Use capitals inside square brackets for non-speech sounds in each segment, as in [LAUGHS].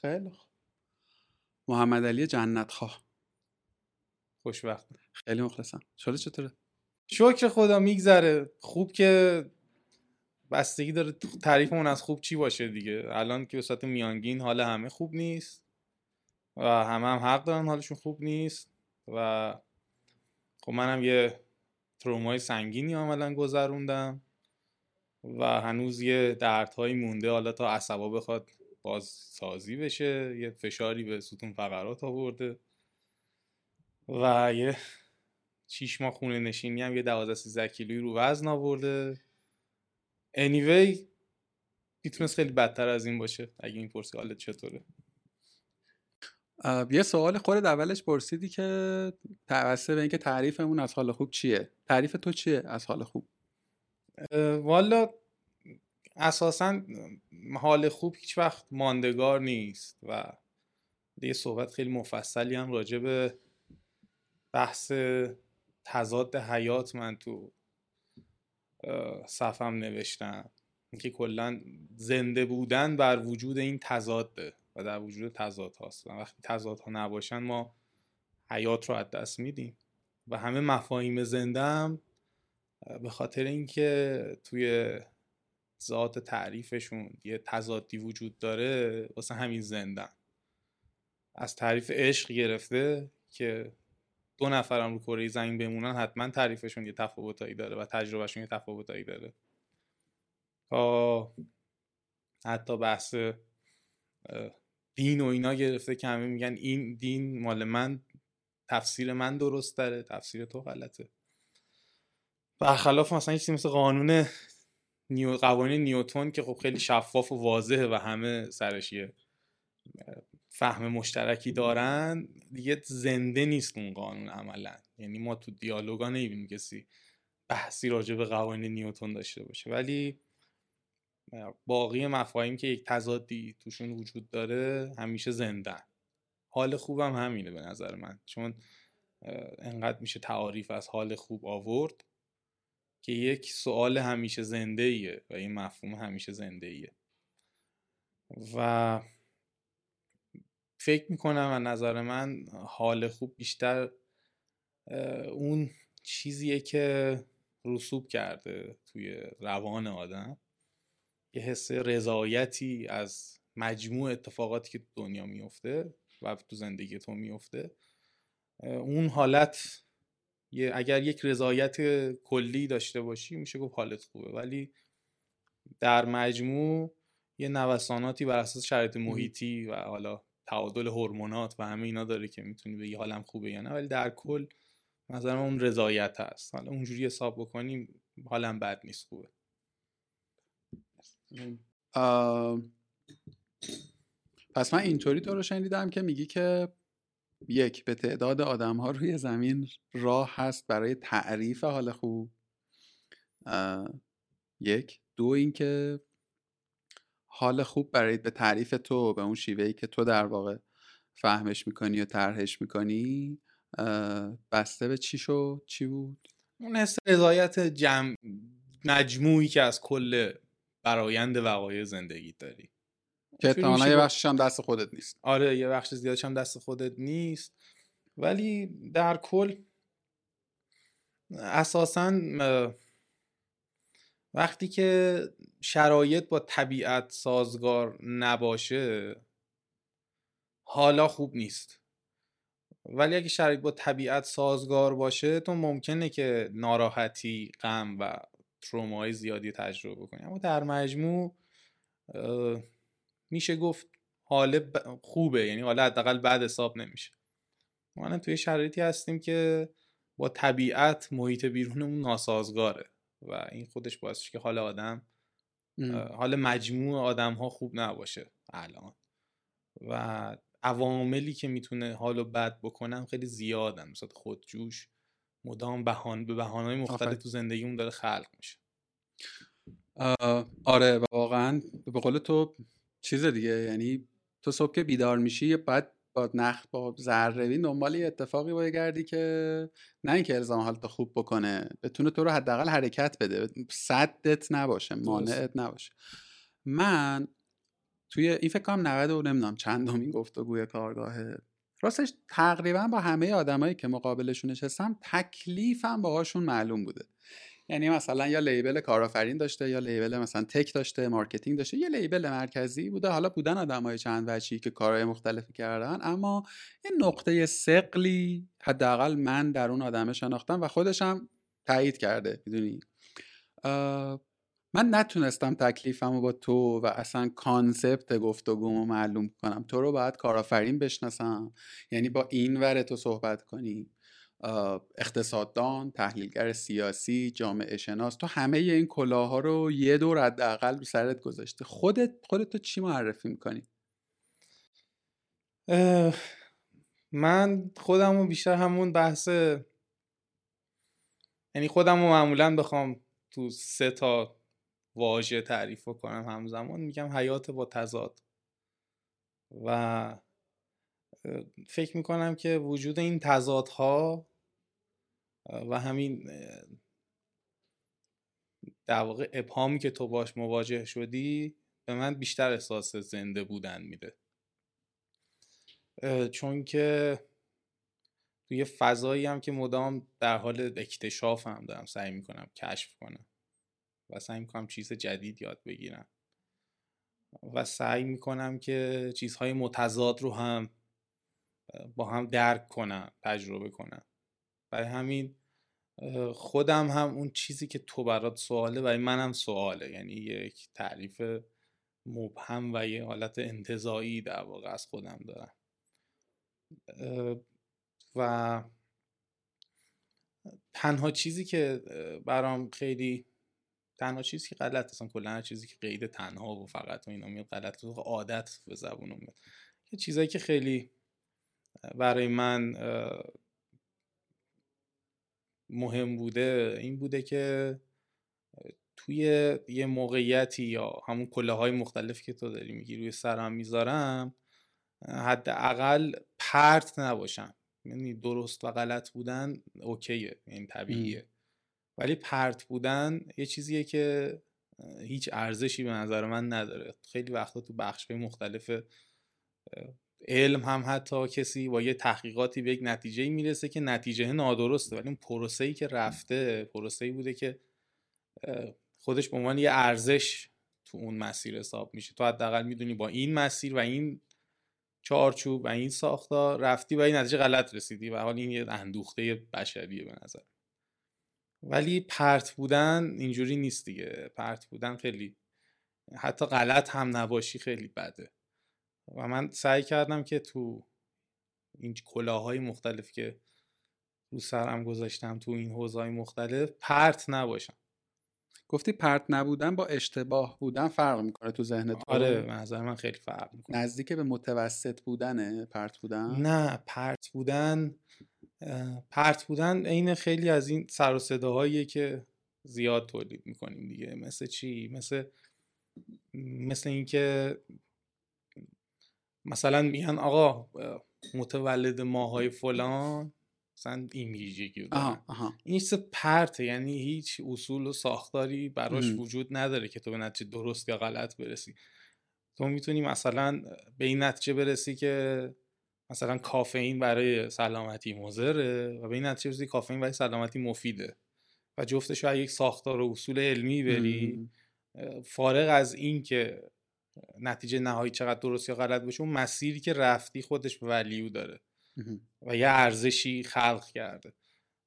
خیلی خوب. محمد علی جنت خواه خوشبخت. خیلی مخلصم. شده چطوره؟ شکر خدا میگذره. خوب که بستگی داره تعریفمون از خوب چی باشه دیگه. الان که به صورت میانگین حال همه خوب نیست و همه هم حق دارن حالشون خوب نیست و خب منم یه ترومای سنگینی عملا گذروندم و هنوز یه دردهایی مونده. حالا تا عصبا بخواد باز سازی بشه یه فشاری به ستون فقرات آورده و یه شیش ماه خونه نشینی هم یه دوازده سیزده کیلویی رو وزن آورده. Anyway می‌تونست خیلی بدتر از این باشه اگه این پرسی حالت چطوره. یه سوال خورد اولش پرسیدی که توسط به اینکه تعریفمون از حال خوب چیه؟ تعریف تو چیه از حال خوب؟ والا اساسا حال خوب هیچ وقت ماندگار نیست و یه صحبت خیلی مفصلی هم راجع به بحث تضاد حیات من تو صفم نوشتم. که کلا زنده بودن بر وجود این تضاده و در وجود تضاد هاست. وقتی تضاد ها نباشن ما حیات رو از دست میدیم. و همه مفاهیم زنده هم به خاطر اینکه توی ذات تعریفشون یه تضادی وجود داره واسه همین زندن. از تعریف عشق گرفته که دو نفرم رو کره زمین بمونن حتما تعریفشون یه تفاوتایی داره و تجربهشون یه تفاوتایی داره. تا حتی بحث دین و اینا گرفته که همه میگن این دین مال من تفسیر من درست داره تفسیر تو غلطه. برخلاف مثلا چیزی مثل قانون نیو قوانین نیوتون که خب خیلی شفاف و واضحه و همه سرش یه فهم مشترکی دارن دیگه زنده نیست اون قانون عملا. یعنی ما تو دیالوگا نمی‌بینیم کسی بحثی راجع به قوانین نیوتون داشته باشه. ولی باقی مفاهیم که یک تضادی توشون وجود داره همیشه زندن. حال خوبم همینه به نظر من. چون انقدر میشه تعاریف از حال خوب آورد. که یک سوال همیشه زنده ایه و این مفهوم همیشه زنده ایه و فکر می‌کنم و نظر من حال خوب بیشتر اون چیزیه که رسوب کرده توی روان آدم. یه حس رضایتی از مجموع اتفاقاتی که دنیا میفته و تو زندگی تو میفته اون حالت یه اگر یک رضایت کلی داشته باشی میشه گفت حالت خوبه. ولی در مجموع یه نوساناتی بر اساس شرایط محیطی و حالا تعادل هورمونات و همه اینا داره که می‌تونی بگی حالم خوبه یا نه ولی در کل نظر اون رضایت هست. حالا اونجوری حساب بکنیم حالم بد نیست خوبه. پس من اینطوری تو رو شنیدم که میگی که یک به تعداد آدم ها روی زمین راه هست برای تعریف حال خوب. یک. دو اینکه حال خوب برای به تعریف تو به اون شیوهی که تو در واقع فهمش می‌کنی و طرحش می‌کنی بسته به چی شد؟ چی بود؟ اون حس رضایت جمع مجموعی که از کل برایند وقایع زندگی داری. که احتمالا یه بخشش هم دست خودت نیست. آره یه بخش زیادش هم دست خودت نیست. ولی در کل اساسا وقتی که شرایط با طبیعت سازگار نباشه حالا خوب نیست. ولی اگه شرایط با طبیعت سازگار باشه تو ممکنه که ناراحتی غم و ترومای زیادی تجربه کنی. اما در مجموع میشه گفت حال خوبه یعنی حالا حداقل بعد حساب نمیشه. ما توی شرایطی هستیم که با طبیعت محیط بیرونمون ناسازگاره و این خودش باعث که حال آدم حال مجموع آدم ها خوب نباشه الان. و عواملی که می‌تونه حالو بد بکنن خیلی زیادن مثلا خودجوش مدام بهان به بهانهای مختلف تو زندگیمون داره خلق میشه. آره واقعا به قول تو چیز دیگه یعنی تو صبح که بیدار میشی بعد با نخ با ذره دنبال یه اتفاقی باید گردی که نه اینکه الزام حالت خوب بکنه بتونه تو رو حداقل حرکت بده. صدت نباشه مانعت نباشه. من توی این فکر کنم 90 و نمی‌دونم چندمین گفتگوی کارگاه. راستش تقریبا با همه آدمایی که مقابلشون نشستم تکلیفم باهاشون معلوم بوده. یعنی مثلا یا label کارآفرین داشته یا label مثلا tech داشته marketing داشته یه label مرکزی بوده. حالا بودن آدمای چند وجهی که کارهای مختلفی کردن اما یه نقطه ثقلی حداقل من در اون آدمه شناختم و خودشم تایید کرده می‌دونی؟ من نتونستم تکلیفم با تو و اصلا concept گفتگومو معلوم کنم. تو رو باید کارآفرین بشناسم. یعنی با این ور تو صحبت کنیم اقتصاددان تحلیلگر سیاسی جامعه شناس تو همه این کلاها رو یه دور حداقل رو سرت گذاشته. خودت خودت تو چی معرفی می‌کنی؟ من خودم رو بیشتر همون بحث یعنی خودم رو معمولا بخوام تو سه تا واژه تعریف کنم همزمان. میگم حیات با تضاد. و فکر می‌کنم که وجود این تضادها و همین در واقع ابهامی که تو باش مواجه شدی به من بیشتر احساس زنده بودن میده. چون که توی فضایی هم که مدام در حال اکتشاف هم دارم سعی می‌کنم کشف کنم و سعی می‌کنم چیز جدید یاد بگیرم و سعی می‌کنم که چیزهای متضاد رو هم با هم درک کنم تجربه کنم. برای همین خودم هم اون چیزی که تو برات سواله برای منم سواله. یعنی یک تعریف مبهم و یه حالت انتظایی در واقع از خودم دارم. و تنها چیزی که برام خیلی تنها چیزی که غلط اصلا کلا چیزی که قید تنها و فقط و اینا میاد غلط عادت به زبون میاد یه چیزایی که خیلی برای من مهم بوده این بوده که توی یه موقعیتی یا همون کله های مختلفی که تو داری میگی روی سرم می‌ذارم حداقل پرت نباشم. یعنی درست و غلط بودن اوکیه این طبیعیه. ولی پرت بودن یه چیزیه که هیچ ارزشی به نظر من نداره. خیلی وقتا تو بخش مختلف علم هم حتی کسی با یه تحقیقاتی به یک نتیجه می‌رسه که نتیجه نادرسته. ولی اون پروسه ای که رفته پروسه ای بوده که خودش به عنوان یه ارزش تو اون مسیر حساب میشه. تو حداقل می‌دونی با این مسیر و این چارچوب و این ساختار رفتی و این نتیجه غلط رسیدی و حال این یه اندوخته بشریه به نظر. ولی پرت بودن اینجوری نیست دیگه. پرت بودن خیلی حتی غلط هم نباشی خیلی بده. و من سعی کردم که تو این کلاهای مختلف که رو سرم گذاشتم تو این حوزهای مختلف پرت نباشم. گفتی پرت نبودن با اشتباه بودن فرق می‌کنه تو ذهنت آره به نظر من خیلی فرق می‌کنه. نزدیک به متوسط بودنه پرت بودن؟ نه پرت بودن پرت بودن عین خیلی از این سر و صداهایی که زیاد تولید می‌کنیم دیگه. مثل چی؟ مثل مثل اینکه مثلا میگن آقا متولد ماهای فلان مثلا این ویژگی این چیز پرته یعنی هیچ اصول و ساختاری براش وجود نداره که تو به نتیجه درست یا غلط برسی. تو می‌تونی مثلا به این نتیجه برسی که مثلا کافئین برای سلامتی مضره و به این نتیجه برسی کافئین برای سلامتی مفیده و جفتش یک ساختار و اصول علمی بری فارغ از این که نتیجه نهایی چقدر درست یا غلط باشه اون مسیری که رفتی خودش ولیو داره و یه ارزشی خلق کرده.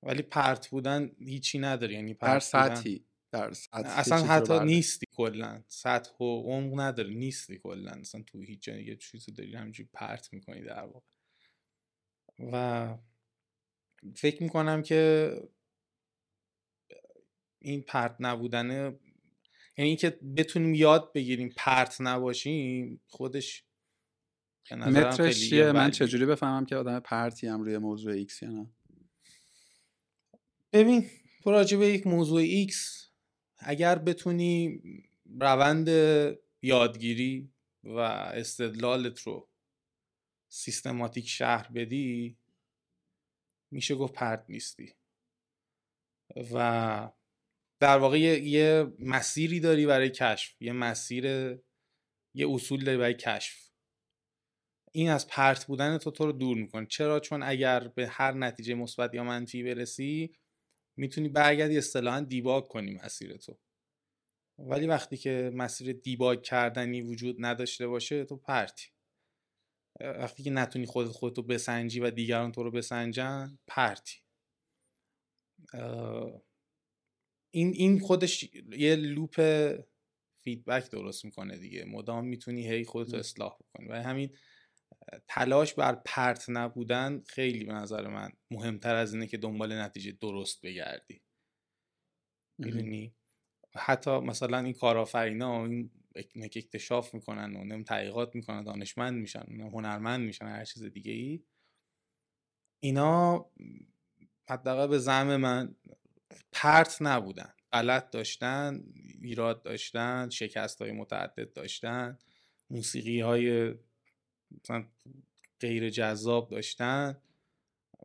ولی پرت بودن هیچی نداره یعنی پرت در سطحی در اصلا حتی نیستی کلا سطح و عمق نداره نیستی کلا اصلا تو هیچ جایی یه چیزی داری همینجوری پرت می‌کنی در واقع. و فکر می‌کنم که این پرت نبودن یعنی اینکه بتونیم یاد بگیریم پرت نباشیم خودش متدش چیه؟ من چجوری بفهمم که آدم پرتی‌ام روی موضوع X یا نه؟ ببین راجع به یک موضوع X اگر بتونی روند یادگیری و استدلالت رو سیستماتیک شهر بدی میشه گفت پرت نیستی. و در واقع یه, مسیری داری برای کشف یه مسیر یه اصول داری برای کشف. این از پرت بودن تو تو رو دور می‌کنه. چرا؟ چون اگر به هر نتیجه مثبت یا منفی برسی می‌تونی برگردی اصطلاحا دیباگ کنی مسیر تو. ولی وقتی که مسیر debug کردنی وجود نداشته باشه تو پرتی. وقتی که نتونی خودت خودتو بسنجی و دیگران تو رو بسنجن پرتی. این این خودش یه loop feedback درست می‌کنه دیگه. مدام می‌تونی هی خودتو اصلاح بکنی. و همین تلاش بر پرت نبودن خیلی به نظر من مهمتر از اینه که دنبال نتیجه درست بگردی. می‌دونی؟ حتی مثلا این کارآفرینا این اکتشاف می‌کنن و نم تحقیقات می‌کنن دانشمند میشن هنرمند میشن هر چیز دیگه ای اینا حداقل به زعم من پرت نبودن. غلط داشتن ایراد داشتن شکست های متعدد داشتن موسیقی های غیر جذاب داشتن.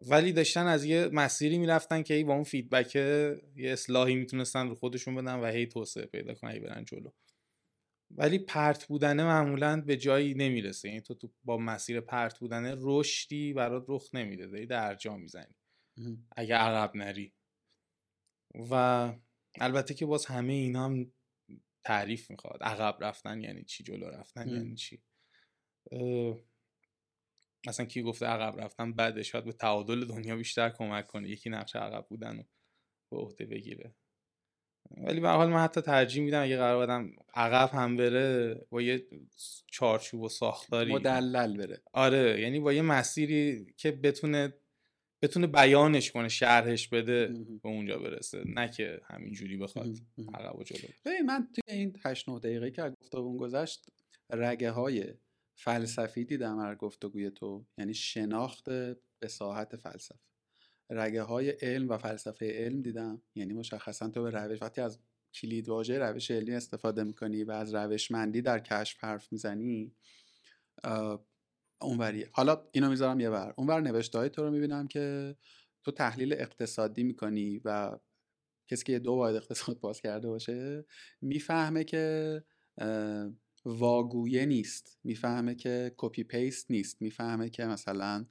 ولی داشتن از یه مسیری می‌رفتن که ای با اون فیدبک یه اصلاحی می‌تونستن رو خودشون بدن و هی توسعه پیدا کنن برن جلو. ولی پرت بودنه معمولا به جایی نمی‌رسه. یعنی تو, تو با مسیر پرت بودنه رشدی برات رخ نمیده. داری در جا می‌زنی. اگه عقب نری. و البته که باز همه اینا هم تعریف می‌خواد. عقب رفتن یعنی چی؟ جلو رفتن یعنی چی؟ مثلا کی گفته عقب رفتن بعد شاید به تعادل دنیا بیشتر کمک کنه. یکی نقش عقب بودن رو به عهده بگیره. ولی به حال من حتی ترجیح میدم اگه قرار بدم عقب هم بره با یه چارچوب و ساختاری مدلل بره. آره یعنی با یه مسیری که بتونه بتونه بیانش کنه شرحش بده به اونجا برسه. نه که همینجوری بخواد عقب و جلو ببین من توی این 8 9 دقیقه که گفتگو گذشت رگه های فلسفی دیدم هر گفتگوی تو. یعنی شناخت به ساحت فلسفه. رگه های علم و فلسفه علم دیدم. یعنی مشخصا تو به روش وقتی از کلید واژه روش علمی استفاده می‌کنی و از روشمندی در کشف حرف می‌زنی اونوریه. حالا اینو می‌ذارم یه بر اونور نوشته های تو رو می‌بینم که تو تحلیل اقتصادی می‌کنی و کسی که دو واحد اقتصاد [LAUGHS] باز کرده باشه می‌فهمه که واگویه نیست. می‌فهمه که copy paste نیست. می‌فهمه که مثلا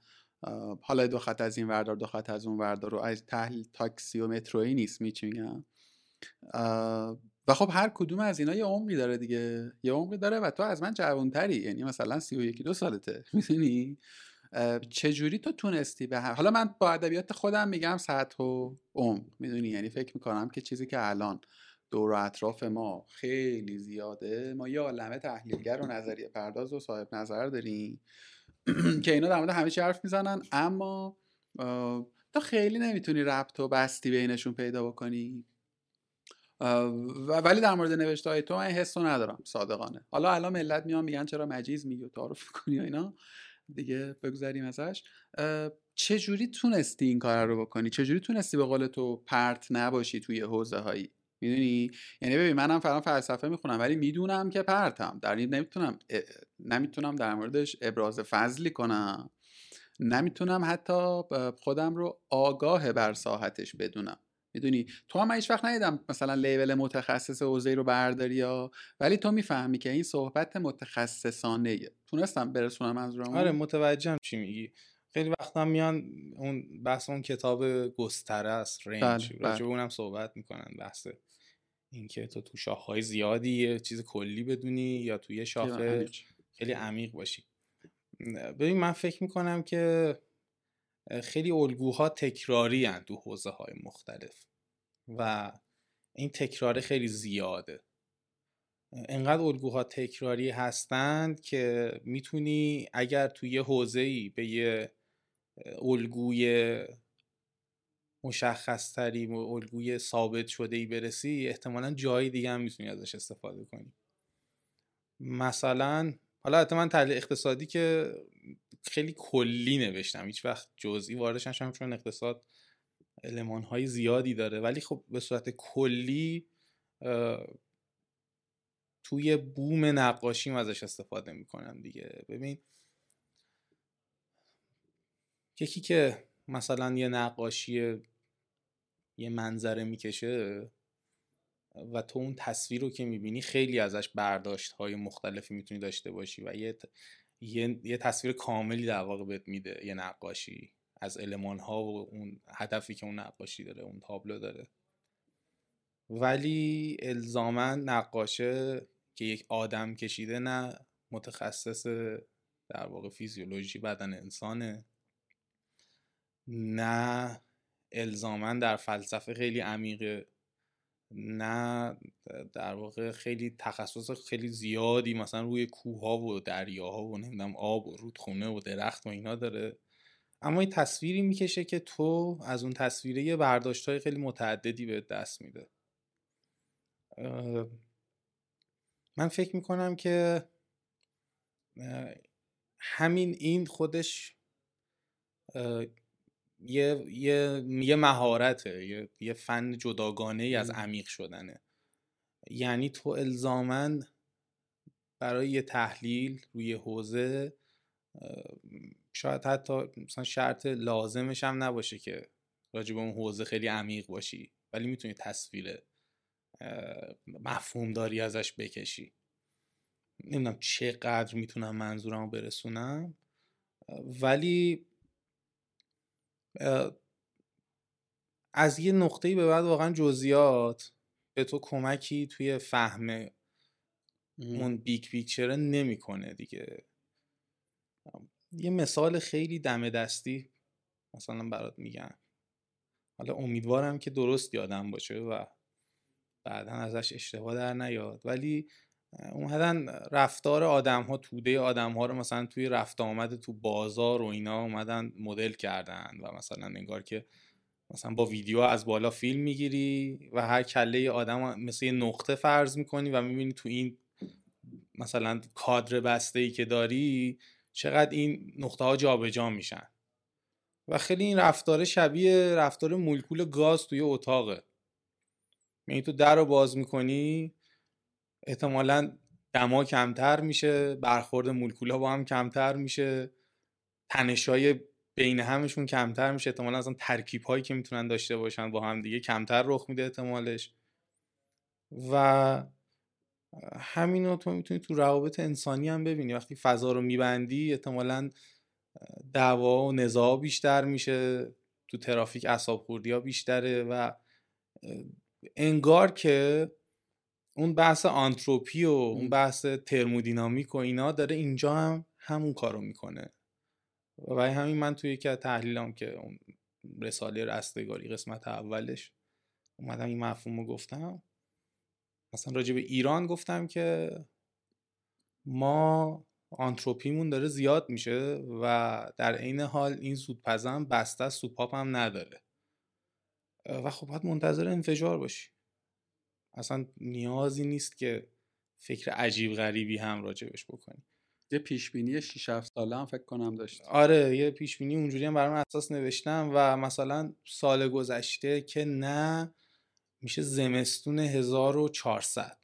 حالا دو خط از این وردار دو خط از اون وردار رو از تحلیل تاکسی و مترویی نیست میگم و خب هر کدوم از اینا یه عمری داره دیگه. یه عمری داره و تو از من جوانتری یعنی مثلا سی و یکی دو سالته. [LAUGHS] می‌دونی؟ چجوری تو تونستی به هر حالا من با ادبیات خودم میگم سطح و عمق. می‌دونی؟ یعنی فکر می‌کنم که چیزی که الان دور و اطراف ما خیلی زیاده ما یه عالمه تحلیلگر و نظریه پرداز و صاحب نظر داریم. [CLEARS THROAT] که اینا در مورد همه چی حرف می‌زنن اما تو خیلی نمی‌تونی ربط و بستی بینشون پیدا بکنی. ولی در مورد نوشته های تو من حس ندارم صادقانه. حالا الان ملت میان میگن چرا مجیز میگی و تعارف می‌کنی و اینا. دیگه بگذاریم ازش. چجوری تونستی این کار رو بکنی؟ چجوری تونستی به قول تو پرت نباشی توی حوزه هایی می‌دونی؟ یعنی ببین منم فرام فلسفه می‌خونم ولی می‌دونم که پرتم. در نمی‌تونم نمی‌تونم در موردش ابراز فضلی کنم. نمی‌تونم حتی خودم رو آگاه بر ساحتش بدونم. می‌دونی؟ تو هم هیچ وقت ندیدم مثلا لیبل متخصص حوزه رو برداری یا؟ ولی تو می‌فهمی که این صحبت متخصصانه ایه. تونستم برسونم منظورم آره متوجهم چی میگی. خیلی وقتا میان اون بحث اون کتاب گستره است رنج. بله، بله. اونم صحبت می‌کنن بحث اینکه تو تو شاخهای زیادی یه چیز کلی بدونی یا توی شاخه خیلی عمیق باشی. ببین من فکر می‌کنم که خیلی الگوها تکراری هن تو حوزه های مختلف و این تکرار خیلی زیاده. انقدر الگوها تکراری هستند که می‌تونی اگر توی یه حوزه ای به یه الگوی مشخص تری و الگوی ثابت شده ای برسی احتمالا جای دیگه هم می‌تونی ازش استفاده کنی. مثلا حالا حتی من تحلیل اقتصادی که خیلی کلی نوشتم هیچ وقت جزئی واردش نشم چون اقتصاد علمان های زیادی داره. ولی خب به صورت کلی توی بوم نقاشیم ازش استفاده می‌کنم دیگه. ببین یکی که مثلا یه نقاشی یه منظره می‌کشه و تو اون تصویر رو که می‌بینی خیلی ازش برداشت های مختلفی می‌تونی داشته باشی و یه, یه... یه تصویر کاملی در واقع بهت میده یه نقاشی از علمان ها و اون هدفی که اون نقاشی داره اون تابلو داره. ولی الزاما نقاشه که یک آدم کشیده نه متخصص در واقع فیزیولوژی بدن انسانه نه الزاما در فلسفه خیلی عمیقه. نه در واقع خیلی تخصص خیلی زیادی مثلا روی کوه ها و دریاها و نمی‌دونم آب و رودخونه و درخت و اینا داره. اما این تصویری می‌کشه که تو از اون تصویره یه برداشت های خیلی متعددی به دست میده. من فکر می‌کنم که همین این خودش یه یه یه مهارته یه یه فن جداگانه ای از عمیق شدنه. یعنی تو الزامن برای یه تحلیل روی حوزه شاید حتی مثلا شرط لازمش هم نباشه که راجع به اون حوزه خیلی عمیق باشی ولی می‌تونی تصویر مفهوم داری ازش بکشی. نمی‌دونم چقدر می‌تونم منظورم رو برسونم ولی از یه نقطه‌ای به بعد واقعا جزئیات به تو کمکی توی فهم اون big picture نمی‌کنه دیگه. یه مثال خیلی دم دستی مثلا برات میگم. حالا امیدوارم که درست یادم باشه و بعدا ازش اشتباه در نیاد. ولی اومدن رفتار آدم ها توده آدم ها رو مثلا توی رفت آمد تو بازار و اینا اومدن مدل کردن و مثلا انگار که مثلا با ویدیو از بالا فیلم می‌گیری و هر کله آدم مثل یه نقطه فرض می‌کنی و می‌بینی تو این مثلا کادر بسته ای که داری چقدر این نقطه ها جابجا میشن. و خیلی این رفتار شبیه رفتار مولکول گاز توی اتاقه. یعنی تو در رو باز می‌کنی احتمالا دما کمتر میشه برخورد مولکولا با هم کمتر میشه تنشای بین همشون کمتر میشه. احتمالا اصلا ترکیب هایی که می‌تونن داشته باشن با هم دیگه کمتر رخ میده احتمالش. و همین رو تو می‌تونی تو روابط انسانی هم ببینی. وقتی فضا رو میبندی احتمالا دعوا و نزاع بیشتر میشه تو ترافیک اصاب خوردی ها بیشتره و انگار که اون بحث آنتروپی و اون بحث ترمودینامیک و اینا داره اینجا هم همون کارو می‌کنه. و همین من توی یکی از تحلیلام که اون رساله رستگاری قسمت اولش اومدم این مفهوم رو گفتم. مثلا راجع به ایران گفتم که ما آنتروپیمون داره زیاد میشه و در عین حال این سودپزم بسته سوپاپ هم نداره. و خب باید منتظر انفجار باشی. اصلا نیازی نیست که فکر عجیب غریبی هم راجبش بکنی. یه پیش بینی 6 7 ساله هم فکر کنم داشت آره یه پیش بینی اونجوری هم برام اساس نوشتم و مثلا سال گذشته که نه میشه زمستون 1400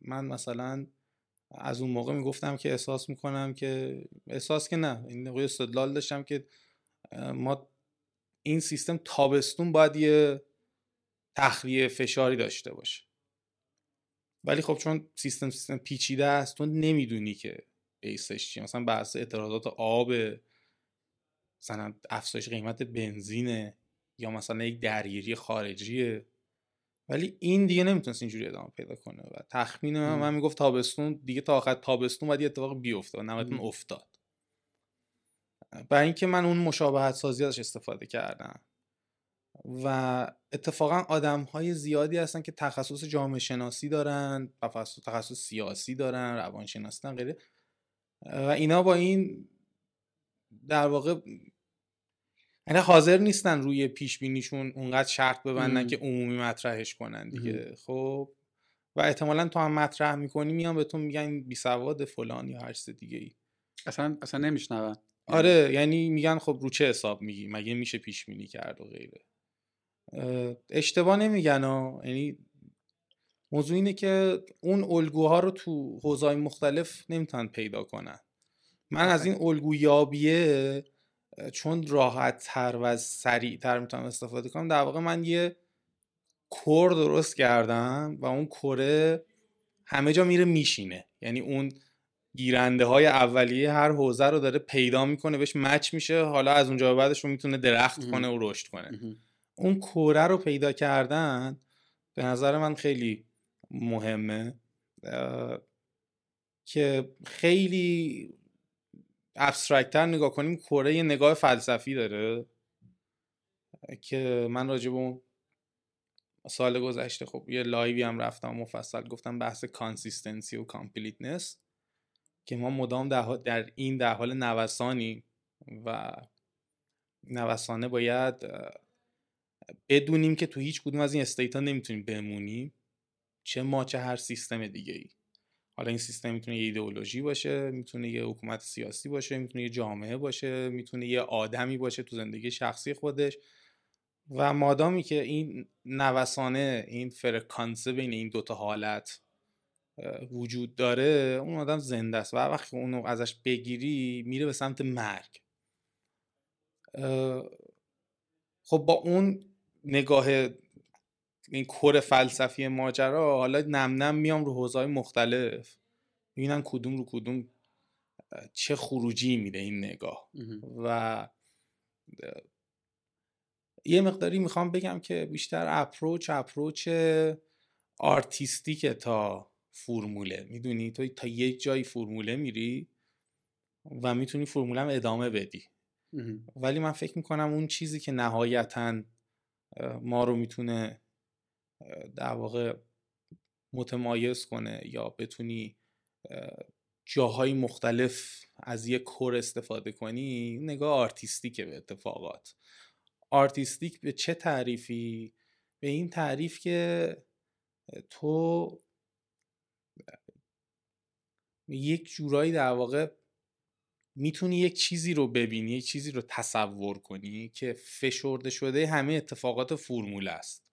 من مثلا از اون موقع می‌گفتم که احساس می‌کنم که احساس که نه این استدلال داشتم که ما این سیستم تابستون باید یه تخلیه فشاری داشته باشه. ولی خب چون سیستم سیستم پیچیده است تو نمی‌دونی که بیسش چیه. مثلا بحث اعتراضات آب مثلا افزایش قیمت بنزینه یا مثلا یک درگیری خارجیه ولی این دیگه نمی‌تونست اینجوری ادامه پیدا کنه و تخمین من, من می‌گفت تابستون دیگه تا آخر تابستون باید یه اتفاق بیفته و نهایتاً افتاد. برای اینکه من اون مشابهت سازی ازش استفاده کردم. و اتفاقا آدم های زیادی هستن که تخصص جامعه شناسی دارن تخصص سیاسی دارن روانشناسی دارن غیره. و اینا با این در واقع یعنی حاضر نیستن روی پیش بینیشون اونقدر شرط ببندن که عمومی مطرحش کنن دیگه. خب. و احتمالا تو هم مطرح می‌کنی میان به تو میگن بی سواد فلان یا هر چیز دیگه ای اصلا اصلا نمیشنون. آره یعنی میگن خب رو چه حساب میگی؟ مگه میشه پیش بینی کرد و غیره؟ اشتباه نمیگن یعنی موضوع اینه که اون الگوها رو تو حوزه‌های مختلف نمی‌تونن پیدا کنن. من از این الگویابیه چون راحت تر و سریع تر می‌تونم استفاده کنم. در واقع من یه کور درست کردم و اون کره همه جا میره میشینه. یعنی اون گیرنده های اولیه هر حوزه رو داره پیدا می‌کنه بهش مچ میشه. حالا از اونجا به بعدش رو می‌تونه درخت کنه و رشد کنه. اون کوره رو پیدا کردن به نظر من خیلی مهمه که خیلی abstract تر نگاه کنیم کره یه نگاه فلسفی داره که من راجع به اون سال گذشته خب یه live ی هم رفتم مفصل گفتم بحث consistency و completeness که ما مدام در این در حال نوسانی و نوسانه باید بدونیم که تو هیچ کدوم از این state ها نمی‌تونیم بمونیم چه ما چه هر سیستم دیگه ای حالا این سیستم می‌تونه یه ایدئولوژی باشه می‌تونه یه حکومت سیاسی باشه می‌تونه یه جامعه باشه می‌تونه یه آدمی باشه تو زندگی شخصی خودش و مادامی که این نوسانه این فرکانسه بین این دوتا حالت وجود داره اون آدم زنده است و وقتی اونو ازش بگیری میره به سمت مرگ. خب با اون نگاه این کور فلسفی ماجرا حالا نم نم میام رو حوزهای مختلف. ببینم کدوم رو کدوم چه خروجی میده این نگاه. و یه مقداری می‌خوام بگم که بیشتر اپروچ اپروچ آرتیستیکه تا فرموله. می‌دونی؟ تو تا یک جایی فرموله میری و می‌تونی فرموله هم ادامه بدی. ولی من فکر می‌کنم اون چیزی که نهایتا ما رو می‌تونه در واقع متمایز کنه یا بتونی جاهای مختلف از یک core استفاده کنی نگاه artistic ه به اتفاقات. artistic به چه تعریفی؟ به این تعریف که تو یک جورایی در واقع می‌تونی یک چیزی رو ببینی یک چیزی رو تصور کنی که فشرده شده همه اتفاقات فرمول است.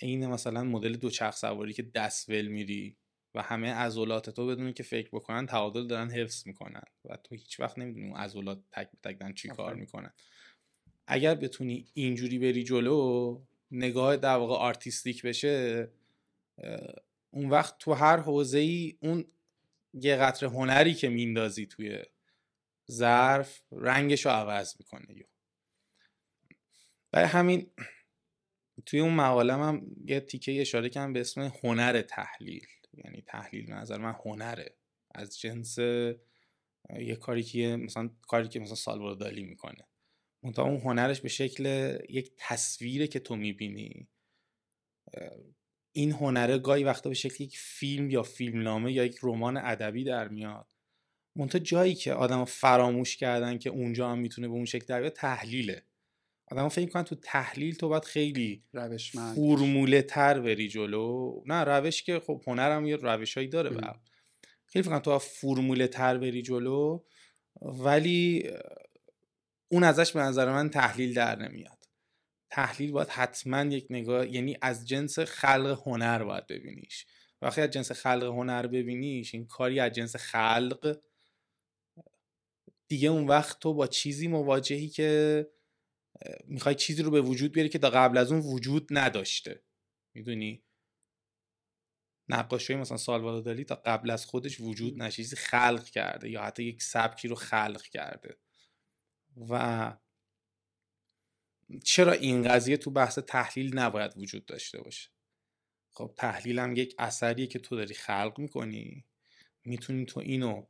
این مثلا مدل دوچرخ سواری که دستول میری و همه عضلات تو بدون که فکر بکنن تعادل دارن حفظ می‌کنن و تو هیچ وقت نمی‌دونی اون عضلات تک تک دارن چی کار می‌کنن. اگر بتونی اینجوری بری جلو نگاه در واقع آرتیستیک بشه اون وقت تو هر حوزه ای اون یه قطر هنری که میندازی توی ظرف رنگش رو عوض می‌کنه. برای همین توی اون مقاله هم یه تیکه اشاره کردم به اسم هنر تحلیل. یعنی تحلیل نظر من هنره. از جنس یه کاری که مثلا کاری که مثلا سالوار دالی می‌کنه. منتها اون هنرش به شکل یک تصویره که تو می‌بینی. این هنره گاهی وقتا به شکل یک فیلم یا فیلمنامه یا یک رمان ادبی در میاد. منتها جایی که آدم فراموش کردن که اونجا هم می‌تونه به اون شکل در بیاد تحلیله. آدم فکر کنن تو تحلیل تو باید خیلی روشمند فرموله تر بری جلو. نه روش که خب هنرم یه روشهایی داره بر. خیلی فکر تو فرموله تر بری جلو ولی اون ازش به نظر من تحلیل در نمیاد. تحلیل باید حتما یک نگاه یعنی از جنس خلق هنر باید ببینیش. وقتی از جنس خلق هنر ببینیش این کاری از جنس خلق دیگه اون وقت تو با چیزی مواجهی که می‌خوای چیزی رو به وجود بیاری که تا قبل از اون وجود نداشته. می‌دونی؟ نقاشی مثلا سالوادو دالی تا قبل از خودش وجود نشه چیزی خلق کرده یا حتی یک سبکی رو خلق کرده. و چرا این قضیه تو بحث تحلیل نباید وجود داشته باشه؟ خب تحلیل هم یک اثریه که تو داری خلق می‌کنی. می‌تونی تو اینو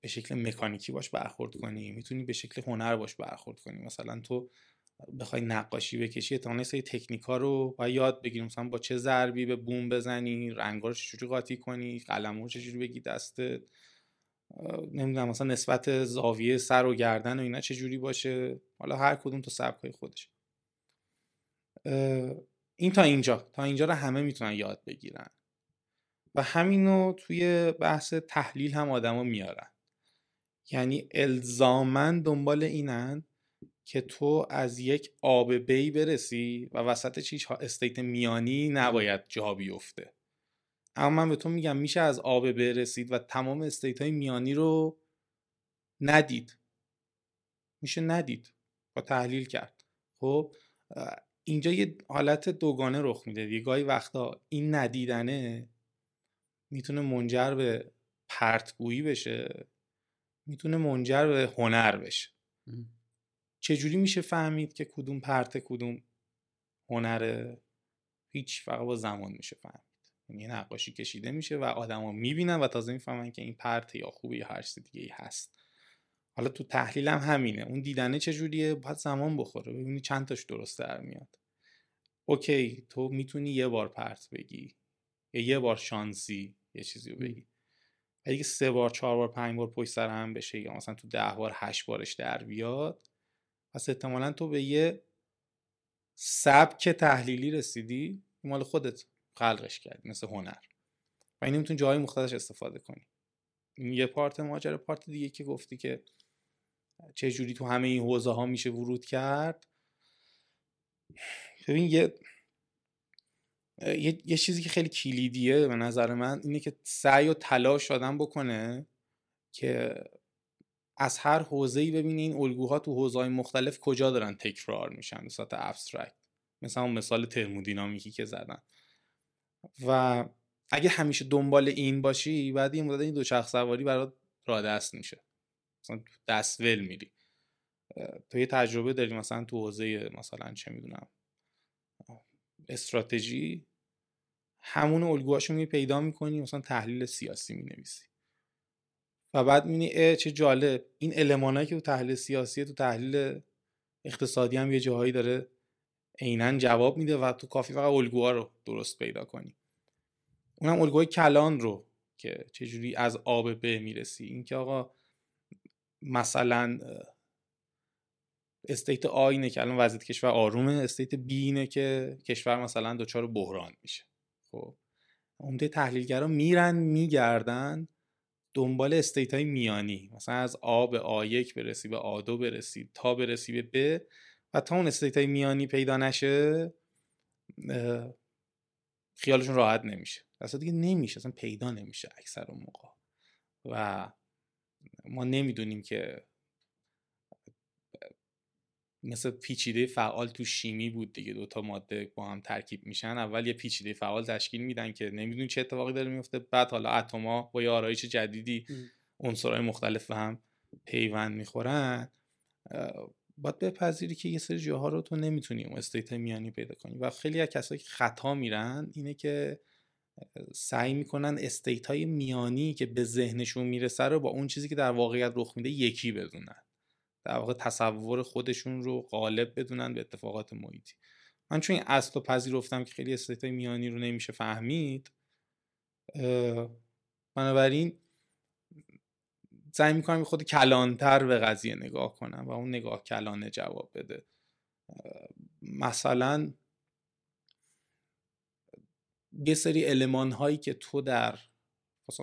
به شکل مکانیکی باش برخورد کنی می‌تونی به شکل هنر باش برخورد کنی. مثلا تو بخوای نقاشی بکشی احتمالاً سری تکنیکا رو باید یاد بگیری. مثلا با چه ضربی به بوم بزنی رنگا رو چجوری قاطی کنی قلم رو چجوری بگی دستت. نمی‌دونم مثلا نسبت زاویه سر و گردن و اینا چجوری باشه. حالا هر کدوم تو سبکای خودش. این تا اینجا. تا اینجا رو همه می‌تونن یاد بگیرن. و همینو توی بحث تحلیل هم آدما میارن. یعنی الزامن دنبال اینن که تو از یک آب بی برسی و وسط چیش استیت میانی نباید جا بیفته. اما من به تو میگم میشه از آب برسید و تمام استیت های میانی رو ندید. میشه ندید. با تحلیل کرد. خب اینجا یه حالت دوگانه رخ میده یه گاهی وقتا این ندیدنه می‌تونه منجر به پرتگویی بشه می‌تونه منجر به هنر بشه. چجوری میشه فهمید که کدوم پرت کدوم هنره هیچ فقط با زمان میشه فهمید. یعنی نقاشی کشیده میشه و آدما می‌بینن و تازه می‌فهمن که این پرت یا خوبه یا هر چیز دیگه ای هست. حالا تو تحلیل هم همینه. اون دیدنه چجوریه؟ باید زمان بخوره. ببینی چند تاش درست در میاد. اوکی تو می‌تونی یه بار پرت بگی. یا یه بار شانسی یه چیزی رو بگی. اگه سه بار چهار بار پنج بار پشت سر هم بشه یا مثلا تو ده بار هشت بارش در بیاد پس احتمالا تو به یه سبک تحلیلی رسیدی مال خودت خلقش کردی مثل هنر. و این می‌تونی جای مختلفش استفاده کنی. این یه پارت ماجرا پارت دیگه که گفتی که چه جوری تو همه این حوزه ها میشه ورود کرد. ببین یه یه،, یه چیزی که خیلی کلیدیه به نظر من اینه که سعی و تلاش آدم بکنه که از هر حوزه ای ببینه این الگوها تو حوزه های مختلف کجا دارن تکرار میشن به صورت ابسترکت. مثلا اون مثال ترمودینامیکی که زدن. و اگه همیشه دنبال این باشی بعد این مدت این دو شخص سواری برات را دست میشه. مثلا دستول میری. تو یه تجربه داری مثلا تو حوزه مثلا چه می‌دونم استراتژی همون الگوهاشو می پیدا می‌کنی مثلا تحلیل سیاسی می نویسی و بعد می‌بینی چه جالب. این element ایی که تو تحلیل سیاسی تو تحلیل اقتصادی هم یه جاهایی داره عینا جواب میده و تو کافی فقط الگوها رو درست پیدا کنی. اونم الگوهای کلان رو که چجوری از A به B می‌رسی. اینکه آقا مثلا state A اینه که الان وضعیت کشور آرومه state B اینه که کشور مثلا دچار بحران میشه. خب عمده تحلیلگرا میرن میگردن دنبال state های میانی. مثلا از آ به آ1 برسی به آ2 برسی تا برسی به ب و تا اون state های میانی پیدا نشه خیالشون راحت نمیشه. اصلا دیگه نمیشه اصلا پیدا نمیشه اکثر اون موقع. و ما نمی‌دونیم که مثل پیچیده فعال تو شیمی بود دیگه. دوتا ماده با هم ترکیب میشن. اول یه پیچیده فعال تشکیل میدن که نمی‌دونی چه اتفاقی داره میفته بعد حالا اتما با یه آرایش جدیدی عنصرهای مختلف هم پیوند می‌خورن. باید بپذیری که یه سری جاها رو تو نمی‌تونی اون state میانی پیدا کنی. و خیلی از کسایی که خطا میرن اینه که سعی می‌کنن state های میانی که به ذهنشون می‌رسه رو با اون چیزی که در واقعیت رخ میده یکی بدونن. در واقع تصور خودشون رو غالب بدونن به اتفاقات محیطی. من چون این اصل رو پذیرفتم که خیلی state میانی رو نمیشه فهمید بنابراین سعی می‌کنم خود کلانتر به قضیه نگاه کنم و اون نگاه کلانه جواب بده. مثلا یه سری علمان هایی که تو در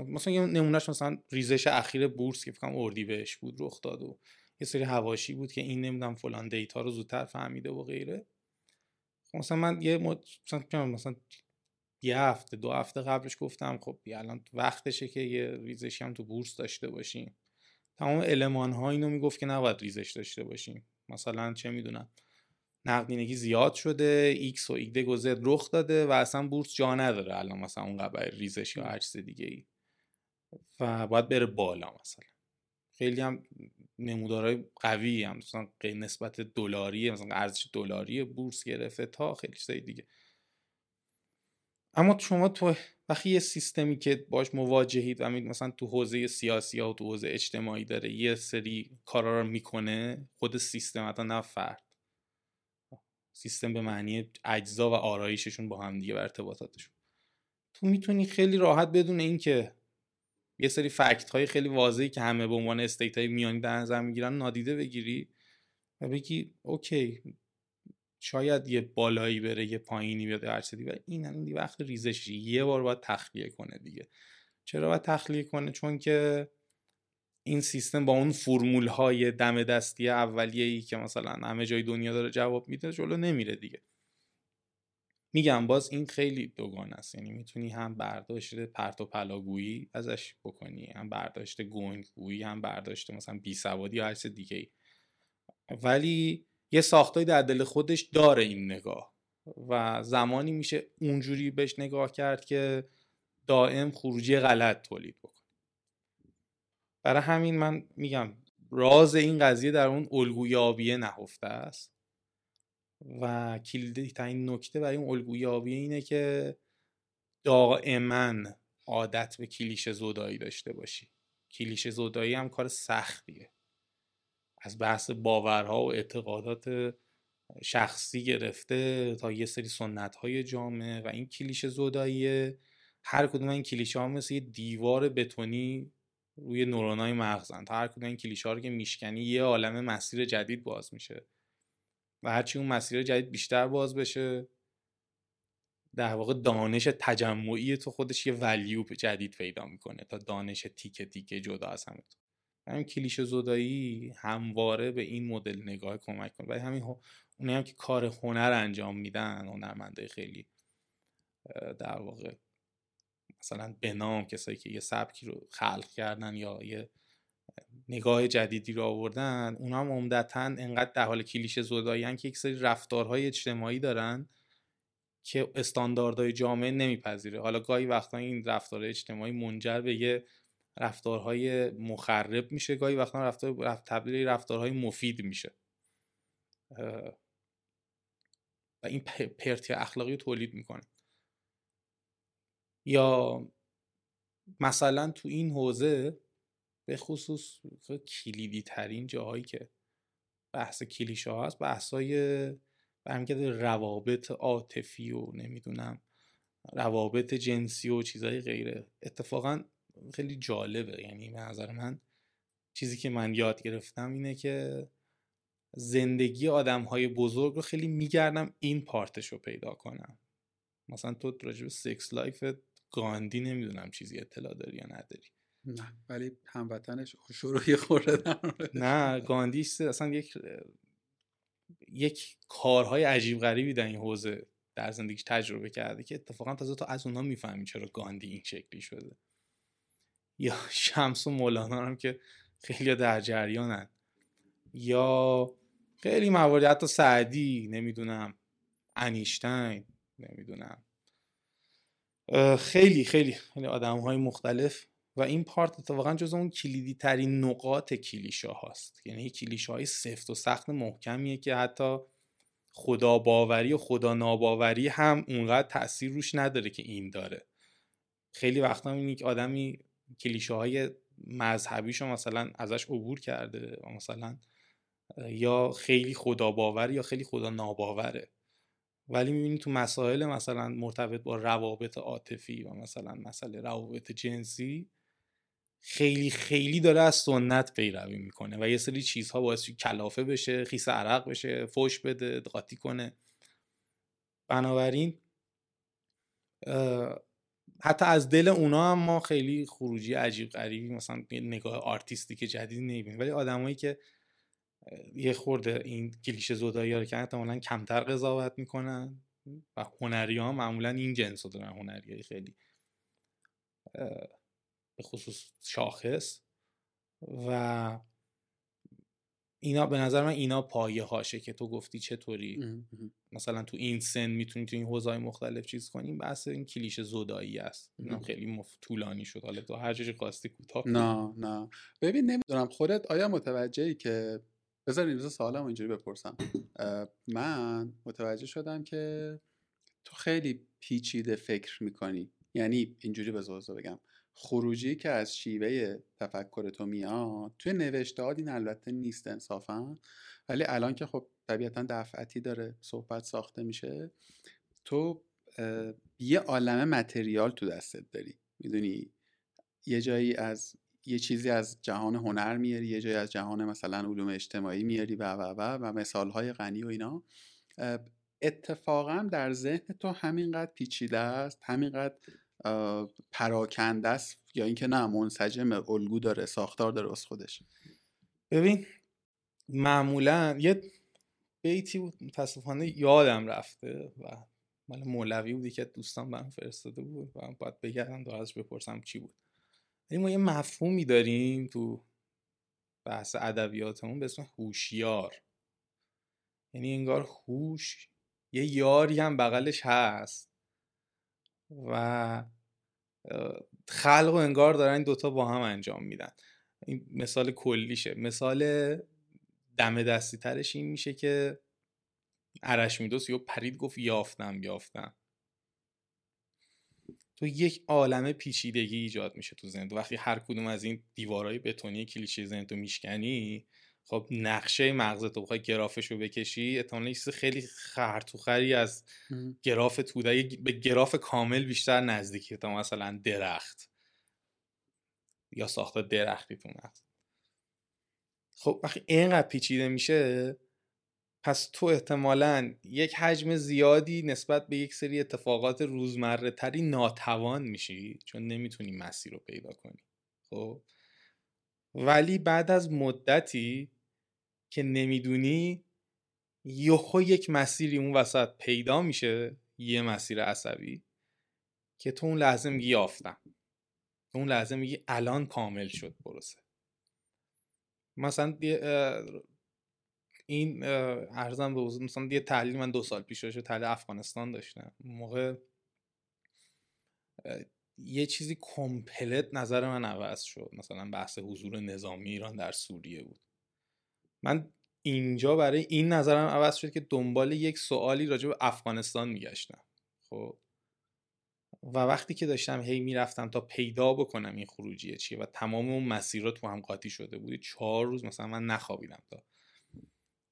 مثلا, یه نمونهش مثلا ریزش اخیر بورس که فکرم اردی بهش بود رخ داد و یه سری هواشی بود که این نمی‌دونم فلان دیتا رو زودتر فهمیده و غیره. خب مثلا من یه مد... مثلا مثلا یه هفته دو هفته قبلش گفتم خب الان وقتشه که یه ریزشی هم تو بورس داشته باشیم. تمام المان ها اینو می‌گفت که نباید ریزش داشته باشیم. مثلا چه می‌دونم نقدینگی زیاد شده X و و Z رخ داده و اصلا بورس جا نداره الان مثلا اون قبل ریزش یا هر چیز دیگه ای و باید بره بالا مثلا. خیلی هم نمودارهای قوی هم مثلا نسبت دلاری مثلا ارزش دلاری بورس گرفته تا خیلی چیزای دیگه. اما شما تو وقتی یه سیستمی که باش مواجهید و مثلا تو حوزه سیاسی ها و تو حوزه اجتماعی داره یه سری کارا رو می‌کنه خود سیستم حتی نه فرد. سیستم به معنی اجزا و آرایششون با هم دیگه و ارتباطاتشون. تو می‌تونی خیلی راحت بدون اینکه یه سری fact های خیلی واضحی که همه به عنوان state های میانی در نظر می‌گیرن نادیده بگیری و بگی okay شاید یه بالایی بره یه پایینی بیاد هر چیزی. و این این وقت ریزشی یه بار باید تخلیه کنه دیگه. چرا باید تخلیه کنه؟ چون که این سیستم با اون فرمول های دم دستی اولیه ای که مثلا همه جای دنیا داره جواب میده جلو نمیره دیگه. میگم باز این خیلی دوگان است. یعنی می‌تونی هم برداشت پرت و پلاگویی ازش بکنی هم برداشت گنگگویی هم برداشت مثلا بی سوادی یا هر دیگه ای ولی یه ساختای در دل خودش داره این نگاه و زمانی میشه اونجوری بهش نگاه کرد که دائم خروجی غلط تولید بکنه. برای همین من میگم راز این قضیه در اون الگویابیه نهفته است. و کلیدی ترین نکته برای اون الگویابیه اینه که دائما عادت به کلیشه زودایی داشته باشی. کلیشه زودایی هم کار سختیه. از بحث باورها و اعتقادات شخصی گرفته تا یه سری سنت های جامعه و این کلیشه زودایی هر کدوم این کلیشه ها مثل یه دیوار بتونی روی نورونای مغزن. تا هر کدوم این کلیشه ها رو که میشکنی یه عالم مسیر جدید باز میشه. و هرچی اون مسیر جدید بیشتر باز بشه. در واقع دانش تجمعی تو خودش یه ولیو جدید پیدا می‌کنه تا دانش تیکه تیکه جدا از همه تو. همین کلیشه زدایی همواره به این مدل نگاه کمک کنه. و همین اونی هم که کار هنر انجام میدن هنرمنده خیلی در واقع مثلا به نام کسایی که یه سبکی رو خلق کردن یا یه نگاه جدیدی رو آوردن اونا هم عمدتا انقدر در حال کلیشه زدایی که یک سری رفتارهای اجتماعی دارن که استانداردهای جامعه نمیپذیره. حالا گاهی وقتا این رفتار اجتماعی منجر به یه رفتارهای مخرب میشه گاهی وقتا رفتار تبدیل رفتارهای مفید میشه. و این پرتی اخلاقی تولید می‌کنه. یا مثلا تو این حوزه به خصوص کلیدی ترین جاهایی که بحث کلیشه هست بحث های برمیگرده روابط عاطفی و نمی‌دونم روابط جنسی و چیزهای غیره. اتفاقا خیلی جالبه. یعنی به نظر من چیزی که من یاد گرفتم اینه که زندگی آدم های بزرگ رو خیلی میگردم این part ش رو پیدا کنم. مثلا تو راجب sex life گاندی نمی‌دونم چیزی اطلاع داری یا نداری. نه ولی هموطنش شروعی خورده نه گاندی اصلا یک یک کارهای عجیب غریبی در این حوزه در زندگیش تجربه کرده که اتفاقا تازه تو از اونها می‌فهمی چرا گاندی این شکلی شده. یا شمس و مولانا هم که خیلی در جریانن. یا خیلی مواردی حتی سعدی نمی‌دونم انیشتین نمی‌دونم. خیلی خیلی خیلی آدم های مختلف و این پارت اتفاقا جز اون کلیدی ترین نقاط کلیشه هاست یعنی کلیشه های سفت و سخت محکمیه که حتی خدا باوری و خدا ناباوری هم اونقدر تاثیر روش نداره که این داره. خیلی وقتا این که آدمی کلیشه های مذهبیشو مثلا ازش عبور کرده و مثلا یا خیلی خدا باور یا خیلی خدا ناباوره. ولی می‌بینی تو مسائل مثلا مرتبط با روابط عاطفی و مثلا مسئله روابط جنسی خیلی خیلی داره از سنت پیروی می‌کنه و یه سری چیزها باعث کلافه بشه خیس عرق بشه فوش بده قاطی کنه. بنابراین حتی از دل اونا هم ما خیلی خروجی عجیب غریبی مثلا نگاه آرتیستی که جدید نمی‌بینیم. ولی آدمایی که یه خورده این کلیشه زودایی رو که احتمالا کمتر قضاوت می‌کنن و هنری ها معمولا این جنس رو دارن هنری خیلی به خصوص شاخص و اینا به نظر من اینا پایه هاشه که تو گفتی چطوری. مثلا تو این سن می‌تونی تو این حوزه مختلف چیز کنیم بحث این کلیش زودایی است. اینا خیلی مف... طولانی شد. حالا تو هر جایی خواستی کوتاه نه نه. ببین نمی‌دونم. خودت آیا متوجهی که بذار این سوالم اینجوری بپرسم. من متوجه شدم که تو خیلی پیچیده فکر می‌کنی. یعنی اینجوری به بگم. خروجی که از شیوه تفکر تو میاد توی نوشته این البته نیست انصافا ولی الان که خب طبیعتا دفعتی داره صحبت ساخته میشه تو یه عالم متریال تو دستت داری. می‌دونی؟ یه جایی از یه چیزی از جهان هنر میاری یه جایی از جهان مثلا علوم اجتماعی میاری و و و و مثال های غنی و اینا. اتفاقا در ذهن تو همینقدر پیچیده است همینقدر پراکنده است یا اینکه نه منسجم الگو داره ساختار داره از خودش. ببین معمولا یه بیتی بود متاسفانه یادم رفته و مال مولوی بودی که دوستان من فرستاده بود و باید بگردم ازش بپرسم چی بود. ولی ما یه مفهومی داریم تو بحث ادبیاتمون به اسم هوشیار. یعنی انگار هوش یه یاری هم بغلش هست. و خلق و انگار دارن این دوتا با هم انجام میدن. این مثال کلیشه. مثال دم دستی ترش این میشه که ارشمیدس یا پرید گفت یافتم یافتم. تو یک عالم پیچیدگی ایجاد میشه تو ذهن وقتی هر کدوم از این دیوارهای بتونی کلیشه ذهن تو میشکنی خب نقشه مغز تو بخوای گرافش رو بکشی احتمالاً چیز خیلی خرطوخری از گراف توده به گراف کامل بیشتر نزدیکی تا مثلا درخت یا ساخت درختی تو مغز. خب وقتی اینقدر پیچیده میشه پس تو احتمالا یک حجم زیادی نسبت به یک سری اتفاقات روزمره تری ناتوان میشی چون نمی‌تونی مسیر رو پیدا کنی. خب؟ ولی بعد از مدتی که نمی‌دونی یهو یک مسیری اون وسط پیدا میشه یه مسیر عصبی که تو اون لحظه میگی یافتم. تو اون لحظه میگی الان کامل شد پروسه مثلا این ارزم به حضور مثلا یه تحلیل من دو سال پیش داشته تحلیل افغانستان داشتم. موقع یه چیزی کمپلت نظر من عوض شد. مثلا بحث حضور نظامی ایران در سوریه بود. من اینجا برای این نظرم عوض شد که دنبال یک سوالی راجع به افغانستان میگشتم. خب؟ و وقتی که داشتم هی می‌رفتم تا پیدا بکنم این خروجیه چیه و تمام اون مسیرات تو هم قاطی شده بود چهار روز مثلا من نخوابیدم تا.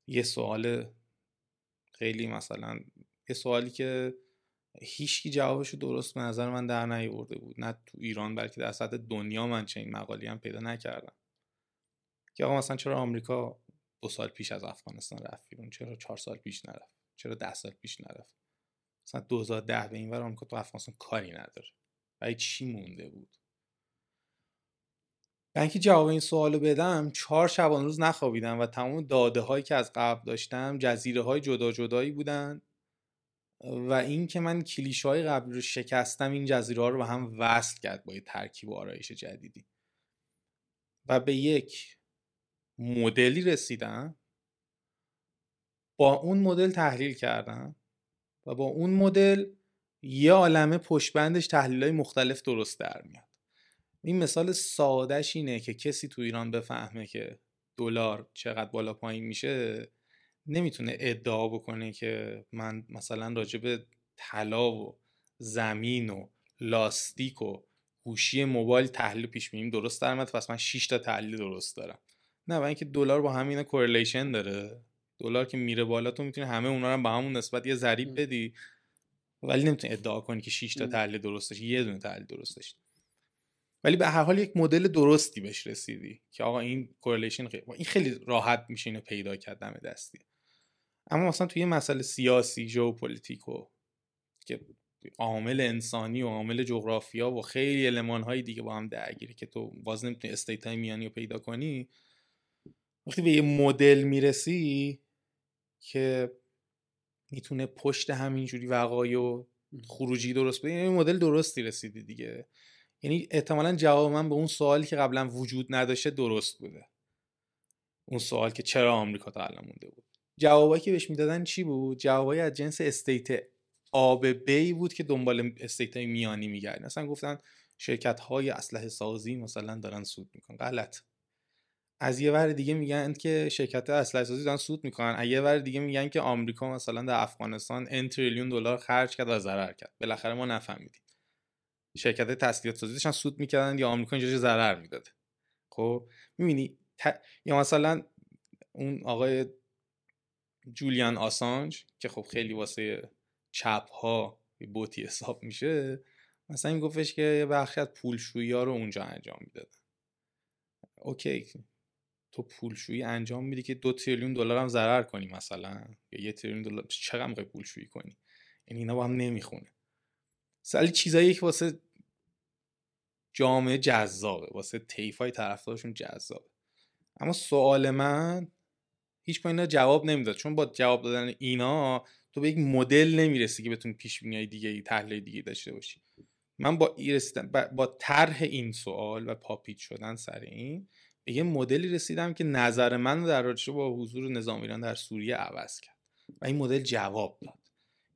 یه سوال خیلی مثلا یه سوالی که هیچکی جوابشو درست به نظر من در نیورده بود. نه تو ایران بلکه در سطح دنیا من چنین مقالی هم پیدا نکردم. که آقا مثلا چرا آمریکا دو سال پیش از افغانستان رفت بیرون؟ چرا چهار سال پیش نرفت؟ چرا ده سال پیش نرفت؟ مثلا 2010 به این ور آمریکا تو افغانستان کاری نداره. برای چی مونده بود؟ من اینکه جواب این سوالو بدم چهار شبان روز نخوابیدم و تمام داده هایی که از قبل داشتم جزیره های جدا جدایی بودن. و این که من کلیش های قبلی رو شکستم این جزیره رو به هم وصل کرد با یه ترکیب و آرایش جدیدی. و به یک مدلی رسیدم. با اون مدل تحلیل کردم و با اون مدل یه عالمه پشتبندش تحلیل های مختلف درست در میاد. این مثال سادهش اینه که کسی تو ایران بفهمه که دلار چقدر بالا پایین میشه نمی‌تونه ادعا بکنه که من مثلا راجع به طلا و زمین و لاستیک و گوشی موبایل تحلیل پیش بینیم درست درآمد پس من 6 تا تحلیل درست دارم. نه و اینکه دلار با همین correlation داره. دلار که میره بالا تو می‌تونی همه اونا رو به همون نسبت یه ضریب بدی. ولی نمی‌تونی ادعا کنی که 6 تا تحلیل درستش یه دونه تحلیل درستش ولی به هر حال یک مدل درستی بهش رسیدی که آقا این correlation خیلی این خیلی راحت میشه اینو پیدا کرد دم دستی. اما مثلا توی یه مسئله سیاسی ژئوپلیتیکو که عامل انسانی و عامل جغرافیا و خیلی علمان های دیگه با هم درگیری که تو باز نمی‌تونی استیت های میانی رو پیدا کنی وقتی به یه مدل می‌رسی که می‌تونه پشت همینجوری وقایع و خروجی درست بده یه مدل درستی رسیدی دیگه. یعنی احتمالا جواب من به اون سوالی که قبلا وجود نداشته درست بوده. اون سوال که چرا آمریکا تا الان مونده بود. جوابایی که بهش می‌دادن چی بود؟ جوابایی از جنس state A B بود که دنبال state های میانی میگردن. مثلا گفتن شرکت های اسلحه سازی مثلا دارن سود می‌کنن. غلط. از یه ور دیگه میگن که شرکت اسلحه سازی دارن سود می‌کنن. از یه ور دیگه میگن که آمریکا مثلا در افغانستان n تریلیون دلار خرج کرد و ضرر کرد. بالاخره ما نفهمیدیم. شرکت تسلیحات سازی داشتن سود می‌کردن یا آمریکا اینجا ضرر می‌داده. خب می‌بینی یا مثلا اون آقای جولیان آسانج که خب خیلی واسه چپ ها بوتی حساب میشه مثلا این گفتش که یه بخشی از پولشویی ها رو اونجا انجام می‌دادن. اوکی تو پولشویی انجام میدی که دو تریلیون دلار هم ضرر کنی مثلا یا یه تریلیون دلار چقدر می‌خوای پولشویی کنی؟ یعنی اینا با هم نمی‌خونه. سالی چیزایی که واسه جامعه جذابه واسه تیفای طرفدارشون جذابه. اما سوال من هیچ اینا جواب نمی‌داد. چون با جواب دادن اینا تو به یک مدل نمی‌رسی که بتونی پیش بینی دیگه ای تحلیل دیگه داشته باشی. من با با طرح این سوال و پاپیت شدن سر این به یه مدلی رسیدم که نظر من در رابطه با حضور نظام ایران در سوریه عوض کرد و این مدل جواب داد.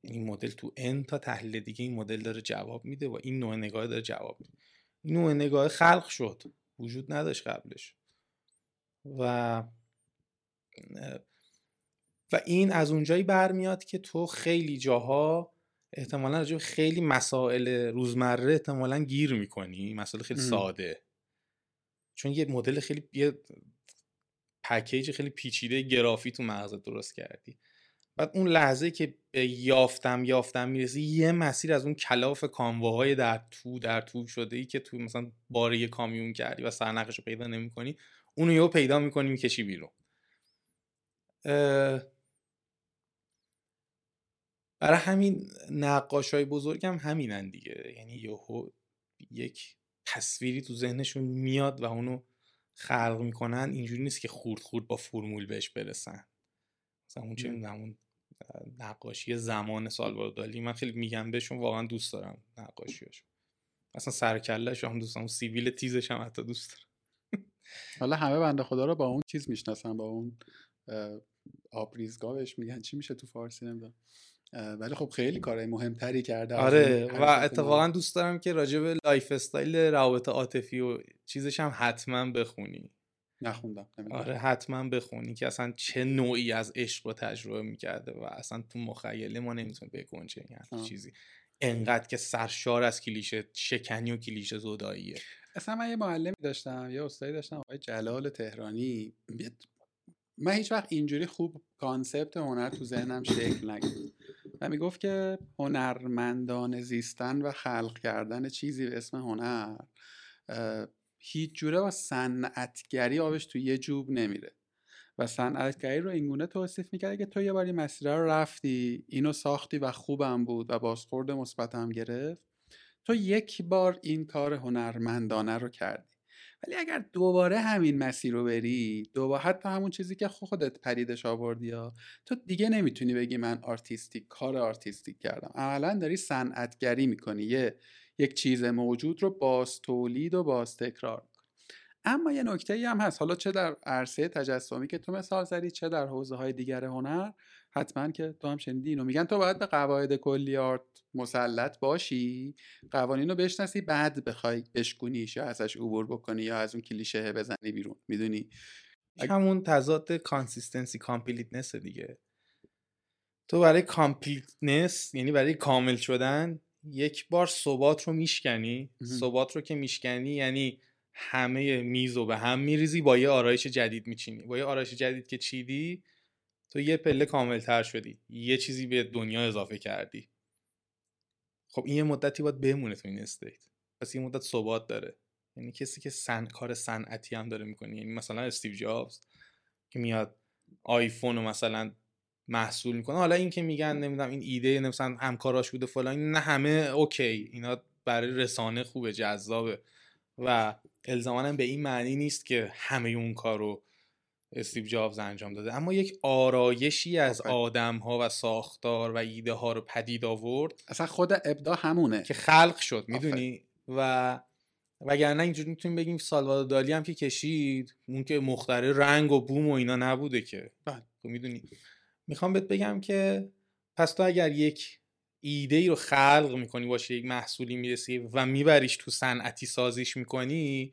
این مدل تو ان تا تحلیل دیگه این مدل داره جواب میده و این نوع نگاه داره جواب میده. این نوع نگاه خلق شد. وجود نداشت قبلش. و و این از اونجایی برمیاد که تو خیلی جاها احتمالا راجع خیلی مسائل روزمره احتمالا گیر می‌کنی مسائل خیلی ساده. چون یه مدل خیلی یه پکیج خیلی پیچیده گرافی تو مغزت درست کردی. بعد اون لحظه که به یافتم یافتم می‌رسی یه مسیر از اون کلاف کامواهای در تو در تو شده ای که تو مثلا باره کامیون کردی و سرنخش رو پیدا نمی‌کنی اونو یهو پیدا می‌کنی می‌کشی بیرون. برای همین نقاش های بزرگ هم همینن دیگه. یعنی یهو یک تصویری تو ذهنشون میاد و اونو خلق می‌کنن. اینجوری نیست که خورد خورد با فرمول بهش برسن. مثلا اون چه اون نقاشی زمان سال دالی. من خیلی میگم بهشون واقعا دوست دارم نقاشیاش اصلا سرکلش هم دوست دارم. سیویل تیزش هم حتی دوست دارم. حالا همه بنده خدا رو با اون چیز می‌شناسن با اون آبریزگاه بهش میگن. چی میشه تو فارسی نمی‌دونم. ولی خب خیلی کارهای مهمتری کرده. آره و اتفاقا دوست دارم که راجع به lifestyle روابط عاطفی و چیزش هم حتما بخونی. نخوندم آره حتما بخونی که اصلا چه نوعی از عشق رو تجربه می‌کرده و اصلا تو مخیله ما نمی‌تونیم بگنجه این چیزی. انقدر که سرشار از کلیشه شکنی و کلیشه زوداییه اصلا من یه معلمی داشتم یه استادی داشتم آقای جلال تهرانی. من هیچ وقت اینجوری خوب concept هنر تو ذهنم شکل نگرفت و می‌گفت که هنرمندان زیستن و خلق کردن چیزی به اسم هنر هیچ جوره با صنعتگری آبش تو یه جوب نمیره. و صنعتگری رو اینگونه توصیف می‌کرده که تو یه باری مسیر رو رفتی اینو ساختی و خوبم بود و بازخورد مثبتم گرفت. تو یک بار این کار هنرمندانه رو کردی. ولی اگر دوباره همین مسیر رو بری دوباره حتی همون چیزی که خودت پدیدش آوردی یا تو دیگه نمی‌تونی بگی من artistic کار artistic کردم. عملا داری صنعتگری می‌کنی یه یک چیز موجود رو باز تولید و باز تکرار اما یه نکته ای هم هست. حالا چه در عرصه تجسمی که تو مثال زدی چه در حوزه های دیگر هنر حتما که تو هم شنیدی اینو. میگن تو باید به قواعد کلی art مسلط باشی. قوانین رو بشناسی بعد بخوای بشکونیش یا ازش عبور بکنی یا از اون کلیشه بزنی بیرون. می‌دونی؟ همون تضاد consistency completeness دیگه. تو برای completeness یعنی برای کامل شدن یک بار ثبات رو میشکنی. ثبات رو که میشکنی یعنی همه میز رو به هم میریزی با یه آرایش جدید میچینی. با یه آرایش جدید که چیدی تو یه پله کامل تر شدی یه چیزی به دنیا اضافه کردی. خب این یه مدتی باید بمونه تو این state. پس یه مدت ثبات داره. یعنی کسی که سن... کار صنعتی هم داره می‌کنه. یعنی مثلا استیو جابز که میاد آیفون رو مثلا محصول می‌کنه. حالا این که میگن نمی‌دونم این ایده مثلا همکاراش بوده فلان نه همه okay. اینا برای رسانه خوبه جذابه. و الزاما به این معنی نیست که همه اون کار رو استیو جابز انجام داده. اما یک آرایشی از آدم ها و ساختار و ایده ها رو پدید آورد اصلا خود ابدا همونه. که خلق شد می‌دونی؟ و وگرنه اینجوری می‌تونیم بگیم سالوادو دالی هم که کشید اون که مختره رنگ و بوم و اینا نبوده که. بله. تو می‌دونی؟ می‌خوام بهت بگم که پس تو اگر یک ایده ای رو خلق می‌کنی باشه یک محصولی می‌رسی و میبریش تو صنعتی سازیش می‌کنی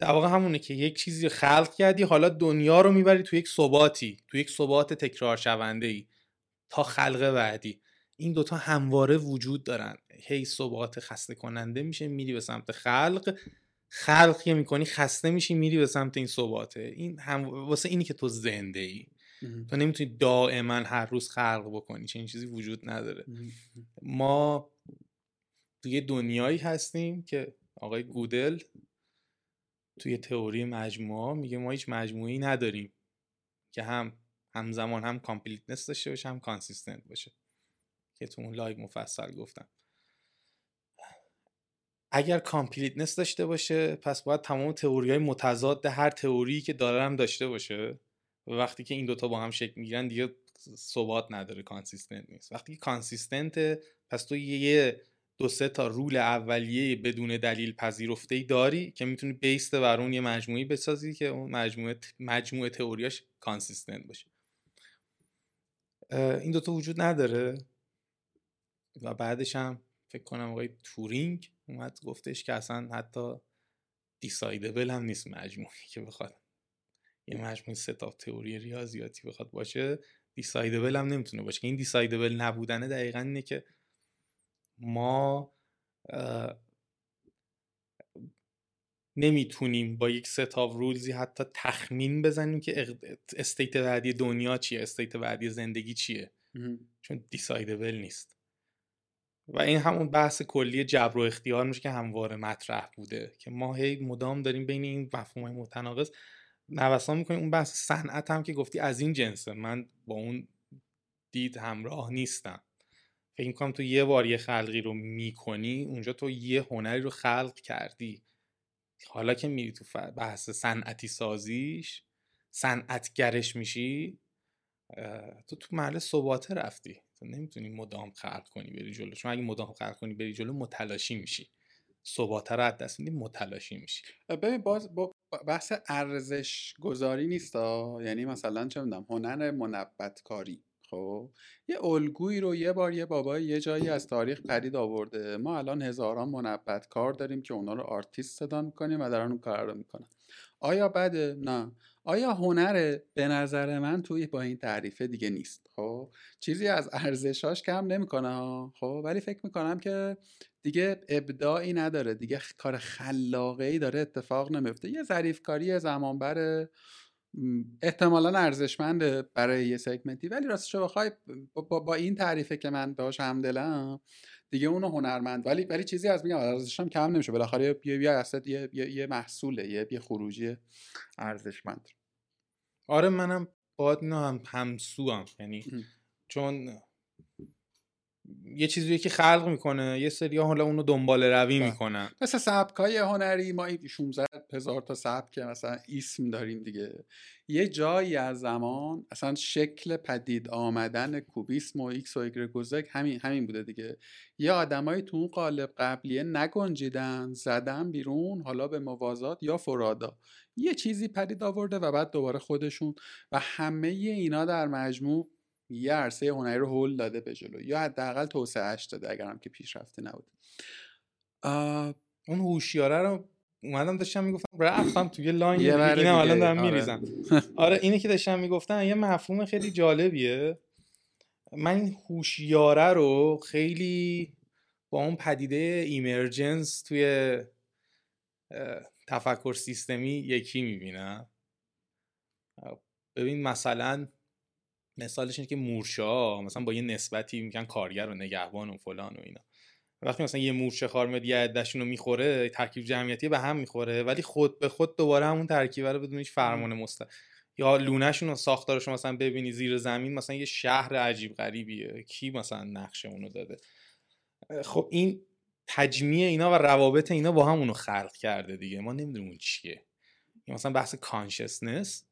در واقع همونه که یک چیزی خلق کردی حالا دنیا رو می‌بری تو یک ثباتی تو یک ثبات تکرار شونده ای تا خلق بعدی. این دوتا همواره وجود دارن. هی ثبات خسته کننده میشه میری به سمت خلق. خلق که می‌کنی خسته میشی میری به سمت این ثباته. این هم واسه اینی که تو زنده ای تو نمی‌تونی دائما هر روز خلق بکنی چنین چیزی وجود نداره. ما توی دنیایی هستیم که آقای گودل توی تئوری مجموعه میگه ما هیچ مجموعی نداریم که هم همزمان هم completeness داشته باشه هم consistent باشه که تو اون live مفصل گفتم. اگر completeness داشته باشه پس باید تمام تئوری های متضاد هر تئوری که داره هم داشته باشه. و وقتی که این دوتا با هم شکل می‌گیرن دیگه ثبات نداره consistent نیست. وقتی consistent پس تو یه دو سه تا rule اولیه بدون دلیل پذیرفته ای داری که می‌تونی based بر اون یه مجموعی بسازی که اون مجموعه مجموعه تئوریاش consistent باشه. این دوتا وجود نداره. و بعدش هم فکر کنم آقای تورینگ اومد گفتش که اصلا حتی decidable هم نیست مجموعی که بخواد یه مجموعه set of تئوری ریاضیاتی بخواد باشه decidable هم نمی‌تونه باشه. این decidable نبودنه دقیقا اینه که ما نمی‌تونیم با یک set of rules ی حتی تخمین بزنیم که state بعدی دنیا چیه state بعدی زندگی چیه. چون decidable نیست. و این همون بحث کلی جبر و اختیار میشه که همواره مطرح بوده که ما هی مدام داریم بین این مفهوم های متناقض نوسان می‌کنیم. اون بحث صنعت هم که گفتی از این جنسه. من با اون دید همراه نیستم. فکر می‌کنم تو یه بار یه خلقی رو می‌کنی اونجا تو یه هنری رو خلق کردی. حالا که میری تو بحث صنعتی سازیش صنعتگرش میشی تو تو محل ثباته رفتی. تو نمی‌تونی مدام خلق کنی بری جلو. چون اگه مدام خلق کنی بری جلو متلاشی میشی. ثباته رو از دست میدی متلاشی میشی. ببین باز با بحث ارزش گذاری نیست یعنی مثلا چه می‌دونم هنر منبت کاری خب یه الگویی رو یه بار یه بابای یه جایی از تاریخ پدید آورده. ما الان هزاران منبت کار داریم که اونا رو آرتیست صدا می‌کنیم و دارن اون کار رو می‌کنن. آیا بده؟ نه. آیا هنر به نظر من توی با این تعریفه دیگه نیست؟ خب چیزی از ارزشاش کم نمی‌کنه خب ولی فکر می‌کنم که دیگه ابداعی نداره. دیگه کار خلاقه ای داره اتفاق نمیفته یه ظریفکاری زمان بره احتمالا ارزشمنده برای یه سگمنتی. ولی راستش بخوای با, با, این تعریفه که من داشت همدلم دیگه اونو هنرمند. ولی ولی چیزی از میگم ارزشش هم کم نمیشه. بالاخره یه یه یه, یه, یه محصوله یه, یه خروجی ارزشمند. آره منم باید هم همسو هم یعنی چون یه چیزی که خلق می‌کنه. یه سری حالا اونو دنبال روی بله. می‌کنن. مثل سبکای هنری ما 16 هزار تا سبک مثلا اسم داریم دیگه. یه جایی از زمان اصلا شکل پدید آمدن کوبیسم و ایکس و ایگرگوزک همین همین بوده دیگه. یه آدمایی تو اون قالب قبلیه نگنجیدن زدن بیرون حالا به موازات یا فرادا. یه چیزی پدید آورده و بعد دوباره خودشون و همه اینا در مجموع یه عرصه هنری رو هول داده به جلو یا حداقل توسعهش داده اگرم که پیشرفته نبود. اون هوشیاره رو اومدم داشتم می‌گفتم رفتم توی لاین اینم الان دارم آره. میریزم. [LAUGHS] آره اینه که داشتم می‌گفتم یه مفهوم خیلی جالبیه. من این هوشیاره رو خیلی با اون پدیده ایمرجنس توی تفکر سیستمی یکی می‌بینم. ببین مثلا مثالش اینه که مورشا مثلا با یه نسبتی میگن کارگر و نگهبان و فلان و اینا. وقتی مثلا یه مورچه خار میاد یه عدهشون رو می‌خوره ترکیب جمعیتی به هم می‌خوره ولی خود به خود دوباره همون ترکیب رو بدون هیچ فرمان مست یا لونهشون و ساختارش مثلا ببینی زیر زمین مثلا یه شهر عجیب غریبیه. کی مثلا نقشه اونو داده خب این تجمیع اینا و روابط اینا با هم اونو خلق کرده دیگه. ما نمی‌دونیم اون چیه. مثلا بحث کانشسنس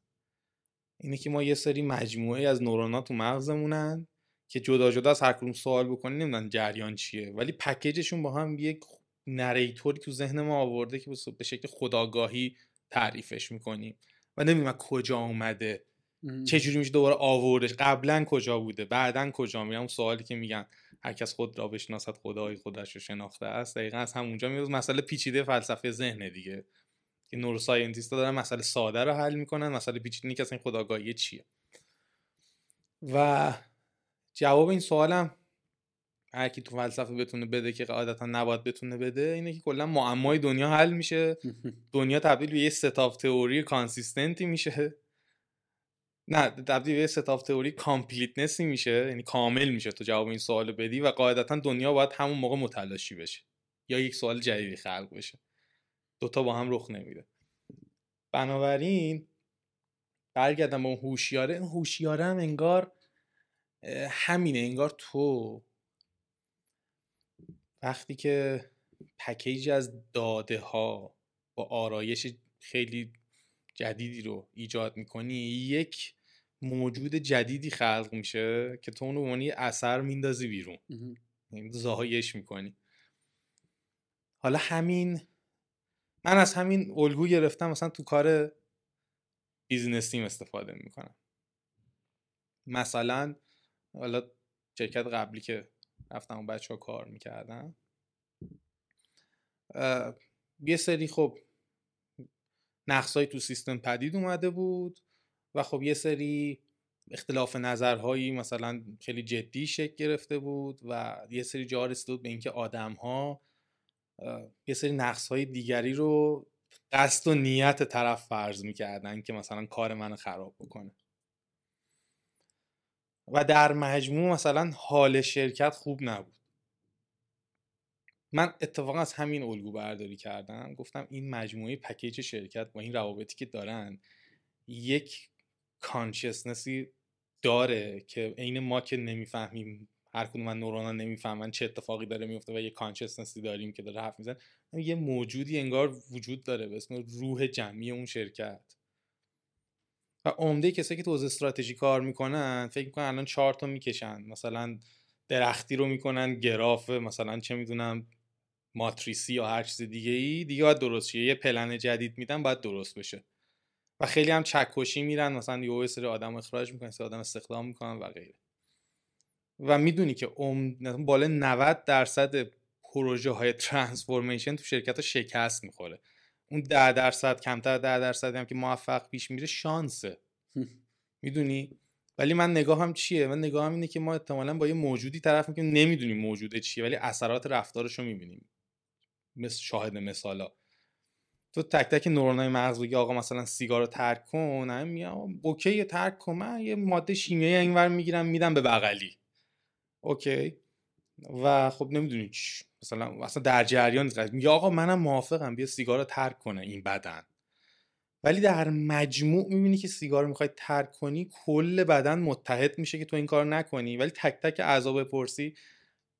اینه که ما یه سری مجموعه از نورونات تو مغزمونن که جدا جدا از هر کدوم سوال بکنی نمی‌دونن جریان چیه. ولی پکیجشون با هم یک نریتوری تو ذهن ما آورده که به شکل خداگاهی تعریفش می‌کنیم. و نمی‌دونم کجا اومده چجوری میشه دوباره آوردش قبلا کجا بوده بعدا کجا اون سوالی که میگن هر کس خود را بشناسد خدای خودش رو شناخته است. دقیقا از همونجا میاد مسئله پیچیده فلسفه ذهن دیگه. که neuroscientist دارن مسئله ساده رو حل می‌کنن مسئله پیچیده که اصلا خودآگاهی چیه؟ و جواب این سوالم هر کی تو فلسفه بتونه بده که قاعدتا نباید بتونه بده اینه که کلا معمای دنیا حل میشه. [LAUGHS] دنیا تبدیل به یه set of تئوری consistent ی میشه. نه تبدیل به یه set of تئوری completeness ی میشه. یعنی کامل میشه تو جواب این سوال بدی و قاعدتا دنیا باید همون موقع متلاشی بشه. یا یک سوال جدیدی خلق بشه. دوتا با هم رخ نمیده. بنابراین برگردم به اون هوشیاره. این هوشیاره هم انگار همینه. انگار تو وقتی که package از داده ها با آرایش خیلی جدیدی رو ایجاد می‌کنی یک موجود جدیدی خلق میشه که تو اونو به اثر میندازی بیرون. یعنی زایش می‌کنی. حالا همین من از همین الگو گرفتم مثلا تو کار بیزنسیم استفاده می‌کنم. مثلا حالا شرکت قبلی که رفتم و بچه ها کار می‌کردم یه سری خب نقصایی تو سیستم پدید اومده بود و خب یه سری اختلاف نظرهایی مثلا خیلی جدی شکل گرفته بود و یه سری جا رسیده بود به اینکه آدم ها یه سری نقص های دیگری رو قصد و نیت طرف فرض می‌کردن که مثلا کار من خراب بکنه. و در مجموع مثلا حال شرکت خوب نبود. من اتفاقا از همین الگو برداری کردم. گفتم این مجموعه پکیج شرکت با این روابطی که دارن یک کانشسنسی داره که عین ما که نمی‌فهمیم هر کدوم من نورونا نمی‌فهمن چه اتفاقی داره میفته و یه کانشسنسی داریم که داره حرف می‌زنه. یه موجودی انگار وجود داره به اسم روح جمعی اون شرکت. و عمده کسایی که تو استراتژی کار می‌کنن فکر می‌کنن الان چهار تا می‌کشن. مثلا درختی رو می‌کنن گراف مثلا چه می‌دونم ماتریسی یا هر چیز دیگه ای دیگه باید درست شه. یه پلن جدید میدن باید درست بشه. و خیلی هم چکشی میرن مثلا یه سری آدم اخراج می‌کنن سری آدم استخدام می‌کنن و غیره. و می‌دونی که ام بالا 90 درصد پروژه های ترانسفورمیشن تو شرکت ها شکست می‌خوره. اون 10 درصد کمتر 10 درصد هم که موفق پیش میره شانسه. [LAUGHS] می‌دونی؟ ولی من نگاهم چیه؟ من نگاهم اینه که ما احتمالا با یه موجودی طرف می‌کنیم. نمی‌دونیم موجوده چیه ولی اثرات رفتارش رو می‌بینیم. مثل شاهد مثالا. تو تک تک نورونای مغز بگی آقا مثلا سیگار رو ترک کن. هم میگم اوکی ترک کن. من یه ماده شیمیایی اینور می‌گیرم میدم به بغلی. اوکی. و خب نمی‌دونی چی. مثلا اصلا در جریان میگه آقا منم موافقم بیا سیگار رو ترک کنه این بدن. ولی در مجموع می‌بینی که سیگار می‌خوای ترک کنی کل بدن متحد میشه که تو این کار نکنی. ولی تک تک اعضا بپرسی.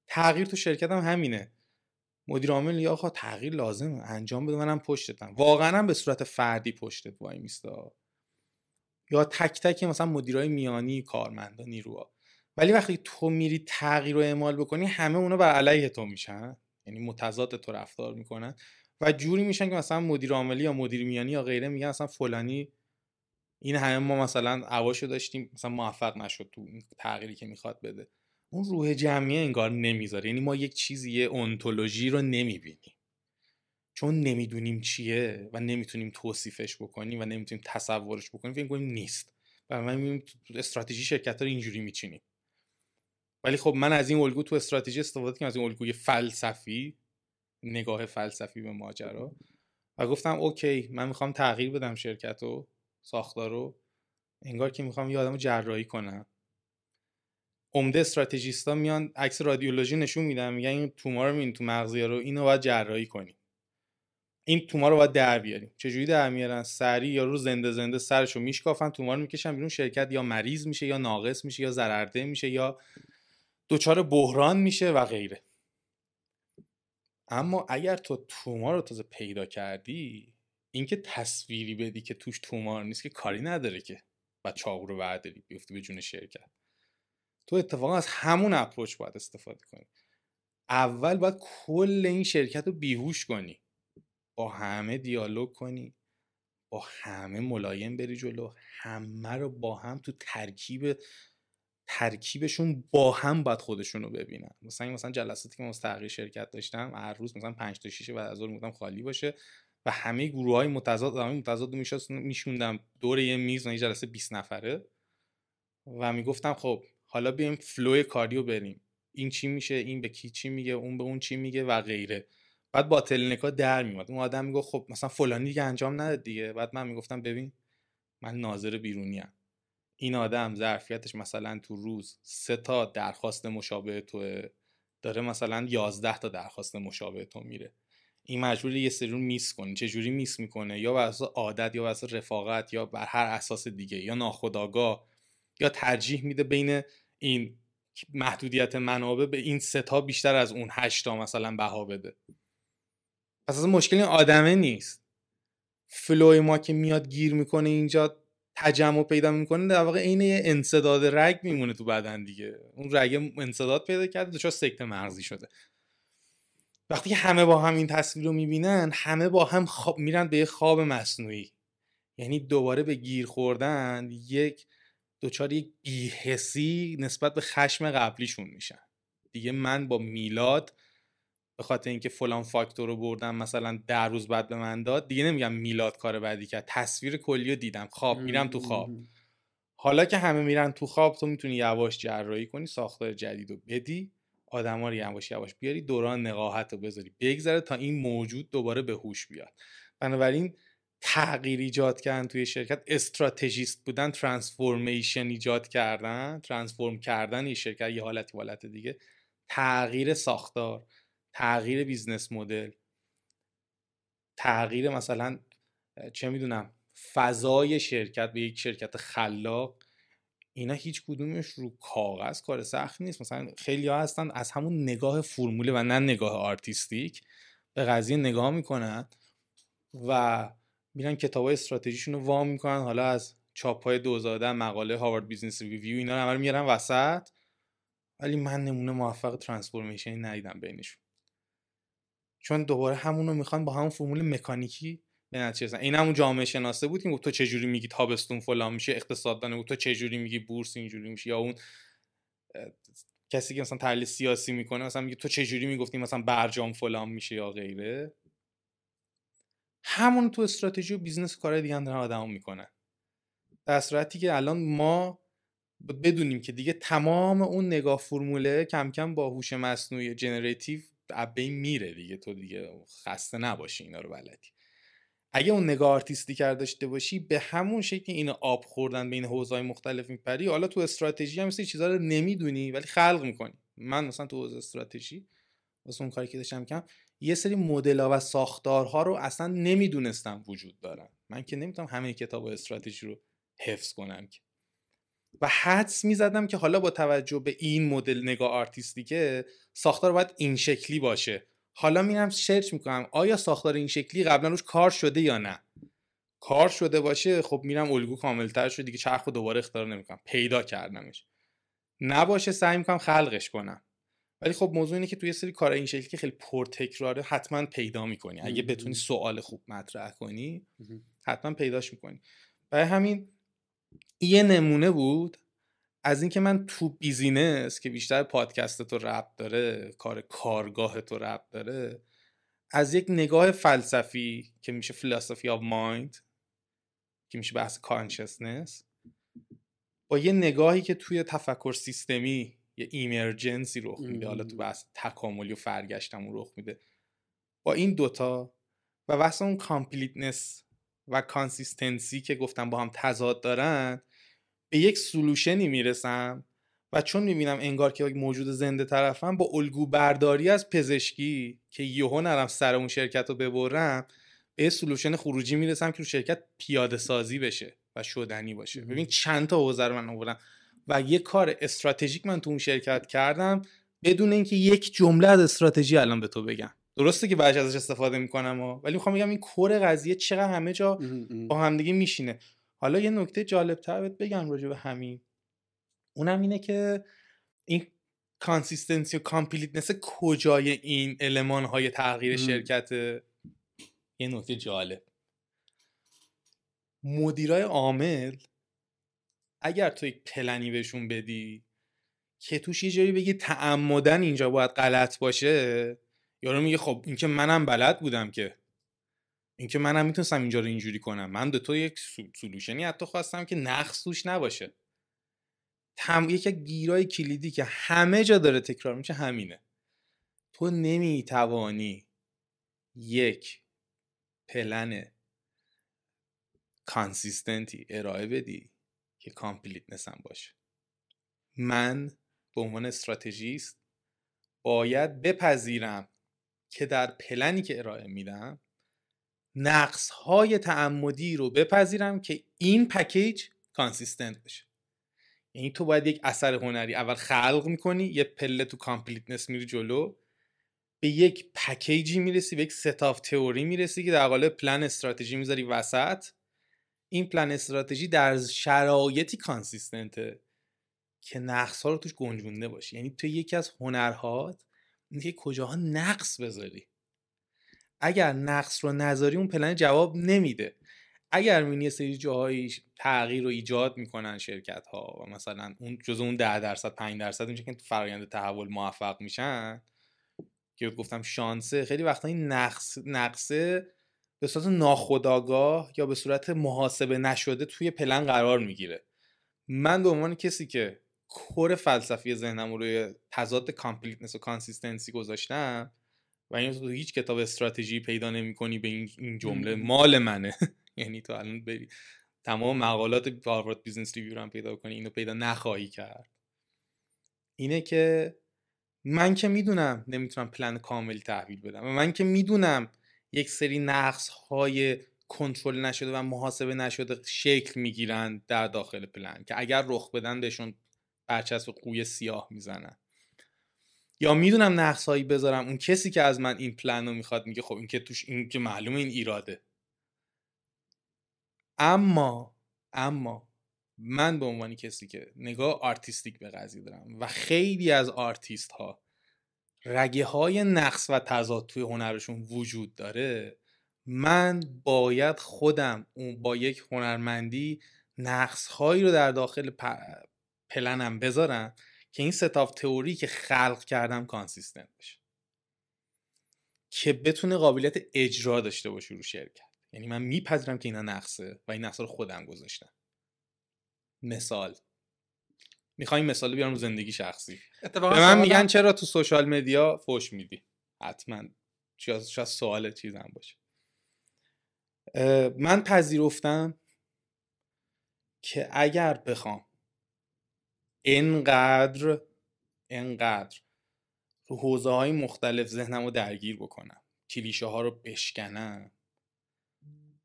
تغییر تو شرکت هم همینه. مدیر عامل یا آقا تغییر لازمه. انجام بده منم پشتتم. واقعا هم به صورت فردی پشتت وای میستا. یا تک تک مثلا مدیرای میانی کارمندا نیروها. ولی وقتی تو میری تغییر رو اعمال بکنی همه اونا بر علیه تو میشن. یعنی متضاد تو رفتار می‌کنن و جوری میشن که مثلا مدیر عاملی یا مدیر میانی یا غیره میگن مثلا فلانی این همه ما مثلا عواشو داشتیم مثلا موفق نشد تو تغییری که می‌خواد بده. اون روح جمعی انگار نمی‌ذاره. یعنی ما یک چیزی یه اونتولوژی رو نمی‌بینیم. چون نمی‌دونیم چیه و نمی‌تونیم توصیفش بکنیم و نمی‌تونیم تصورش بکنیم فکر کنیم نیست. و من استراتژی شرکت رو اینجوری میچینیم ولی خب من از این الگو تو استراتژی استفاده کردم از این الگوی فلسفی نگاه فلسفی به ماجرا. و گفتم اوکی من می‌خوام تغییر بدم شرکت و ساختار رو. انگار که می‌خوام یه آدم جراحی کنم. عمده استراتژیستا میان عکس رادیولوژی نشون میدن میگن این تومار رو تو مغزی رو اینو باید جراحی کنیم این تومار رو باید در بیاریم. چجوری در میارن؟ سری یا رو زنده زنده سرشو میشکافن تومار می‌کشن بیرون شرکت یا مریض میشه یا ناقص میشه یا ضررده میشه یا دچار بحران میشه و غیره. اما اگر تو تومار رو تازه پیدا کردی اینکه تصویری بدی که توش تومار نیست که کاری نداره که و چاقو رو برداری بیفتی به جون شرکت. تو اتفاقا از همون اپروچ باید استفاده کنی. اول باید کل این شرکت رو بیهوش کنی. با همه دیالوگ کنی. با همه ملایم بری جلو. همه رو با هم تو ترکیب ترکیبشون با هم باید خودشون رو ببینن. مثلا مثلا جلساتی که من شرکت داشتم هر روز مثلا 5 تا 6 بعد از ظهر خالی باشه و همه گروه های متضاد همه متضاد میشوندم. دور یه میز یه جلسه 20 نفره و می‌گفتم خب حالا بیایم فلو کاریو بریم. این چی میشه؟ این به کی چی میگه؟ اون به اون چی میگه؟ و غیره. بعد با تلنکا در میومد اون آدم میگه خب مثلا فلانی دیگه انجام نداد دیگه. بعد من می‌گفتم ببین من ناظر بیرونی ام. این آدم ظرفیتش مثلا تو روز سه تا درخواست مشابه تو داره مثلا 11 تا درخواست مشابه تو میره. این مجبور یه سری رو میس کنه. چه جوری میس می‌کنه؟ یا بر اساس عادت یا بر اساس رفاقت یا بر هر اساس دیگه. یا ناخودآگاه یا ترجیح میده بین این محدودیت منابع به این ستا بیشتر از اون هشتا مثلا بها بده. پس از مشکل این آدمه نیست. فلوی ما که میاد گیر می‌کنه اینجا تجمع پیدا می‌کنه در واقع عین انصداد رگ میمونه تو بدن دیگه. اون رگ انصداد پیدا کرده دچار سکته مغزی شده. وقتی همه با هم این تصویر رو می‌بینن همه با هم خواب میرن به یه خواب مصنوعی. یعنی دوباره به گیر خوردن یک دچار یک بیحسی نسبت به خشم قبلیشون میشن. دیگه من با میلاد به خاطر اینکه فلان فاکتور رو بردم مثلا در روز بعد به من داد دیگه نمیگم میلاد کار بعدی کرد. تصویر کلی رو دیدم. خواب میرم تو خواب. حالا که همه میرن تو خواب تو می‌تونی یواش جراحی کنی ساختار جدید رو بدی. آدما رو یواش یواش بیاری دوران نقاهت رو بذاری. بگذره تا این موجود دوباره به هوش بیاد. بنابراین تغییر ایجاد کردن توی شرکت استراتژیست بودن ترانسفورمیشن ایجاد کردن ترانسفورم کردن این شرکت یه حالتی حالت دیگه. تغییر ساختار. تغییر business model تغییر مثلا چه می‌دونم فضای شرکت به یک شرکت خلاق اینا هیچ کدومش رو کاغذ کار سخت نیست. مثلا خیلی ها هستن از همون نگاه فرموله و نه نگاه artistic به قضیه نگاه می‌کنن و میرن کتاب های استراتژیشون رو وا می‌کنن. حالا از چاپ های دوزاده مقاله Harvard Business Review اینا رو میارن وسط. ولی من نمونه موفق transformation ی ندیدم بینشون. چون دوباره همون رو می‌خوان با همون فرمول مکانیکی به نتیجه این همون جامعه شناسه بود که تو چجوری میگی تابستون فلان میشه اقتصاددان بود تو چجوری میگی بورس اینجوری میشه؟ یا اون کسی که مثلا تحلیل سیاسی می‌کنه مثلا میگه تو چجوری می‌گفتی مثلا برجام فلان میشه یا غیره؟ همون تو استراتژی و business کار دیگه هم دارن آدم می‌کنن. در صورتی که الان ما بدونیم که دیگه تمام اون نگاه فرموله کم کم با هوش مصنوعی generative از بین میره دیگه تو دیگه خسته نباشی اینا رو بلدی. اگه اون نگاه artistic ه رو داشته باشی به همون شکل عین آب خوردن بین حوزه‌های مختلف میپری. حالا تو استراتژی هم مثل چیزا رو نمی‌دونی ولی خلق می‌کنی. من مثلا تو حوزه استراتژی واسه اون کاری که داشتم کم یه سری مدل و ساختارها رو اصلا نمی‌دونستم وجود دارن. من که نمی‌تونم همه کتاب استراتژی رو حفظ کنم که. و حدس می‌زدم که حالا با توجه به این مدل نگاه آرتیستیکه ساختار باید این شکلی باشه. حالا میرم سرچ می‌کنم آیا ساختار این شکلی قبلا روش کار شده یا نه؟ کار شده باشه خب میرم الگو کاملتر شده دیگه چرخ رو دوباره اختیار نمی‌کنم. پیدا کردمش. نباشه سعی می‌کنم خلقش کنم. ولی خب موضوع اینه که توی سری کار این شکلی که خیلی پرتکراره حتما پیدا می‌کنی. اگه بتونی سوال خوب مطرح کنی حتما پیداش می‌کنی. برای همین یه نمونه بود از اینکه من تو business که بیشتر پادکست تو ربط داره کار کارگاه تو ربط داره از یک نگاه فلسفی که میشه philosophy of mind که میشه بحث consciousness با یه نگاهی که توی تفکر سیستمی یه emergence ی رخ میده حالا تو بحث تکاملی و فرگشتمون رخ میده. با این دوتا و بحث اون completeness و consistency که گفتم با هم تضاد دارن به یک solution ی می‌رسم و چون می‌بینم انگار که موجود زنده طرفم با الگو برداری از پزشکی که یهو نرم سر اون شرکت رو ببرم به یه solution خروجی می‌رسم که رو شرکت پیاده سازی بشه و شدنی باشه. ببین چند تا حوزه رو من آوردم و یه کار استراتژیک من تو اون شرکت کردم بدون اینکه یک جمله از استراتژی الان به تو بگم. درسته که بعضی ازش استفاده می‌کنم و ولی می‌خوام بگم این core قضیه چقدر همه جا با همدیگه میشینه. حالا یه نکته جالب تر بهت بگم راجع به همین. اونم اینه که این consistency و completeness کجای این المان های تغییر شرکت؟ یه نکته جالب. مدیرای عامل اگر تو یک پلنی بهشون بدی که توش یه جایی بگی تعمدن اینجا باید غلط باشه یارو میگه خب این که منم بلد بودم که. اینکه منم می‌تونستم اینجا رو اینجوری کنم. من به تو یک سلوشنی حتی خواستم که نقص توش نباشه. تم... یکی گیرای کلیدی که همه جا داره تکرار میشه همینه. تو نمی‌توانی یک پلن consistent ی ارائه بدی که completeness هم باشه. من به عنوان استراتژیست باید بپذیرم که در پلنی که ارائه میدم نقص های تعمدی رو بپذیرم که این package consistent بشه. یعنی تو باید یک اثر هنری اول خلق می‌کنی یه پله تو completeness میری جلو به یک package ی می‌رسی به یک set of theory می‌رسی که در قالب پلن استراتژی می‌ذاری وسط. این پلن استراتژی در شرایطی کانسیستنته که نقص ها رو توش گنجونده باشی یعنی تو یکی از هنرهات اینکه کجاها نقص بذاری. اگر نقص رو نذاری اون پلن جواب نمیده. اگر می‌بینی یه سری جاهایی تغییر رو ایجاد می‌کنن شرکت ها و مثلا اون جزء اون ده درصد 5 درصد میشه که فرآیند تحول موفق میشن که گفتم شانسه. خیلی وقتا این نقص نقصه به صورت ناخودآگاه یا به صورت محاسبه نشده توی پلن قرار می‌گیره. من به عنوان کسی که core فلسفی ذهنم رو روی تضاد completeness و consistency گذاشتم و این تو هیچ کتاب استراتژی پیدا نمی کنی به این جمله. مال منه. [LAUGHS] یعنی تو الان بری تمام مقالات هاروارد بیزنس ریویو رو هم پیدا کنی اینو پیدا نخواهی کرد. اینه که من که می‌دونم نمی‌تونم پلن کاملی تحویل بدم و من که می‌دونم یک سری نقص های کنترل نشده و محاسبه نشده شکل می‌گیرن در داخل پلن که اگر رخ بدن بهشون برچسب قوی سیاه می‌زنن. یا میام نقص هایی بذارم. اون کسی که از من این پلن رو می‌خواد میگه خب این که توش این که معلومه این ایراده. اما اما من به عنوان کسی که نگاه artistic به قضیه دارم و خیلی از آرتیست ها رگه های نقص و تضاد توی هنرشون وجود داره من باید خودم اون با یک هنرمندی نقص هایی رو در داخل پلنم بذارم که این set of theory که خلق کردم consistent بشه. که بتونه قابلیت اجرا داشته باشه رو شرکت یعنی من میپذیرم که اینا نقصه و این نقصه رو خودم گذاشتم. مثال. می‌خوایم مثال بیارم رو زندگی شخصی. به من میگن چرا تو سوشال مدیا فوش میدی؟ حتما. شاید سوال چیزم باشه. من پذیرفتم که اگر بخوام انقدر انقدر رو حوزه های مختلف ذهنم رو درگیر بکنم کلیشه ها رو بشکنم.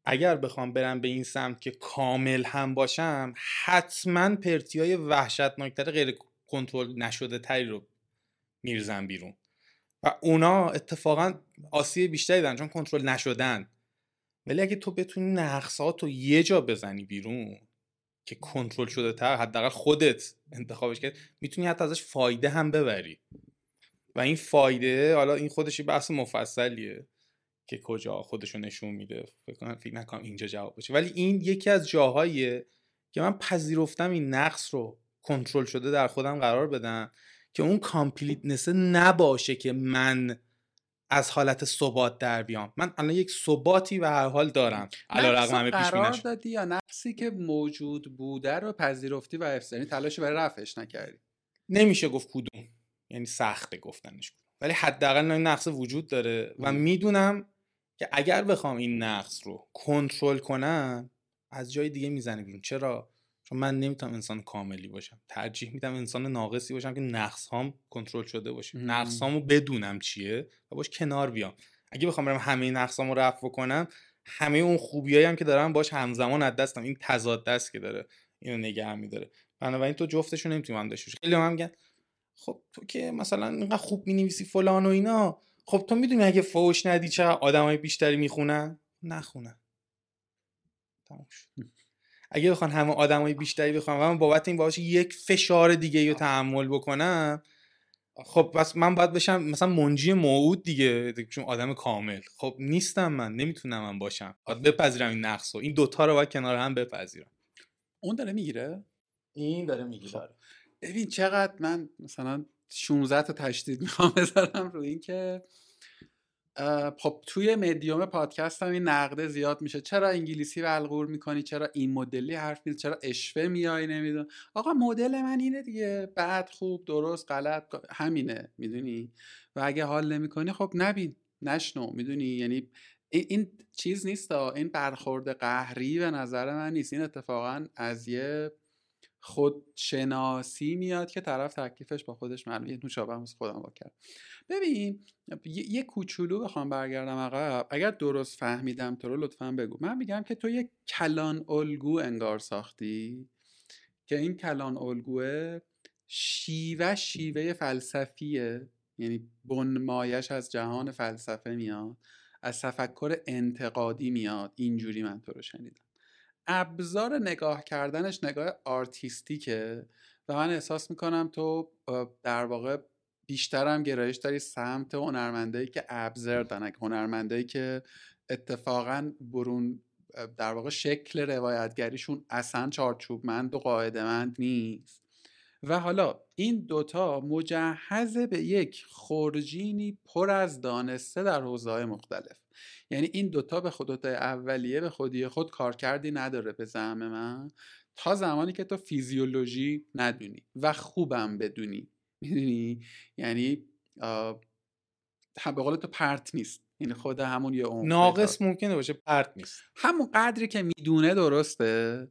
اگر بخوام برم به این سمت که کامل هم باشم حتما پرتی های وحشتناکتر غیر کنترل نشده تری رو میرزن بیرون. و اونا اتفاقا آسیب بیشتری دارن چون کنترل نشدن. ولی اگه تو بتونی نقصات رو یه جا بزنی بیرون که کنترل شده تر حداقل خودت انتخابش کرد می‌تونی حتی ازش فایده هم ببری. و این فایده حالا این خودشی بحث مفصلیه که کجا خودشو نشون میده. فکر کنم فکر نکنم اینجا جواب باشه. ولی این یکی از جاهاییه که من پذیرفتم این نقص رو کنترل شده در خودم قرار بدم که اون کامپلیتنسه نباشه که من از حالت ثبات در بیام. من الان یک ثباتی به هر حال دارم. علی رغم همه پیش قرار دادی یا نقصی که موجود بوده رو پذیرفتی و حفظ یعنی تلاشی برای رفعش نکردی. نمیشه گفت کدوم. یعنی سخته گفتنش. ولی حداقل این نقص وجود داره و می‌دونم که اگر بخوام این نقص رو کنترل کنم از جای دیگه می‌زنه بیرون. چرا؟ چون من نمی‌تونم انسان کاملی باشم. ترجیح میدم انسان ناقصی باشم که نقص هام کنترل شده باشه. نقص هامو بدونم چیه و باش کنار بیام. اگه بخوام برم همه نقص هامو رفع کنم همه اون خوبیایی هم که دارم باش همزمان از دستم. این تضاد دست که داره اینو نگه میداره. بنابراین تو جفتشون نمی‌تونی هم داشته خیلی هم میگن خب تو که مثلا اینقدر خوب می‌نویسی فلان و اینا. خب تو می‌دونی اگه فوش ندی چه آدمای بیشتری می‌خونن؟ نخونن. تموم شد. [LAUGHS] اگه بخوان همه آدمای بیشتری بخوام و من بابت این باشه یک فشار دیگه رو تحمل بکنم. خب پس من باید بشم مثلا منجی موعود دیگه چون آدم کامل. خب نیستم من نمی‌تونم من باشم. باید بپذیرم این نقص و این دوتا رو باید کنار هم بپذیرم. اون داره می‌گیره؟ این داره می‌گیره. خب. ببین چقدر من مثلا 16 تا تشدید می‌خوام بذارم رو این که خب توی مدیوم پادکست هم این نقده زیاد میشه. چرا انگلیسی ولغور می‌کنی؟ چرا این مدلی حرف می‌زنی؟ چرا اشوه میای نمیدون آقا مدل من اینه دیگه. بعد خوب درست غلط همینه. می‌دونی؟ و اگه حال نمی‌کنی خب نبین. نشنو. می‌دونی؟ یعنی این چیز نیست این برخورد قهری به نظر من نیست. این اتفاقا از یه خودشناسی میاد که طرف تکلیفش با خودش معلومه. یه نوشابه خودم با کرد ببین یه کوچولو بخوام برگردم عقب. اگر درست فهمیدم تو رو لطفا بگو. من میگم که تو یک کلان الگو انگار ساختی که این کلان الگوه شیوه شیوه فلسفیه. یعنی بنمایش از جهان فلسفه میاد از تفکر انتقادی میاد. اینجوری من تو رو شنیدم. ابزار نگاه کردنش نگاه آرتیستیکه و من احساس می‌کنم تو در واقع بیشترم گرایش داری سمت هنرمندایی که ابزر دارن. هنرمندایی که اتفاقا برون در واقع شکل روایتگریشون اصلا چارچوبمند و قاعدمند نیست. و حالا این دوتا مجهز به یک خورجینی پر از دانسته در حوزه مختلف. یعنی این دوتا به خودتای اولیه به خودی خود کارکردی نداره به زعم من. تا زمانی که تو فیزیولوژی ندونی و خوبم بدونی. می‌دونی؟ یعنی به قول تو پرت نیست. این خود همون یه عمق ناقص ممکنه باشه پرت نیست. همون قدری که می‌دونه درسته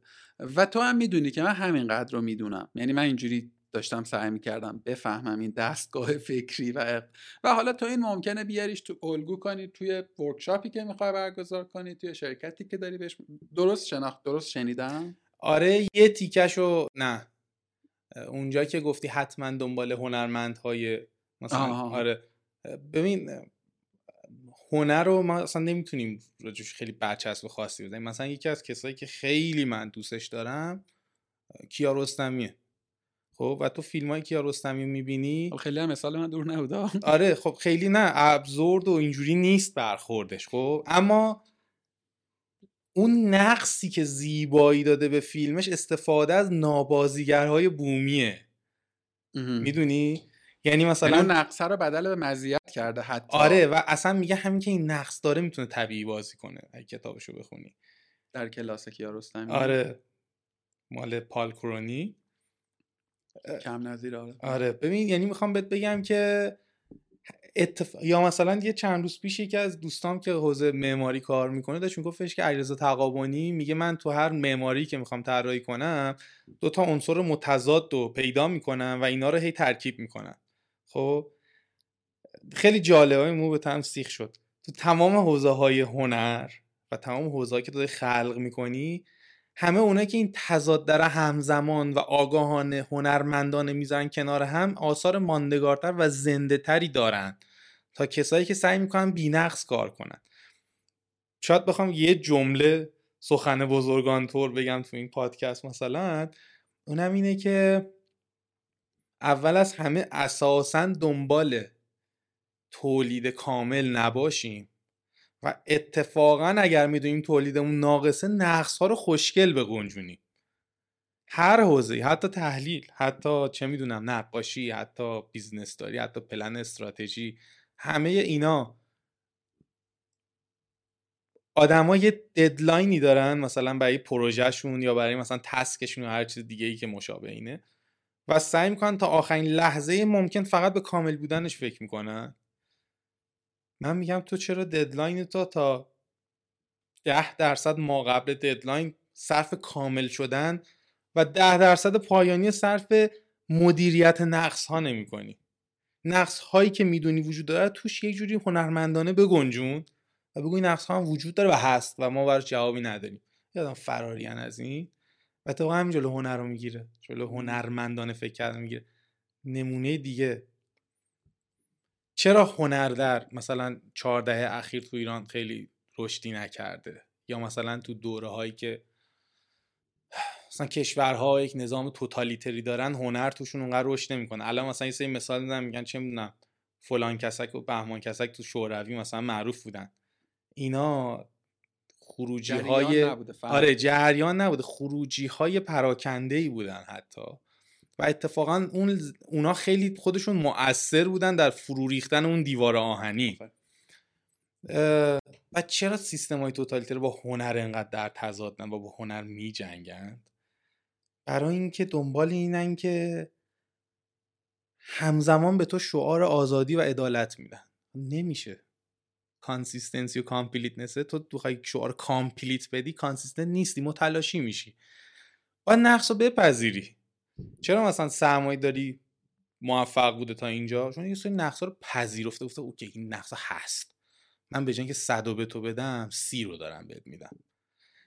و تو هم می‌دونی که من همین قدر رو می‌دونم. یعنی من اینجوری داشتم سعی می‌کردم بفهمم این دستگاه [LAUGHS] فکری و و حالا تو این ممکنه بیاریش تو الگو کنی توی ورکشاپی که می‌خوای برگزار کنی توی شرکتی که داری بهش درست شناخت درست شنیدم؟ آره یه تیکشو نه. اونجا که گفتی حتما دنبال هنرمندهای مثلا آره. ببین هنر رو ما اصلا نمی‌تونیم راجوش خیلی برچسب خاصی بزنیم. مثلا یکی از کسایی که خیلی من دوستش دارم کیارستمیه خب و تو فیلم های کیارستمی می‌بینی؟ خب خیلی هم مثال من دور نبوده آره خب خیلی نه ابزورد و اینجوری نیست برخوردش خب. اما اون نقصی که زیبایی داده به فیلمش استفاده از نابازیگرهای بومیه. می‌دونی؟ یعنی مثلا اون نقصه رو بدل به مزیت کرده حتی. آره و اصلا میگه همین که این نقص داره می‌تونه طبیعی بازی کنه اگه کتابشو بخونی. در کلاس کیارستمی. آره. مال پال کرونی. کم نظیر آره. آره. ببین یعنی می‌خوام بهت بگم که اتف... یا مثلا یه چند روز پیش یکی از دوستام که حوزه معماری کار می‌کنه داشت میگفتش که علیرضا تقابانی میگه من تو هر معماری که می‌خوام طراحی کنم دو تا عنصر متضاد رو پیدا می‌کنم و اینا رو هی ترکیب می‌کنم. خب خیلی جالبه. مو به سیخ شد. تو تمام حوزه های هنر و تمام حوزه که تو خلق می‌کنی همه اونا که این تضاد در همزمان و آگاهانه هنرمندانه می‌ذارن کنار هم آثار ماندگارتر و زنده تری دارن تا کسایی که سعی می‌کنن بینقص کار کنن. شاید بخوام یه جمله سخن بزرگان طور بگم تو این پادکست مثلا. اونم اینه که اول از همه اساسا دنبال تولید کامل نباشیم و اتفاقا اگر می‌دونیم تولیدمون ناقصه نقص ها رو خوشگل بگنجونیم هر حوزه حتی تحلیل حتی چه می‌دونم نقاشی حتی business داری حتی پلن استراتژی همه اینا آدما یه deadline ی دارن مثلا برای پروژهشون یا برای مثلا task شون یا هر چیز دیگه ای که مشابه اینه. و سعی می‌کنن تا آخرین لحظه ممکن فقط به کامل بودنش فکر می‌کنن؟ من میگم تو چرا deadline تو تا ده درصد ما قبل deadline صرف کامل شدن و ده درصد پایانی صرف مدیریت نقص ها نمی کنی نقص هایی که می‌دونی وجود داره توش یه جوری هنرمندانه بگنجون و بگوی نقص ها هم وجود داره و هست و ما براش جوابی نداریم. یادم فراریان از این. و تو همین جلو هنر رو می‌گیره. جلو هنرمندانه فکر کردن می‌گیره. نمونه دیگه. چرا هنر در مثلا چهار اخیر تو ایران خیلی رشدی نکرده؟ یا مثلا تو دوره هایی که مثلا کشورها یک نظام توتالیتری دارن هنر توشون اونقدر رشد نمی‌کنه. الان مثلا یه سری مثال می‌زنم میگن چه می‌دونم فلان کسک و بهمان کسک تو شوروی مثلا معروف بودن. اینا خروجی های آره جریان نبوده. خروجی های پراکنده ای بودن حتی. و اتفاقا اون اونا خیلی خودشون مؤثر بودن در فرو ریختن اون دیوار آهنی. و چرا سیستم های توتالیتر با هنر انقدر در تضادن و با هنر می جنگند برای اینکه دنبال اینن که همزمان به تو شعار آزادی و عدالت میدن نمیشه. consistency و completeness ه تو بخوای شعار complete بدی consistent نیستی متلاشی میشی. باید نقص رو بپذیری. چرا مثلا سرمایه داری موفق بوده تا اینجا؟ چون یه سری نقص رو پذیرفته گفته okay این نقص هست. من به که صد به تو بدم سی رو دارم بهت میدم.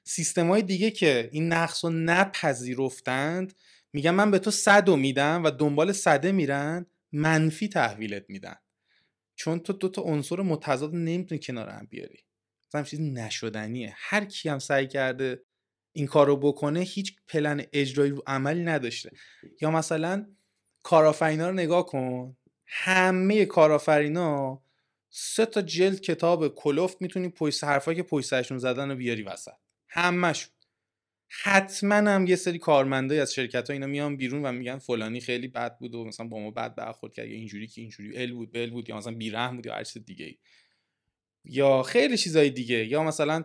سیستم های دیگه که این نقص رو نپذیرفتند میگن من به تو صد میدم و دنبال صده میرن منفی تحویلت میدن. چون تو دو تا عنصر متضاد نمی‌تونی کنار هم بیاری. مثلا چیزی نشدنیه. هر کی هم سعی کرده این کار رو بکنه هیچ پلن اجرایی رو عملی نداشته. یا مثلا کارآفرینا رو نگاه کن. همه کارآفرینا سه تا جلد کتاب کلوفت می‌تونی پشت حرفایی که پشت سرشون زدن رو بیاری وسط. همشون حتما هم یه سری کارمندای از شرکت ها اینا میان بیرون و میگن فلانی خیلی بد بود و مثلا با ما بد برخورد کرد یا اینجوری که اینجوری ال بود بل بود یا مثلا بیرحم بود یا هر چیز دیگه. یا خیلی چیزای دیگه یا مثلا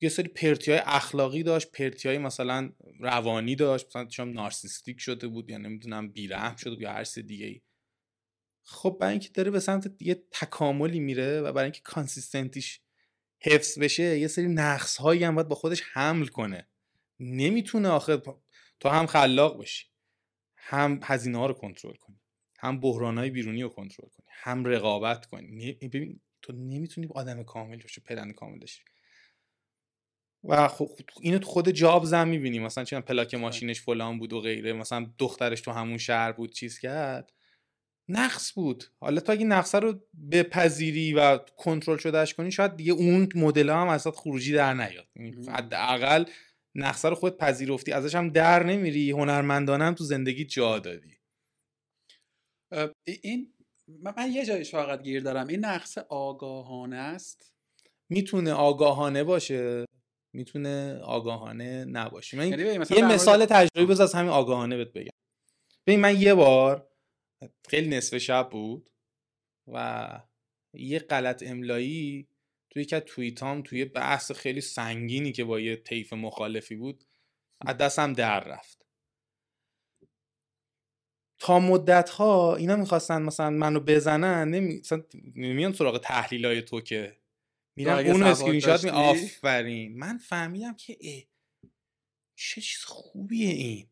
یه سری پرتی های اخلاقی داشت پرتی های مثلا روانی داشت مثلا شما نارسیستیک شده بود یا نمی‌دونم بیرحم شده بود یا هر چیز دیگه خب برای اینکه داره به سمت یه تکاملی میره و برای اینکه کانسیستنتیش حفظ بشه یه سری نقص هایی هم باید با خودش حمل کنه. نمی‌تونه آخه تو هم خلاق باشی هم هزینه ها رو کنترل کنی هم بحران های بیرونی رو کنترل کنی هم رقابت کنی. ببین تو نمی‌تونی آدم کامل باشی پلن کامل باشی و خب اینو تو خود جابز هم می‌بینی. مثلا چون پلاک ماشینش فلان بود و غیره. مثلا دخترش تو همون شهر بود چیز کرد. نقص بود. حالا تو اگه نقصه رو بپذیری و کنترل شدهش کنی شاید دیگه اون مدل هم ازت خروجی در نیاد. یعنی حداقل نقصه رو خود پذیرفتی ازش هم در نمیری هنرمندانه هم تو زندگی جا دادی. این من یه جایش فقط گیر دارم. این نقص آگاهانه است؟ می‌تونه آگاهانه باشه. می‌تونه آگاهانه نباشه. من یعنی یه مثال تجربی بذار از همین آگاهانه بهت بگم. ببین من یه بار خیلی نصف شب بود و یه غلط املایی توی که توییتام توی بحث خیلی سنگینی که با یه طیف مخالفی بود از دستم در رفت. تا مدت ها اینا می‌خواستن مثلا منو بزنن نمی... نمیان سراغ تحلیل های تو که میرم اون اسکرین شات می آفرین. من فهمیدم که چه چیز خوبیه این.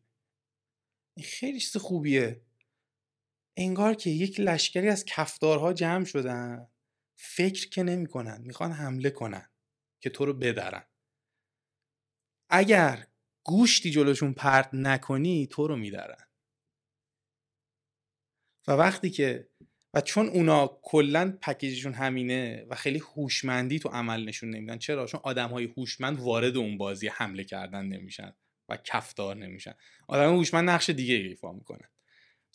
این خیلی چیز خوبیه. انگار که یک لشکری از کفدارها جمع شدن. فکر که نمی‌کنن می‌خوان حمله کنن که تو رو بدرن. اگر گوشتی جلوشون پرت نکنی تو رو میدارن و وقتی که و چون اونا کلا پکیجشون همینه و خیلی هوشمندی تو عمل نشون نمیدن چرا؟ چون آدم های هوشمند وارد اون بازی حمله کردن نمیشن و کفدار نمیشن. آدم هوشمند نقش دیگه ایفا می‌کنن.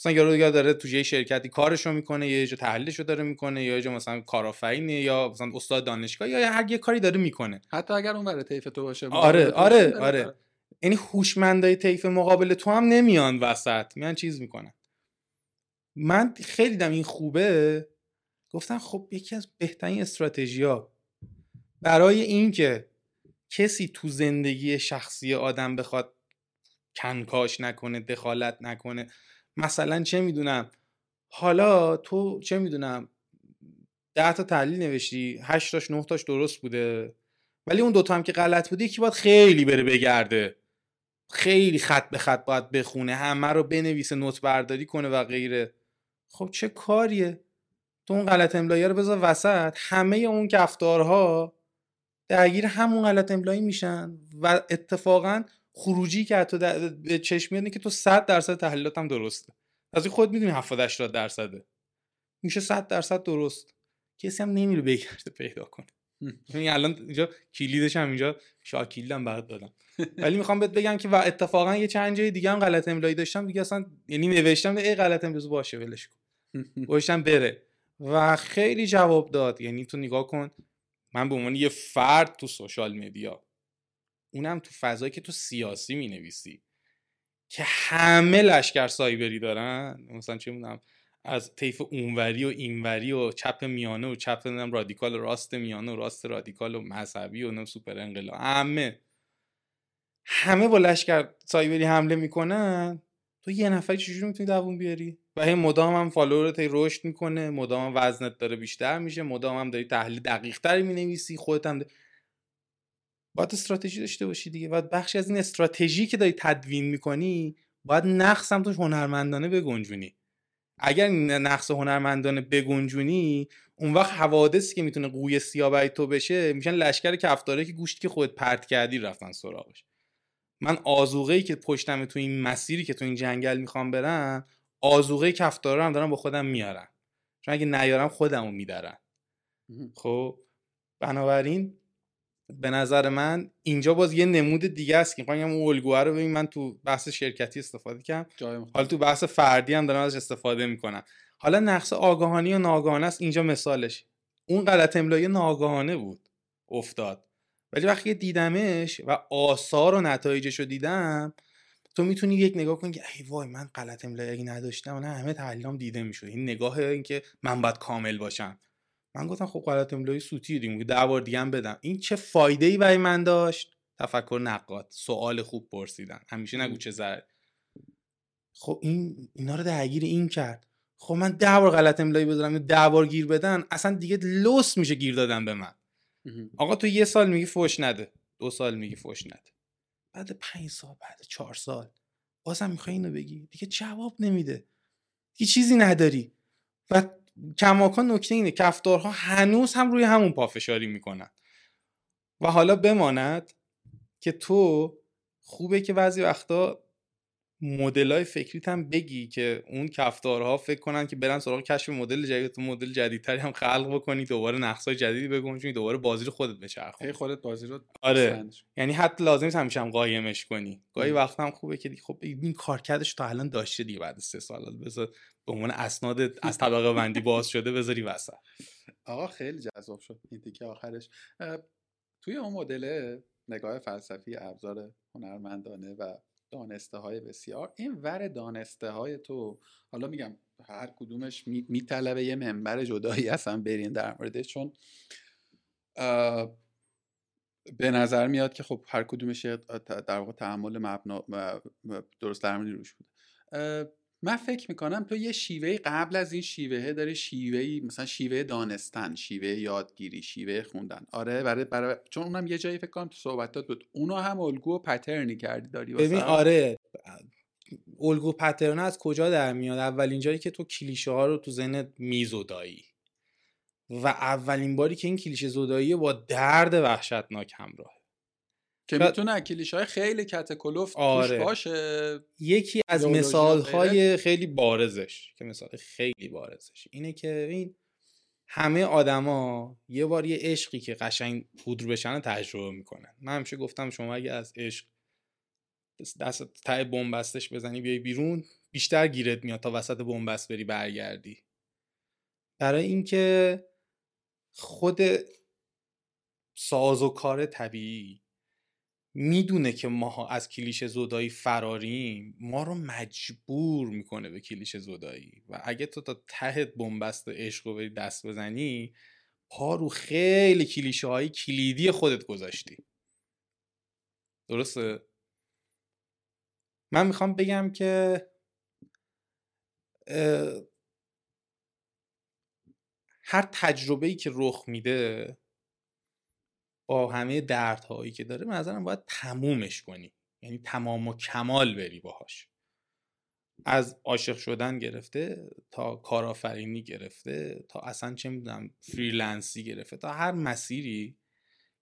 مثلا یارو دیگه داره تو یه شرکتی کارشو می‌کنه یه جا تحلیلشو داره می‌کنه یا جا مثلا کارآفرینه یا مثلا استاد دانشگاه یا هر یه کاری داره می‌کنه. حتی اگر اون برای طیف تو باشه آره آره آره. یعنی هوشمندای طیف مقابل تو هم نمیان وسط میان چیز می‌کنن. من خیلی دم این خوبه. گفتم خب یکی از بهترین استراتژی برای اینکه کسی تو زندگی شخصی آدم بخواد کنکاش نکنه دخالت نکنه مثلا چه می‌دونم حالا تو چه می‌دونم ده تا تحلیل نوشتی هشت تاش نه تاش درست بوده. ولی اون دوتا هم که غلط بوده یکی باید خیلی بره بگرده. خیلی خط به خط باید بخونه همه رو بنویسه نوت برداری کنه و غیره. خب چه کاریه؟ تو اون غلط املایی رو بذار وسط. همه اون کفتارها درگیر همون غلط املایی میشن و اتفاقا خروجی که حتی به چشم میاد که تو 100 درصد تحلیلات هم درسته. از خود می‌دونی 70 80 درصده. میشه 100 درصد درست. کسی هم نمیره بگرده پیدا کنه. [LAUGHS] یعنی الان اینجا کلیدش هم اینجا شاکیلدم برات دادم. ولی می‌خوام بهت بگم که و اتفاقا یه چند جای دیگه هم غلط املایی داشتم. دیگه اصلا یعنی نوشتم ای غلط املایی باشه ولش کن. [LAUGHS] گوشتم بره. و خیلی جواب داد. یعنی تو نگاه کن. من به عنوان یه فرد تو social media اونم تو فضایی که تو سیاسی می نویسی که همه لشکر سایبری دارن. مثلا چه می‌دونم از طیف اونوری و اینوری و چپ میانه و چپ نمی‌دونم رادیکال و راست میانه و راست رادیکال و مذهبی و نم سوپر انقلاب. همه. همه با لشکر سایبری حمله می‌کنن. تو یه نفری چجوری می‌تونی دووم بیاری؟ و هی مدام هم فالوورت رشد می‌کنه مدام هم وزنت داره بیشتر میشه مدام هم داری تحلیل دقیق تری می‌نویسی خودت هم باید استراتژی داشته باشی دیگه. باید بخشی از این استراتژی که داری تدوین می‌کنی باید نقص هم توش هنرمندانه بگنجونی. اگر نقص هنرمندانه بگنجونی اون وقت حوادثی که می‌تونه قوی سیاه تو بشه میشن لشکر کفتاره که گوشت که خودت پرت کردی رفتن سراغش. من آزوغه ای که پشتم تو این مسیری که تو این جنگل می‌خوام برم آزوغه کفتاره هم دارم با خودم میارم. چون اگه نیارم خودمو میدارم خب بنابراین به نظر من اینجا باز یه نمود دیگه است که می‌خوام اون الگوها رو ببین من تو بحث شرکتی استفاده کردم. حالا تو بحث فردی هم دارم ازش استفاده می‌کنم. حالا نقص آگاهانی و ناگاهانه است اینجا مثالش. اون غلط املایی ناگاهانه بود افتاد. ولی وقتی دیدمش و آثار و نتایجش رو دیدم تو می‌تونی یک نگاه کنی که ای وای من غلط املایی نداشتم نه همه تحلیلام دیده می‌شد. این نگاه اینکه من باید کامل باشم. من گفتم خب غلط املایی سوتی دیدیم ده بار دیگه هم بدم. این چه فایده ای برای من داشت؟ تفکر نقاد. سوال خوب پرسیدن. همیشه نگو چه زر خب این اینا رو درگیر این کرد. خب من ده بار غلط املایی بذارم ده بار گیر بدن اصلا دیگه لوس میشه گیر دادن به من. آقا تو یه سال میگی فوش نده. دو سال میگی فوش نده. بعد پنج سال بعد چهار سال. بازم می‌خوای اینو بگی؟ دیگه جواب نمیده. دیگه چیزی نداری. و کماکان نکته اینه کفتارها هنوز هم روی همون پافشاری می‌کنن. و حالا بماند که تو خوبه که بعضی وقتا های فکریت هم بگی که اون کفتارها فکر کنن که برن سراغ کشف مدل جدید تو مدل جدیدتری هم خلق بکنی دوباره نقصای جدیدی بگون چون دوباره بازی رو خودت بچرخون خودت بازی رو آره. یعنی حتی لازم نیست همیشه هم قایمش کنی. گاهی وقت هم خوبه که خب این کارکردش تا الان داشته دیگه بعد سه سال. بذار به عنوان اسناد از طبقه بندی باز شده بذاری وسط. آقا خیلی جذاب شد این تیکه آخرش. توی اون مدل نگاه فلسفی ابزار هنرمندانه و دانسته های بسیار. این ور دانسته های تو حالا میگم هر کدومش میطلبه یه منبر جدایی اصلا برین در موردش چون به نظر میاد که خب هر کدومش در واقع تحمل مبنا درست درمانی روش بوده. من فکر می‌کنم تو یه شیوه قبل از این شیوهه داری شیوه مثلا شیوه دانستن شیوه یادگیری شیوه خوندن. آره برای, برای چون اونم یه جایی فکر کنم تو صحبتات بود. اونو هم الگو و پترنی کردی داری ببین آره. الگو پترن از کجا در میاد؟ اولین جایی که تو کلیشه ها رو تو ذهنت میزودایی و اولین باری که این کلیشه زودایی با درد وحشتناک همراه. که می‌تونه کلیش های خیلی کتکلوف آره. توش باشه. یکی از مثال های خیلی بارزش که مثال خیلی بارزش اینه که این همه آدما یه بار یه عشقی که قشنگ پودر بشن تجربه می‌کنن. من همیشه گفتم شما اگه از عشق دست ته بنبستش بزنی بیای بیرون بیشتر گیرت میاد تا وسط بنبست بری برگردی. برای اینکه خود ساز و کار طبیعی می‌دونه که ما از کلیش زودایی فراریم ما رو مجبور می‌کنه به کلیش زودایی. و اگه تو تا ته بنبست عشق رو بری دست بزنی پا رو خیلی کلیشه های کلیدی خودت گذاشتی. درسته؟ من می‌خوام بگم که هر تجربه ای که رخ میده با همه دردهایی که داره به نظرم باید تمومش کنی. یعنی تمام و کمال بری باهاش. از عاشق شدن گرفته تا کارآفرینی گرفته تا اصلا چه می‌دونم freelance ی گرفته تا هر مسیری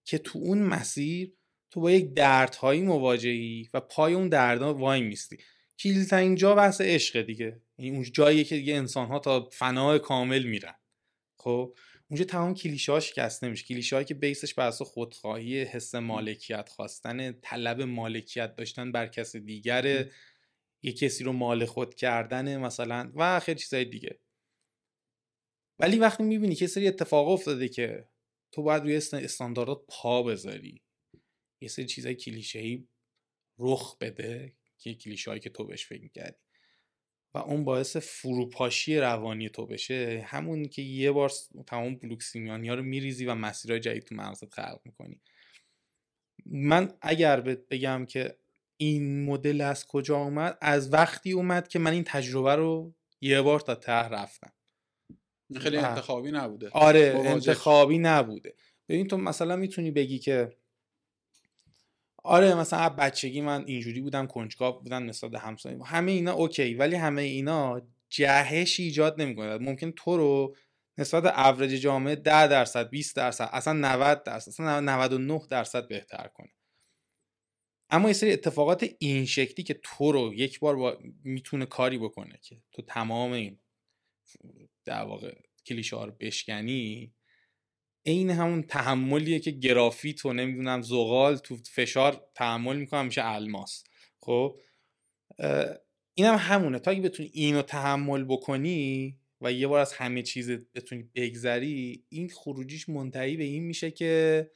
که تو اون مسیر تو با یک دردهایی مواجهی و پای اون دردها وای میستی. کلیدترین اینجا بحث عشق دیگه. یعنی اون جایی که دیگه انسان ها تا فنای کامل میرن. خب؟ اونجا تمام کلیشه ها شکسته میشه کلیشه که بیسش بر اساس خودخواهی حس مالکیت خواستن طلب مالکیت داشتن بر کس دیگر یه کسی رو مال خود کردن مثلا و خیلی چیزای دیگه. ولی وقتی می‌بینی که سری اتفاق افتاده که تو باید روی استانداردات پا بذاری یه سری چیزای کلیشه رخ بده که کلیشه که تو بهش فکر می‌کردی. و اون باعث فروپاشی روانی تو بشه. همون که یه بار تمام بلوکسیمیانی ها رو میریزی و مسیرهای جدید تو مغزت خلق می‌کنی. من اگر بگم که این مدل از کجا اومد از وقتی اومد که من این تجربه رو یه بار تا ته رفتم. خیلی انتخابی نبوده. آره انتخابی نبوده. ببین تو مثلا می‌تونی بگی که آره مثلا بچگی من اینجوری بودم کنجکاو بودم نسبت همسایه همه اینا اوکی ولی همه اینا جهش ایجاد نمی‌کنه. ممکن تو رو نسبت اوریج جامعه 10 درصد 20 درصد اصلا 90 درصد اصلا 99 درصد بهتر کنه. اما یه سری اتفاقات این شکلی که تو رو یک بار با می‌تونه کاری بکنه که تو تمام این در واقع کلیشه ها رو بشکنی عین همون تحملیه که گرافیت و نمی‌دونم زغال تو فشار تحمل می‌کنم میشه الماس. خب؟ اینم هم همونه. تا اگه بتونی اینو تحمل بکنی و یه بار از همه چیز بتونی بگذری این خروجیش منتهی به این میشه که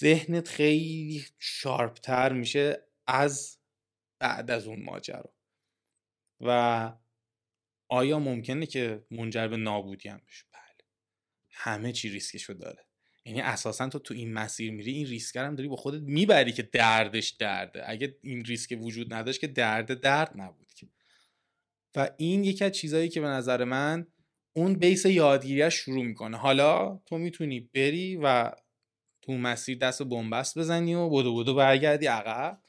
ذهنت خیلی شارپتر میشه از بعد از اون ماجرا. و آیا ممکنه که منجر به نابودی هم بشه؟ همه چی ریسکشو داره. یعنی اساسا تو تو این مسیر میری این ریسک هم داری با خودت می‌بری که دردش درده. اگه این ریسک وجود نداشت که درد درد نبود که. و این یکی از چیزهایی که به نظر من اون بیس یادگیریش شروع می‌کنه. حالا تو می‌تونی بری و تو مسیر دست بنبست بزنی و بدو بدو برگردی عقب.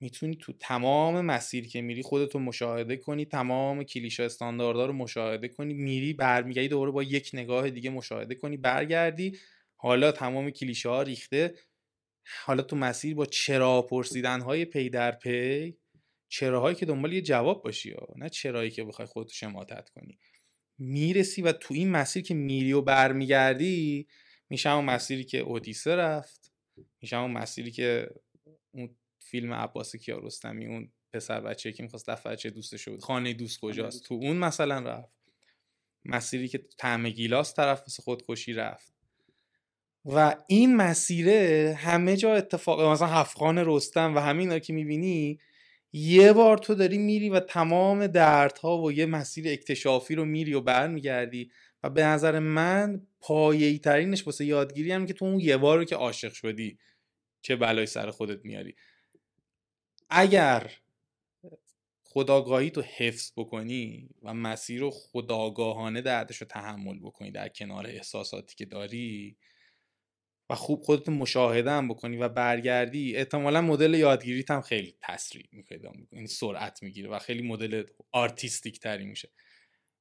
می‌تونی تو تمام مسیر که میری خودتو مشاهده کنی تمام کلیشه استانداردها رو مشاهده کنی میری برمیگردی دوباره با یک نگاه دیگه مشاهده کنی برگردی حالا تمام کلیشه ها ریخته حالا تو مسیر با چرا پرسیدن های پی در پی چراهایی که دنبال یه جواب باشی ها. نه چرایی که بخوای خودتو شماتت کنی می‌رسی و تو این مسیر که میری و برمیگردی اون مسیری که اودیسه رفت اون مسیری که اون فیلم عباس کیارستمی اون پسر بچه که می‌خواست دفعه بچه دوستش بود خانه دوست کجاست؟ تو اون مثلا رفت. مسیری که طعم گیلاس طرف مثل خودکشی رفت. و این مسیره همه جا اتفاق مثلا هفخان رستم و همین که می‌بینی یه بار تو داری میری و تمام دردها و یه مسیر اکتشافی رو میری و برمیگردی و به نظر من پایه‌ای ترینش واسه یادگیری هم که تو اون یه بار رو که عاشق شدی چه بلای سر خودت میاری. اگر خداگاهی تو حفظ بکنی و مسیر رو خداگاهانه دردش رو تحمل بکنی در کنار احساساتی که داری و خوب خودت مشاهده هم بکنی و برگردی احتمالا مدل یادگیریت هم خیلی تسریع پیدا می‌کنی یعنی سرعت می‌گیره و خیلی مدل آرتیستیک تری میشه.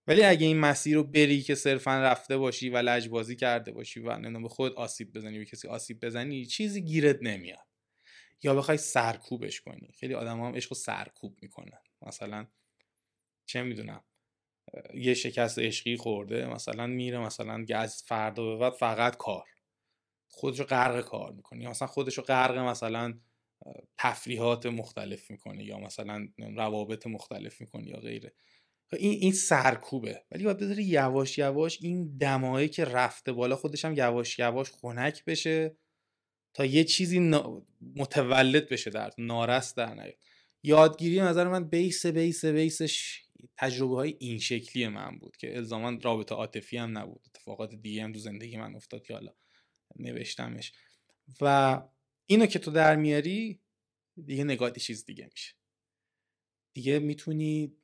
ولی اگه این مسیر رو بری که صرفا رفته باشی و لجبازی کرده باشی و نه به خود آسیب بزنی به کسی آسیب بزنی چیزی گیرت نمیاد. یا بخوای سرکوبش کنی. خیلی آدم هم عشق سرکوب می‌کنن. مثلا چه می‌دونم یه شکست عشقی خورده مثلا میره مثلا از فردا به بعد فقط کار. خودشو غرق کار می‌کنه. یا مثلا خودشو غرق مثلا تفریحات مختلف می‌کنه یا مثلا روابط مختلف می‌کنه یا غیره. این این سرکوبه. ولی باید بذاری یواش یواش این دمایی که رفته بالا خودش هم یواش یواش خنک بشه. تا یه چیزی متولد بشه در نارس در نیاد. یادگیری نظر من بیس بیس بیسش تجربه های این شکلی من بود که الزاما رابطه عاطفی هم نبود. اتفاقات دیگه هم تو زندگی من افتاد که حالا نوشتمش. و اینو که تو در میاری دیگه نگاهی چیز دیگه میشه. دیگه می‌تونی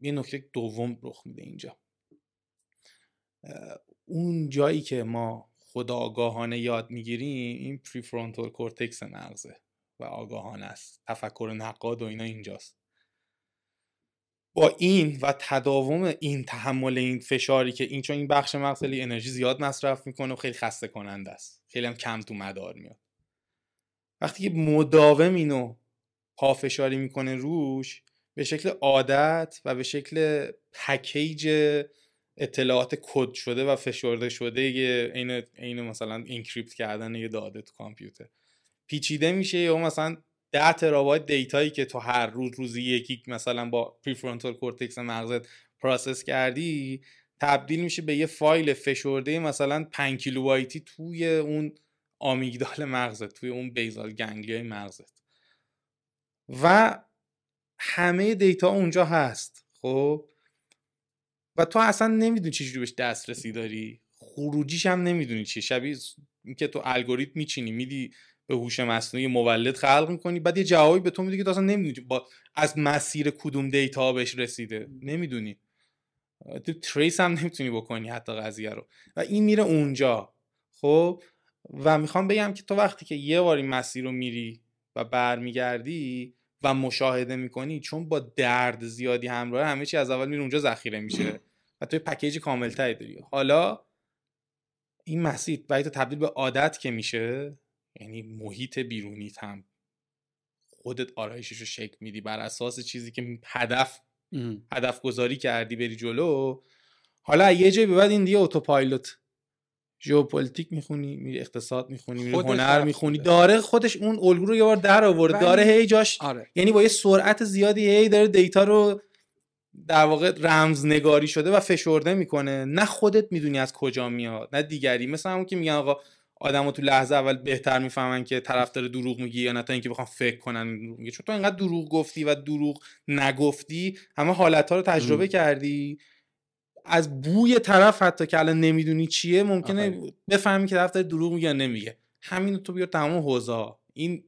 یه نکته دوم رخ میده اینجا. اون جایی که ما خودآگاهانه یاد می‌گیریم این prefrontal cortex مغزه و آگاهانه است. تفکر نقاد و اینا اینجاست. با این و تداوم این تحمل این فشاری که این چون این بخش مغز خیلی انرژی زیاد مصرف می‌کنه و خیلی خسته کننده است. خیلی هم کم تو مدار میاد. وقتی که مداوم اینو پافشاری می‌کنه روش به شکل عادت و به شکل package اطلاعات کد شده و فشرده شده یه عین عین مثلا encrypt کردن یه داده تو کامپیوتر. پیچیده میشه یا مثلا 10 ترابایت data یی که تو هر روز روزی یکی مثلا با prefrontal cortex مغزت process کردی تبدیل میشه به یه فایل فشرده مثلا 5 کیلوبایتی توی اون آمیگدال مغزت توی اون basal ganglia ی مغزت. و همه دیتا اونجا هست خب؟ و تو اصلا نمی‌دونی چجوری بهش دسترسی داری. خروجیش هم نمی‌دونی چیه. شبیه اینکه تو الگوریتم میچینی میدی به هوش مصنوعی مولد خلق می‌کنی بعد یه جوابی به تو میده که تو اصلا نمی‌دونی با از مسیر کدوم دیتا بهش رسیده. نمی‌دونی. تو تریس هم نمی‌تونی بکنی حتی قضیه رو. و این میره اونجا. خب؟ و می‌خوام بگم که تو وقتی که یه بار این مسیر رو میری و برمیگردی و مشاهده می‌کنی چون با درد زیادی همراه همه چی از اول میره اونجا ذخیره میشه. و توی پکیج کامل تری داری. حالا این مسیر برای تو تبدیل به عادت که میشه یعنی محیط بیرونیت هم خودت آرایشش رو شکل میدی بر اساس چیزی که هدف هدف گذاری کردی بری جلو حالا یه جایی بعد این دیگه autopilot ژئوپلیتیک می‌خونی میری اقتصاد می‌خونی میری هنر می‌خونی. داره خودش اون الگو رو یه بار در آورد داره هی جاش میاره. یعنی با یه سرعت زیادی هی داره data رو در واقع رمز نگاری شده و فشرده می‌کنه. نه خودت می‌دونی از کجا میاد نه دیگری. مثل همون که میگن آقا آدمو تو لحظه اول بهتر می‌فهمن که طرف داره دروغ میگه یا نه تا اینکه بخوام فکر کنن میگه چون تو اینقدر دروغ گفتی و دروغ نگفتی همه حالت ها رو تجربه ام. کردی. از بوی طرف حتی که الان نمی‌دونی چیه ممکنه بفهمی که طرف داره دروغ میگه یا نمیگه. همین تو بیار تمام حوزه این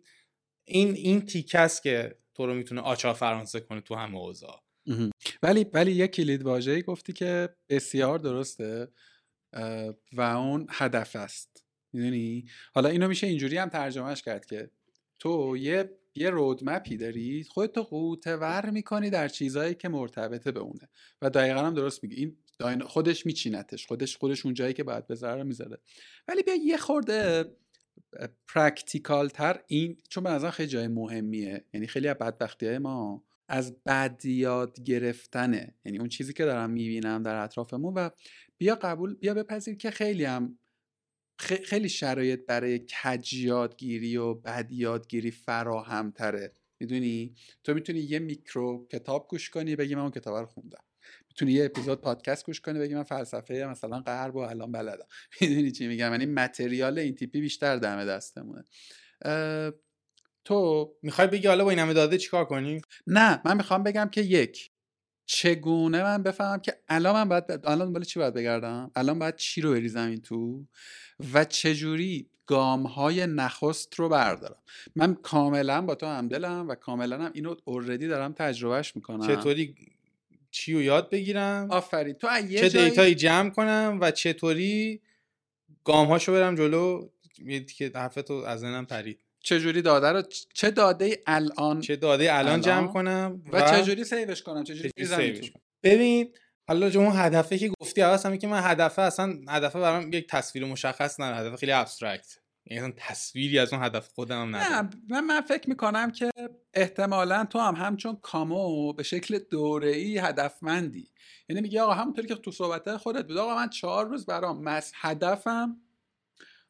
این این تیکه که تو رو می‌تونه آچار فرانسه کنه تو همه حوزه ولی ولی یک کلید واژه‌ای گفتی که بسیار درسته و اون هدف است. می‌دونی؟ حالا اینو میشه اینجوری هم ترجمهش کرد که تو یه یه roadmap ی داری خودتو غوطه ور می‌کنی در چیزهایی که مرتبطه به اونه. و دقیقا هم درست میگی. این خودش میچینتش. خودش خودش اون جایی که باید بذاره رو می‌ذاره. ولی بیا یه خورده practical تر این چون به نظر خیلی جای مهمیه. یعنی خیلی از بدبختی های ما از بد یاد گرفتنه. یعنی اون چیزی که دارم می‌بینم در اطرافمون و بیا قبول بیا بپذیر که خیلی هم خیلی شرایط برای کج یادگیری و بد یادگیری فراهم تره می‌دونی؟ تو می‌تونی یه میکرو کتاب گوش کنی بگی من اون کتاب رو خوندم. می‌تونی یه اپیزود پادکست گوش کنی بگی من فلسفه مثلا غرب و الان بلدم. [LAUGHS] می‌دونی چی میگم؟ یعنی متریال این تیپی بیشتر دم دستمونه. تو می‌خوای بگی حالا با این همه داده چیکار کنی؟ نه من می‌خوام بگم که یک چگونه من بفهمم که الان من باید الان دنبال چی باید بگردم؟ الان باید چی رو بریزم این تو؟ و چجوری گام های نخست رو بردارم؟ من کاملا با تو همدلم و کاملا هم اینو اوردی دارم تجربهش می‌کنم. چطوری چی رو یاد بگیرم؟ آفرین. تو چه جایی... دیتایی جمع کنم و چطوری گام هاشو برم جلو؟ که حرفتو از ذهنم پرید. چجوری داده رو؟ چه داده الان؟ چه داده الان, الان جمع کنم و, و چجوری سیوش کنم؟ چجوری سیوش کنم؟ ببین حالا اون هدفی که گفتی اول همین که من هدفه اصلا هدفه برام یک تصویر مشخص نه هدف خیلی ابسترکت یعنی تصویری از اون هدف خودم هم نه من, من فکر می‌کنم که احتمالا تو هم همچون کامو به شکل دوره ای هدفمندی. یعنی میگی آقا همونطوری که تو صحبت خودت بود آقا من چهار روز برام مس هدفم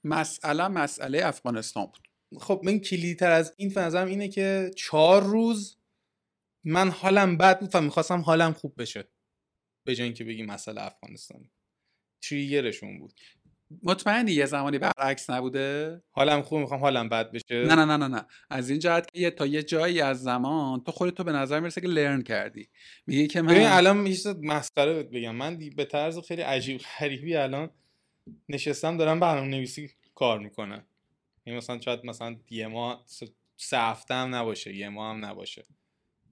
مسئله مسئله افغانستان بود. خب من کلیتر از این فنظرم اینه که چهار روز من حالم بد بود و می‌خواستم حالم خوب بشه. به جای اینکه بگی مسئله افغانستان تریگرشون بود. مطمئنی یه زمانی برعکس نبوده؟ حالم خوب می‌خوام حالم بد بشه. نه نه نه نه نه. از این جهت که تا یه جایی از زمان تو خودت تو به نظر می‌رسه که لرن کردی. میگه که من الان میشه مسخره بگم. من به طرز خیلی عجیب غریبی الان نشستم دارم برنامه نویسی کار می‌کنم. این مثلا شاید مثلا یه ماه سه هفته هم نباشه یه ماه هم نباشه.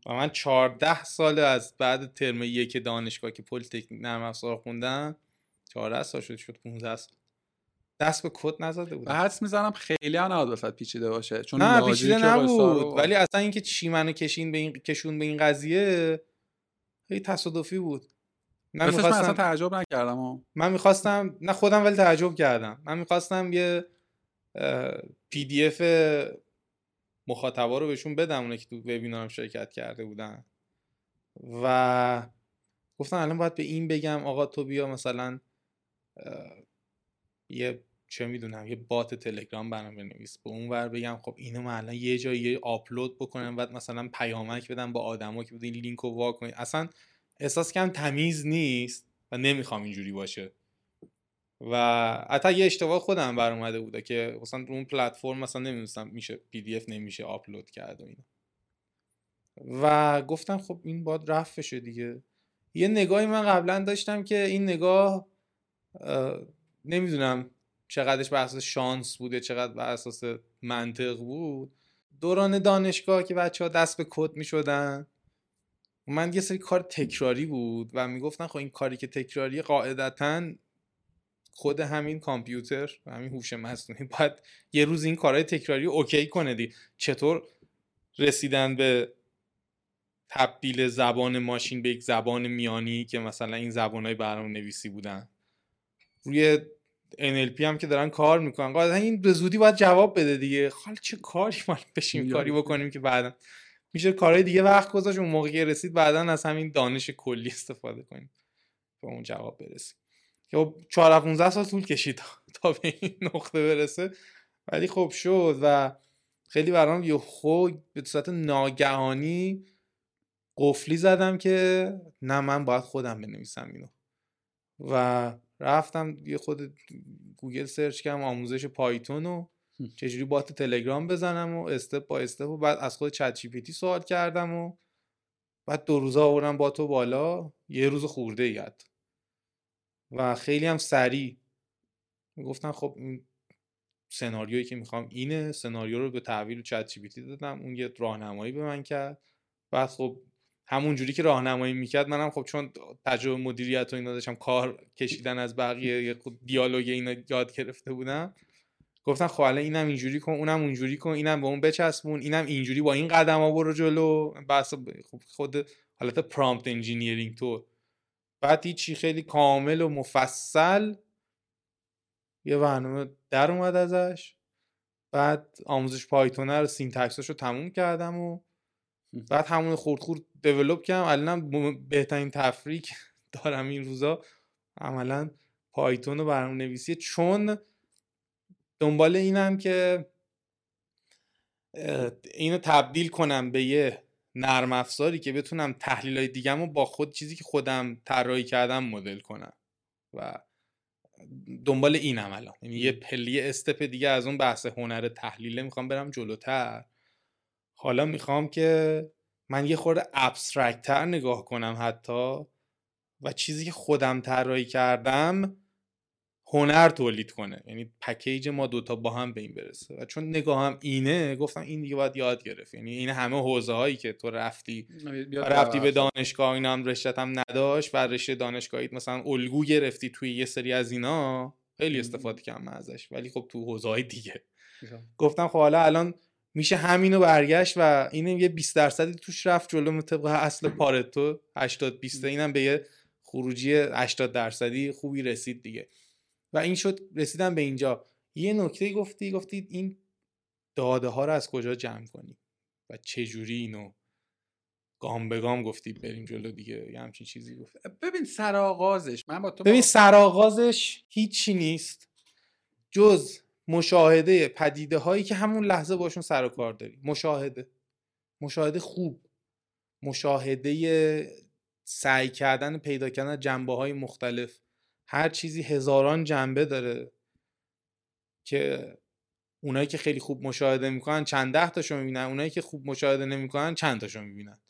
و من 14 سال از بعد ترم یک دانشگاه که پلیتکنیک نرم افزار خوندم 14 سال شد شد 15 سال. دست به کد نزده بودم حدس می‌زنم خیلی هم نباید وسط پیچیده باشه چون نه پیچیده نبود. ولی اصلا اینکه چی منو کشوند به این کشون به این قضیه خیلی تصادفی بود. من می‌خواستم من اصلا تعجب نکردم من می‌خواستم نه خودم ولی تعجب کردم. من می‌خواستم یه پی دی اف مخاطبا رو بهشون بدم اونه که تو webinar م شرکت کرده بودن. و گفتم الان باید به این بگم آقا تو بیا مثلا یه چه می‌دونم یه bot تلگرام برام بنویس به اون ور بگم خب اینو من الان یه جایی آپلود بکنم بعد مثلا پیامک بدم به آدما که این لینک رو وا کنید. اصلا احساس کردم تمیز نیست و نمی‌خوام اینجوری باشه. و حتی یه اشتباه خودم بر اومده بوده که مثلا اون پلتفرم مثلا نمی‌دونستم میشه پی دی اف نمیشه آپلود کرد و اینا. و گفتم خب این باید رفع بشه دیگه. یه نگاهی من قبلا داشتم که این نگاه نمی‌دونم چقدرش بر اساس شانس بوده چقدر بر اساس منطق بود. دوران دانشگاه که بچه ها دست به کد می شدن من یه سری کار تکراری بود و می‌گفتن خب این کاری که تکراری قاعدتا خود همین کامپیوتر و همین هوش مصنوعی باید یه روز این کارهای تکراری اوکی کنه دی. چطور رسیدن به تبدیل زبان ماشین به یک زبان میانی که مثلا این زبانهای برنامه نویسی بودن؟ روی NLP هم که دارن کار می‌کنن. قاعدتا این به زودی باید جواب بده دیگه. حال چه کاری ما بشیم کاری بکنیم که بعدا. میشه کارهای دیگه وقت گذاشت. اون موقعی رسید بعدا از همین دانش کلی استفاده کنیم. به اون جواب برسیم. که 4 15 سال طول کشید تا به این نقطه برسه. ولی خب شد و خیلی برام یه خو به صورت ناگهانی قفلی زدم که نه من باید خودم بنویسم اینو. و رفتم یه خود گوگل search کردم آموزش Python و چجوری bot تلگرام بزنم و step by step و بعد از خود Chat G سوال کردم و بعد دو روزه آوردم با تو بالا. یه روز خورده یاد و خیلی هم سریع. گفتن خب این سناریویی که می‌خوام اینه سناریو رو به تحویل چت جی دادم اون یه راهنمایی به من کرد. بعد خب همون جوری که راهنمایی می‌کرد منم خب چون تجربه مدیریت و اینا داشتم کار کشیدن از بقیه یه دیالوگ اینا یاد گرفته بودم. گفتن خب الان اینم اینجوری کن اونم اونجوری کن اینم به اون بچسبون اینم اینجوری با این قدم ها برو جلو. بحث خب خود حالت prompt engineering تو بعد هیچی خیلی کامل و مفصل. یه برنامه در اومد ازش. بعد آموزش Python رو syntax ش رو تموم کردم و بعد همون خورد خورد develop کردم. الانم بهترین تفریح [LAUGHS] دارم این روزا. عملا Python رو برنامه نویسی. چون دنبال اینم که اینو تبدیل کنم به یه نرم افزاری که بتونم تحلیل های دیگم رو با خود چیزی که خودم طراحی کردم مدل کنم. و دنبال اینم الان. یعنی یه یه step دیگه از اون بحث هنر تحلیله می‌خوام برم جلوتر. حالا می‌خوام که من یه خورده abstract تر نگاه کنم حتی و چیزی که خودم طراحی کردم هنر تولید کنه. یعنی package ما دوتا با هم به این برسه. و چون نگاهم اینه گفتم این دیگه باید یاد گرفت. یعنی این همه حوزه هایی که تو رفتی. رفتی به دانشگاه اینا هم رشتت هم نداشت و رشته دانشگاهیت مثلا الگو گرفتی توی یه سری از اینا خیلی استفاده کردم ازش. ولی خب تو حوزه های دیگه گفتم خب حالا الان میشه همینو برگشت و این یه 20 درصدی توش رفت جلو طبق اصل پارتو. 80 20 اینم به یه خروجی 80 درصدی خوبی رسید دیگه. و این شد رسیدم به اینجا. یه نکته گفتی گفتی این داده ها رو از کجا جمع کنی؟ و چه جوری اینو گام به گام گفتی بریم جلو دیگه؟ یه همچین چیزی گفت ببین سرآغازش من با تو ببین سرآغازش هیچی نیست. جز مشاهده پدیده هایی که همون لحظه باشون سر و کار داری. مشاهده. مشاهده خوب. مشاهده سعی کردن پیدا کردن جنبه های مختلف. هر چیزی هزاران جنبه داره که اونایی که خیلی خوب مشاهده می‌کنن چند ده تاشو می‌بینن اونایی که خوب مشاهده نمی‌کنن چند تاشو می‌بینن.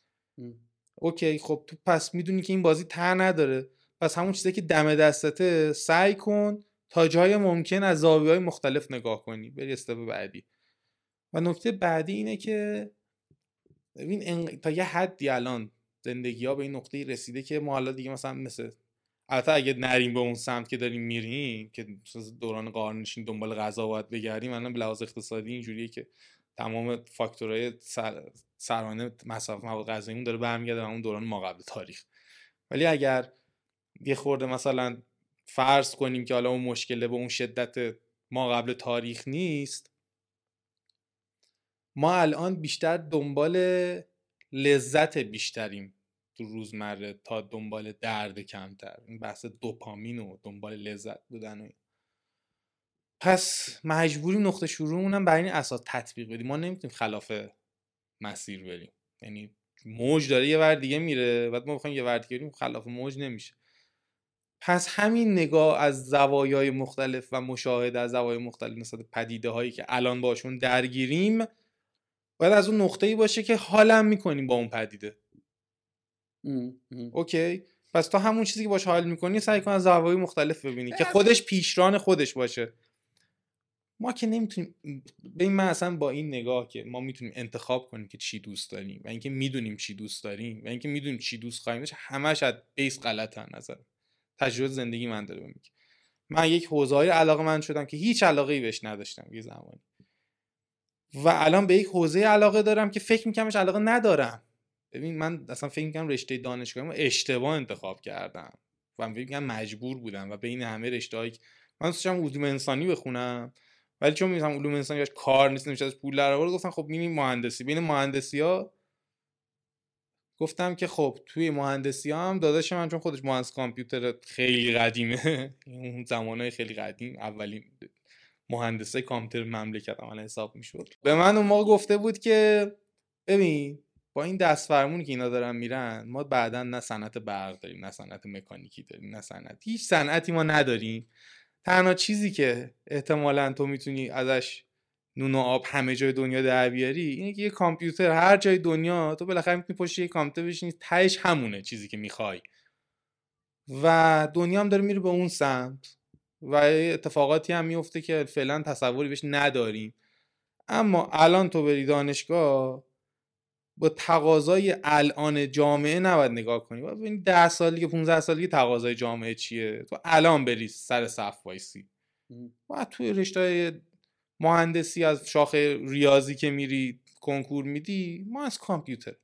اوکی خب تو پس می‌دونی که این بازی تر نداره. پس همون چیزی که دم دستته سعی کن تا جای ممکن از زاویه های مختلف نگاه کنی. بری استپ بعدی. و نکته بعدی اینه که ببین تا یه حدی الان زندگی ها به این نقطه رسیده که ما حالا دیگه مثلا مثل البته اگه نریم به اون سمت که داریم میریم که دوران قارنشین دنبال غذا باید بگردیم الان به لحاظ اقتصادی اینجوریه که تمام فاکتورهای سر، سرانه مصرف مواد غذایی داره برمیگرده به اون دوران ما قبل تاریخ. ولی اگر یه خورده مثلا فرض کنیم که حالا اون مشکله به اون شدت ما قبل تاریخ نیست ما الان بیشتر دنبال لذت بیشتریم. تو روزمره تا دنبال درد کمتر. این بحث دوپامین و دنبال لذت بودن و پس مجبوریم نقطه شروعمون بر این اساس تطبیق بدیم. ما نمی‌تونیم خلاف مسیر بریم. یعنی موج داره یه ور دیگه میره. بعد ما بخوایم یه ور دیگه بریم خلاف موج نمیشه. پس همین نگاه از زوایای مختلف و مشاهده از زوایای مختلف نسبت پدیده هایی که الان باشون درگیریم باید از اون نقطه ای باشه که حالم می‌کنیم با اون پدیده. اوکی. پس تو همون چیزی که باش حال می‌کنی سعی کن از زوایای مختلف ببینی که خودش پیشران خودش باشه. ما که نمی‌تونیم به من اصلا با این نگاه که ما می‌تونیم انتخاب کنیم که چی دوست داریم و اینکه می‌دونیم چی دوست داریم و اینکه می‌دونیم چی دوست خواهیم داشت همش از بیس غلط نظر. تجربه زندگی من داره میگه. من یک حوزه های علاقه من شدم که هیچ علاقه ای بهش نداشتم یه زمانی. و الان به یک حوزه علاقه دارم که فکر میکنمش علاقه ندارم. ببین من اصلا فکر می‌کنم رشته دانشگاهی اشتباه انتخاب کردم و فکر می‌کنم مجبور بودم و بین همه رشته هایی من داشتم علوم انسانی بخونم ولی چون میگم علوم انسانی باش کار نیست نمیشه از پول در گفتم خب میریم مهندسی. بین مهندسی ها گفتم که خب توی مهندسی ها هم داداش من چون خودش مهندس کامپیوتر خیلی قدیمه [LAUGHS] اون زمانه خیلی قدیم اولین مهندسه کامپیوتر مملکت عملا حساب می‌شد. به من اون موقع گفته بود که ببین با این دست فرمونی که اینا دارن میرن ما بعدا نه صنعت برق داریم نه صنعت مکانیکی داریم نه صنعت هیچ صنعتی ما نداریم. تنها چیزی که احتمالا تو می‌تونی ازش نون و آب همه جای دنیا در بیاری اینه که یه کامپیوتر هر جای دنیا تو بالاخره می‌تونی پشت یه کامپیوتر بشینی تهش همونه چیزی که می‌خوای. و دنیا هم داره میره به اون سمت و اتفاقاتی هم میفته که فعلا تصوری بهش نداریم. اما الان تو بری دانشگاه با تقاضای الان جامعه نباید نگاه کنی. و ببین 10 سالی 15 سالی تقاضای جامعه چیه؟ تو الان بری سر صف وایسی. و توی رشته مهندسی از شاخه ریاضی که میری کنکور میدی ما از کامپیوتر.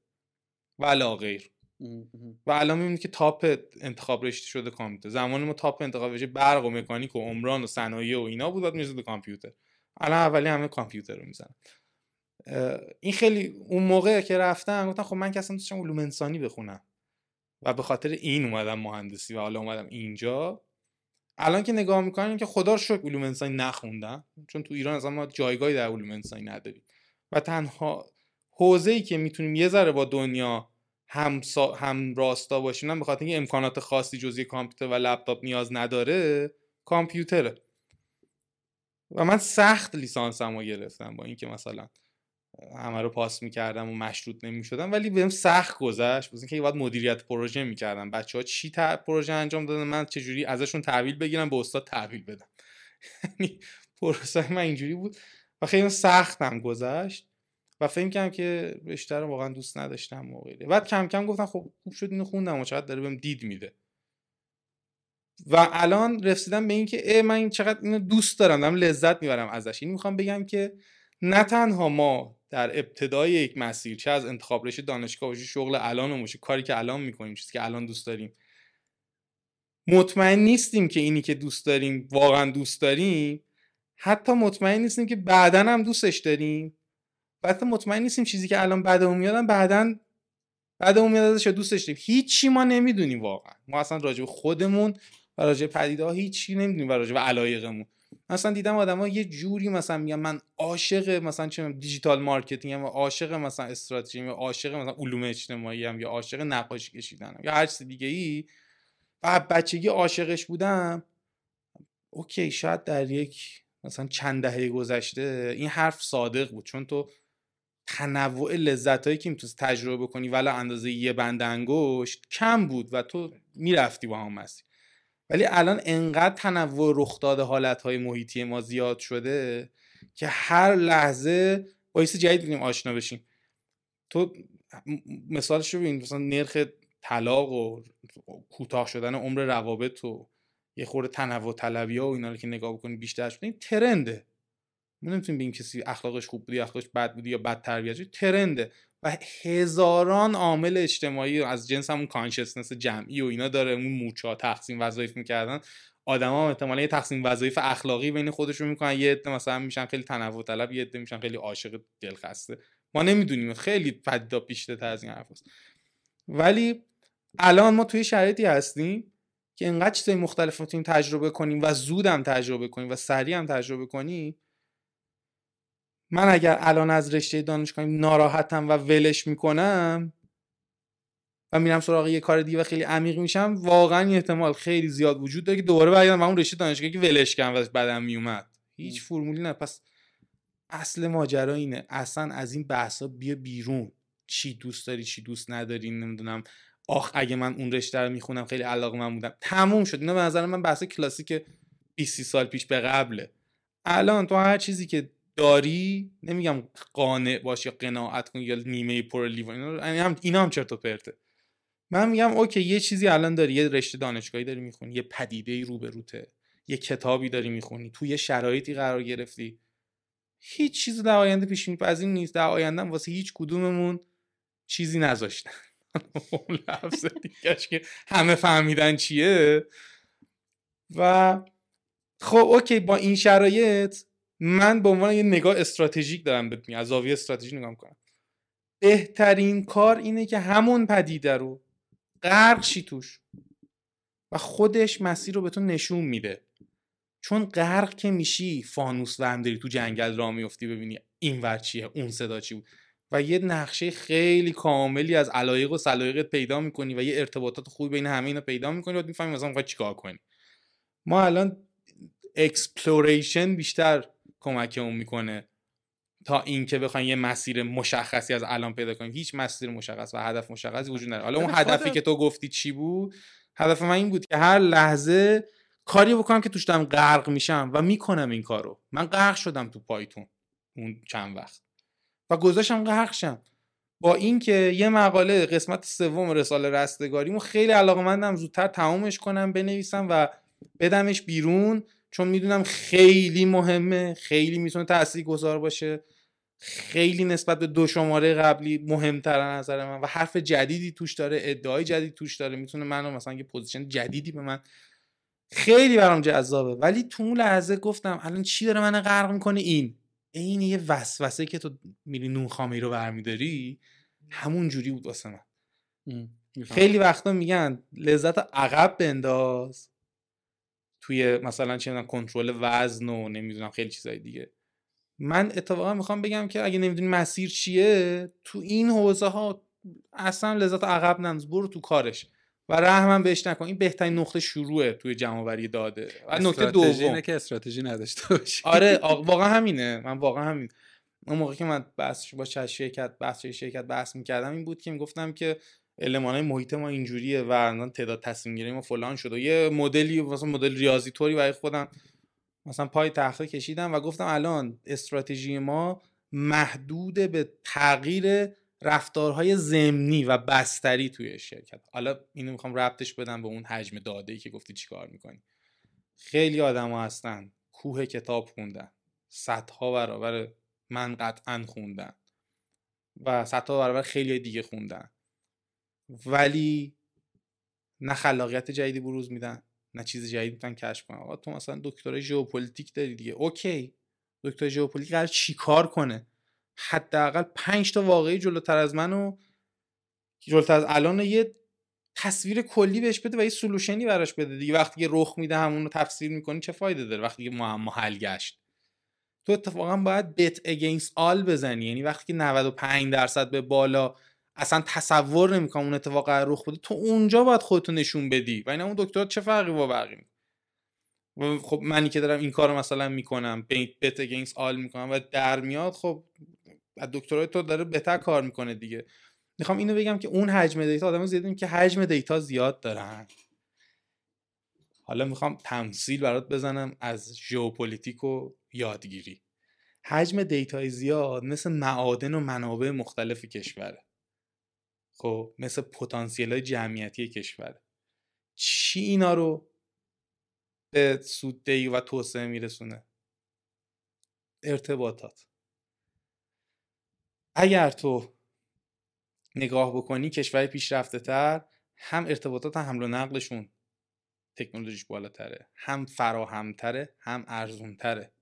ولا غیر. و الان می‌بینید که تاپ انتخاب رشته شده کامپیوتر. زمان ما تاپ انتخاب رشته برق و مکانیک و عمران و صنایع و اینا بود بعد می‌رسید کامپیوتر. الان اولی همه کامپیوتر رو می‌زنن. این خیلی اون موقع که رفتم گفتم خب من که اصلا دوستم علوم انسانی بخونم. و به خاطر این اومدم مهندسی و حالا اومدم اینجا. الان که نگاه می‌کنیم که خدا رو شکر علوم انسانی نخوندم. چون تو ایران اصلا ما جایگاهی در علوم انسانی نداریم. و تنها حوزه‌ای که می‌تونیم یه ذره با دنیا هم, سا... هم راستا باشیم به خاطر اینکه امکانات خاصی جزی کامپیوتر و لپتاپ نیاز نداره کامپیوتره. و من سخت لیسانسمو گرفتم با اینکه مثلا همه رو پاس می‌کردم و مشروط نمی‌شدم ولی بهم سخت گذشت. بزن که باید مدیریت پروژه می‌کردم. بچه ها چی پروژه انجام دادن؟ من چجوری ازشون تحویل بگیرم به استاد تحویل بدم. [LAUGHS] یعنی پروسه من اینجوری بود و خیلی سختم گذشت و فهم کردم که رو واقعا دوست نداشتم و بعد کم کم گفتم خب خوب شد اینو خوندم و چقدر داره بهم دید میده. و الان رسیدم به اینکه ای من چقدر اینو دوست دارم دارم لذت می‌برم ازش. این می‌خوام بگم که نه تنها ما در ابتدای یک مسیر چه از انتخاب رشته دانشگاه باشه شغل الان باشه کاری که الان می‌کنیم چیزی که الان دوست داریم. مطمئن نیستیم که اینی که دوست داریم واقعا دوست داریم. حتی مطمئن نیستیم که بعدا هم دوستش داریم. و حتی مطمئن نیستیم چیزی که الان بدمون میاد بعدا بدمون میاد ازش دوستش داریم. هیچی ما نمی‌دونیم واقعا. ما اصلا راجع خودمون و راجع پدیده ها هیچی نمی‌دونیم و راجع به علایقمون. مثلا دیدم آدما یه جوری مثلا میگن من عاشق مثلا چه digital marketing و عاشق مثلا استراتژی یا عاشق مثلا علوم اجتماعی ام یا عاشق نقاشی کشیدنم یا هر چیز دیگه ای و بچگی عاشقش بودم. اوکی شاید در یک مثلا چند دهه گذشته این حرف صادق بود. چون تو تنوع لذت هایی که می‌تونست تجربه کنی ولی اندازه یه بند انگشت کم بود و تو می‌رفتی با هم مسیر. ولی الان انقدر تنوع رخ داده حالت های محیطی ما زیاد شده که هر لحظه باعث جدید بودیم آشنا بشیم. تو مثالش رو ببین مثلا نرخ طلاق و کوتاه شدن عمر روابط و یه خورده تنوع طلبی ها و اینا رو که نگاه بکنی بیشتر شده این ترنده. ما نمی‌تونیم بگیم کسی اخلاقش خوب بودی اخلاقش بد بودی یا بد تربیت ترنده. و هزاران عامل اجتماعی از جنس همون کانشسنس جمعی و اینا داره اون موچا تقسیم وظایف می‌کردن. آدما هم احتمالا یه تقسیم وظایف اخلاقی بین خودشون می‌کنن. یه عده مثلا میشن خیلی تنوع طلب یه عده میشن خیلی عاشق دلخسته. ما نمی‌دونیم. خیلی پدیدا پیشته از این حرف ولی الان ما توی شرایطی هستیم که انقدر چیزای مختلف تجربه کنیم و زودم تجربه کنیم و سریع هم تجربه کنیم. من اگر الان از رشته دانشگاهی ناراحتم و ولش می‌کنم و میرم سراغ یه کار دیگه و خیلی عمیق میشم واقعا این احتمال خیلی زیاد وجود داره که دوباره برگردم و اون رشته دانشگاهی که ولش کردم و بعدم میومد هیچ فرمولی نه. پس اصل ماجرا اینه. اصلا از این بحثا بیا بیرون. چی دوست داری چی دوست نداری نمی‌دونم. آخ اگه من اون رشته رو می‌خونم خیلی علاقه من بودم. تموم شد. اینا به نظر من بحث کلاسیک 20 سال پیش به قبله. الان تو هر چیزی که داری؟ نمیگم قانع باش یا قناعت کن یا نیمه پر لیوان اینا هم اینا هم چرت و پرته. من میگم اوکی یه چیزی الان داری یه رشته دانشگاهی داری می‌خونی یه پدیده رو به روته یه کتابی داری می‌خونی تو یه شرایطی قرار گرفتی. هیچ چیز در آینده پیش پذیر نیست در آینده واسه هیچ کدوممون چیزی نذاشتن. اون لفظ که همه فهمیدن چیه. و خب اوکی با این شرایط من به عنوان یه نگاه استراتژیک دارم بهت از زاویه استراتژی نگاه می‌کنم. بهترین کار اینه که همون پدیده رو غرق شی توش و خودش مسیر رو به تو نشون میده. چون غرق که میشی فانوس و داری تو جنگل راه میفتی ببینی این ور چیه اون صدا چی بود. و یه نقشه خیلی کاملی از علایق و سلایقت پیدا می‌کنی و یه ارتباطات خوبی بین همه اینا پیدا می‌کنی و می‌فهمی مثلا می‌خوای چیکار کنی. ما الان exploration بیشتر کمکمون می‌کنه تا اینکه بخوایم یه مسیر مشخصی از الان پیدا کنیم. هیچ مسیر مشخص و هدف مشخصی وجود نداره. حالا اون هدفی که تو گفتی چی بود؟ هدف من این بود که هر لحظه کاری بکنم که توش دارم غرق میشم و می‌کنم این کارو. من غرق شدم تو پایتون اون چند وقت و گذاشتم غرق شم. با اینکه یه مقاله قسمت سوم رساله رستگاریمو خیلی علاقمندم زودتر تمومش کنم بنویسم و بدمش بیرون. چون می‌دونم خیلی مهمه خیلی می‌تونه تاثیر گذار باشه. خیلی نسبت به دو شماره قبلی مهمتر نظر من و حرف جدیدی توش داره ادعای جدید توش داره می‌تونه منو مثلا یه position جدیدی به من خیلی برام جذابه. ولی تو اون لحظه گفتم الان چی داره من غرق می‌کنه؟ این. این یه وسوسه که تو میری نون خامه رو برمیداری؟ همون جوری بود واسه من. خیلی وقتا میگن لذت عقب بنداز. توی مثلا چه کنترل وزن و نمی‌دونم خیلی چیزای دیگه. من اتفاقا می‌خوام بگم که اگه نمی‌دونی مسیر چیه تو این حوزه ها اصلا لذت عقب ننداز برو تو کارش. و رحمم بهش نکن. این بهترین نقطه شروعه توی جمع داده. و نکته دوم. که استراتژی نداشته باشی. آره [LAUGHS] واقعا همینه. من واقعا همین. اون موقع که من بحثش با شرکت بحث شرکت بحث می‌کردم این بود که می‌گفتم که المان های محیط ما اینجوریه و تعداد تصمیم گیری ما فلان شده. یه مدلی مثلا مدل ریاضی طوری برای خودم مثلا پای تخته کشیدم و گفتم الان استراتژی ما محدود به تغییر رفتارهای زمینی و بستری توی شرکت. حالا اینو می‌خوام ربطش بدم به اون حجم داده ای که گفتی چیکار می‌کنی. خیلی آدما هستن کوه کتاب خوندن صدها برابر من قطعا خوندن و صدها برابر خیلی دیگه خوندن. ولی نه خلاقیت جدیدی بروز میدن نه چیز جدید می‌تونن کشف کنن. آقا تو مثلا دکترای ژئوپلیتیک داری دیگه. اوکی. دکتر ژئوپلیتیک قرار چیکار کنه؟ حداقل 5 تا واقعه جلوتر از منو جلوتر از الان یه تصویر کلی بهش بده و یه solution ی براش بده دیگه. وقتی که رخ میده همون تفسیر می‌کنی چه فایده داره وقتی که معما حل گشت؟ تو اتفاقا باید bet against all بزنی. یعنی وقتی که 95 درصد به بالا اصلا تصور نمی‌کنم اون اتفاق رخ بده تو اونجا باید خودتو نشون بدی. و اینا اون دکتر چه فرقی با بقیه خب منی که دارم این کار مثلا می‌کنم bet against all می‌کنم و در میاد خب دکترای تو داره بهتر کار می‌کنه دیگه. می‌خوام اینو بگم که اون حجم data آدم زیاد که حجم data زیاد دارن. حالا می‌خوام تمثیل برات بزنم از ژئوپلیتیک و یادگیری. حجم data ی زیاد مثل معادن و منابع مختلف کشوره. خب مثل پتانسیل جمعیتی کشور. چی اینا رو به سوددهی و توسعه میرسونه؟ ارتباطات. اگر تو نگاه بکنی کشور پیشرفته تر هم ارتباطات حمل و نقلشون تکنولوژیش بالاتره هم فراهمتره هم ارزونتره.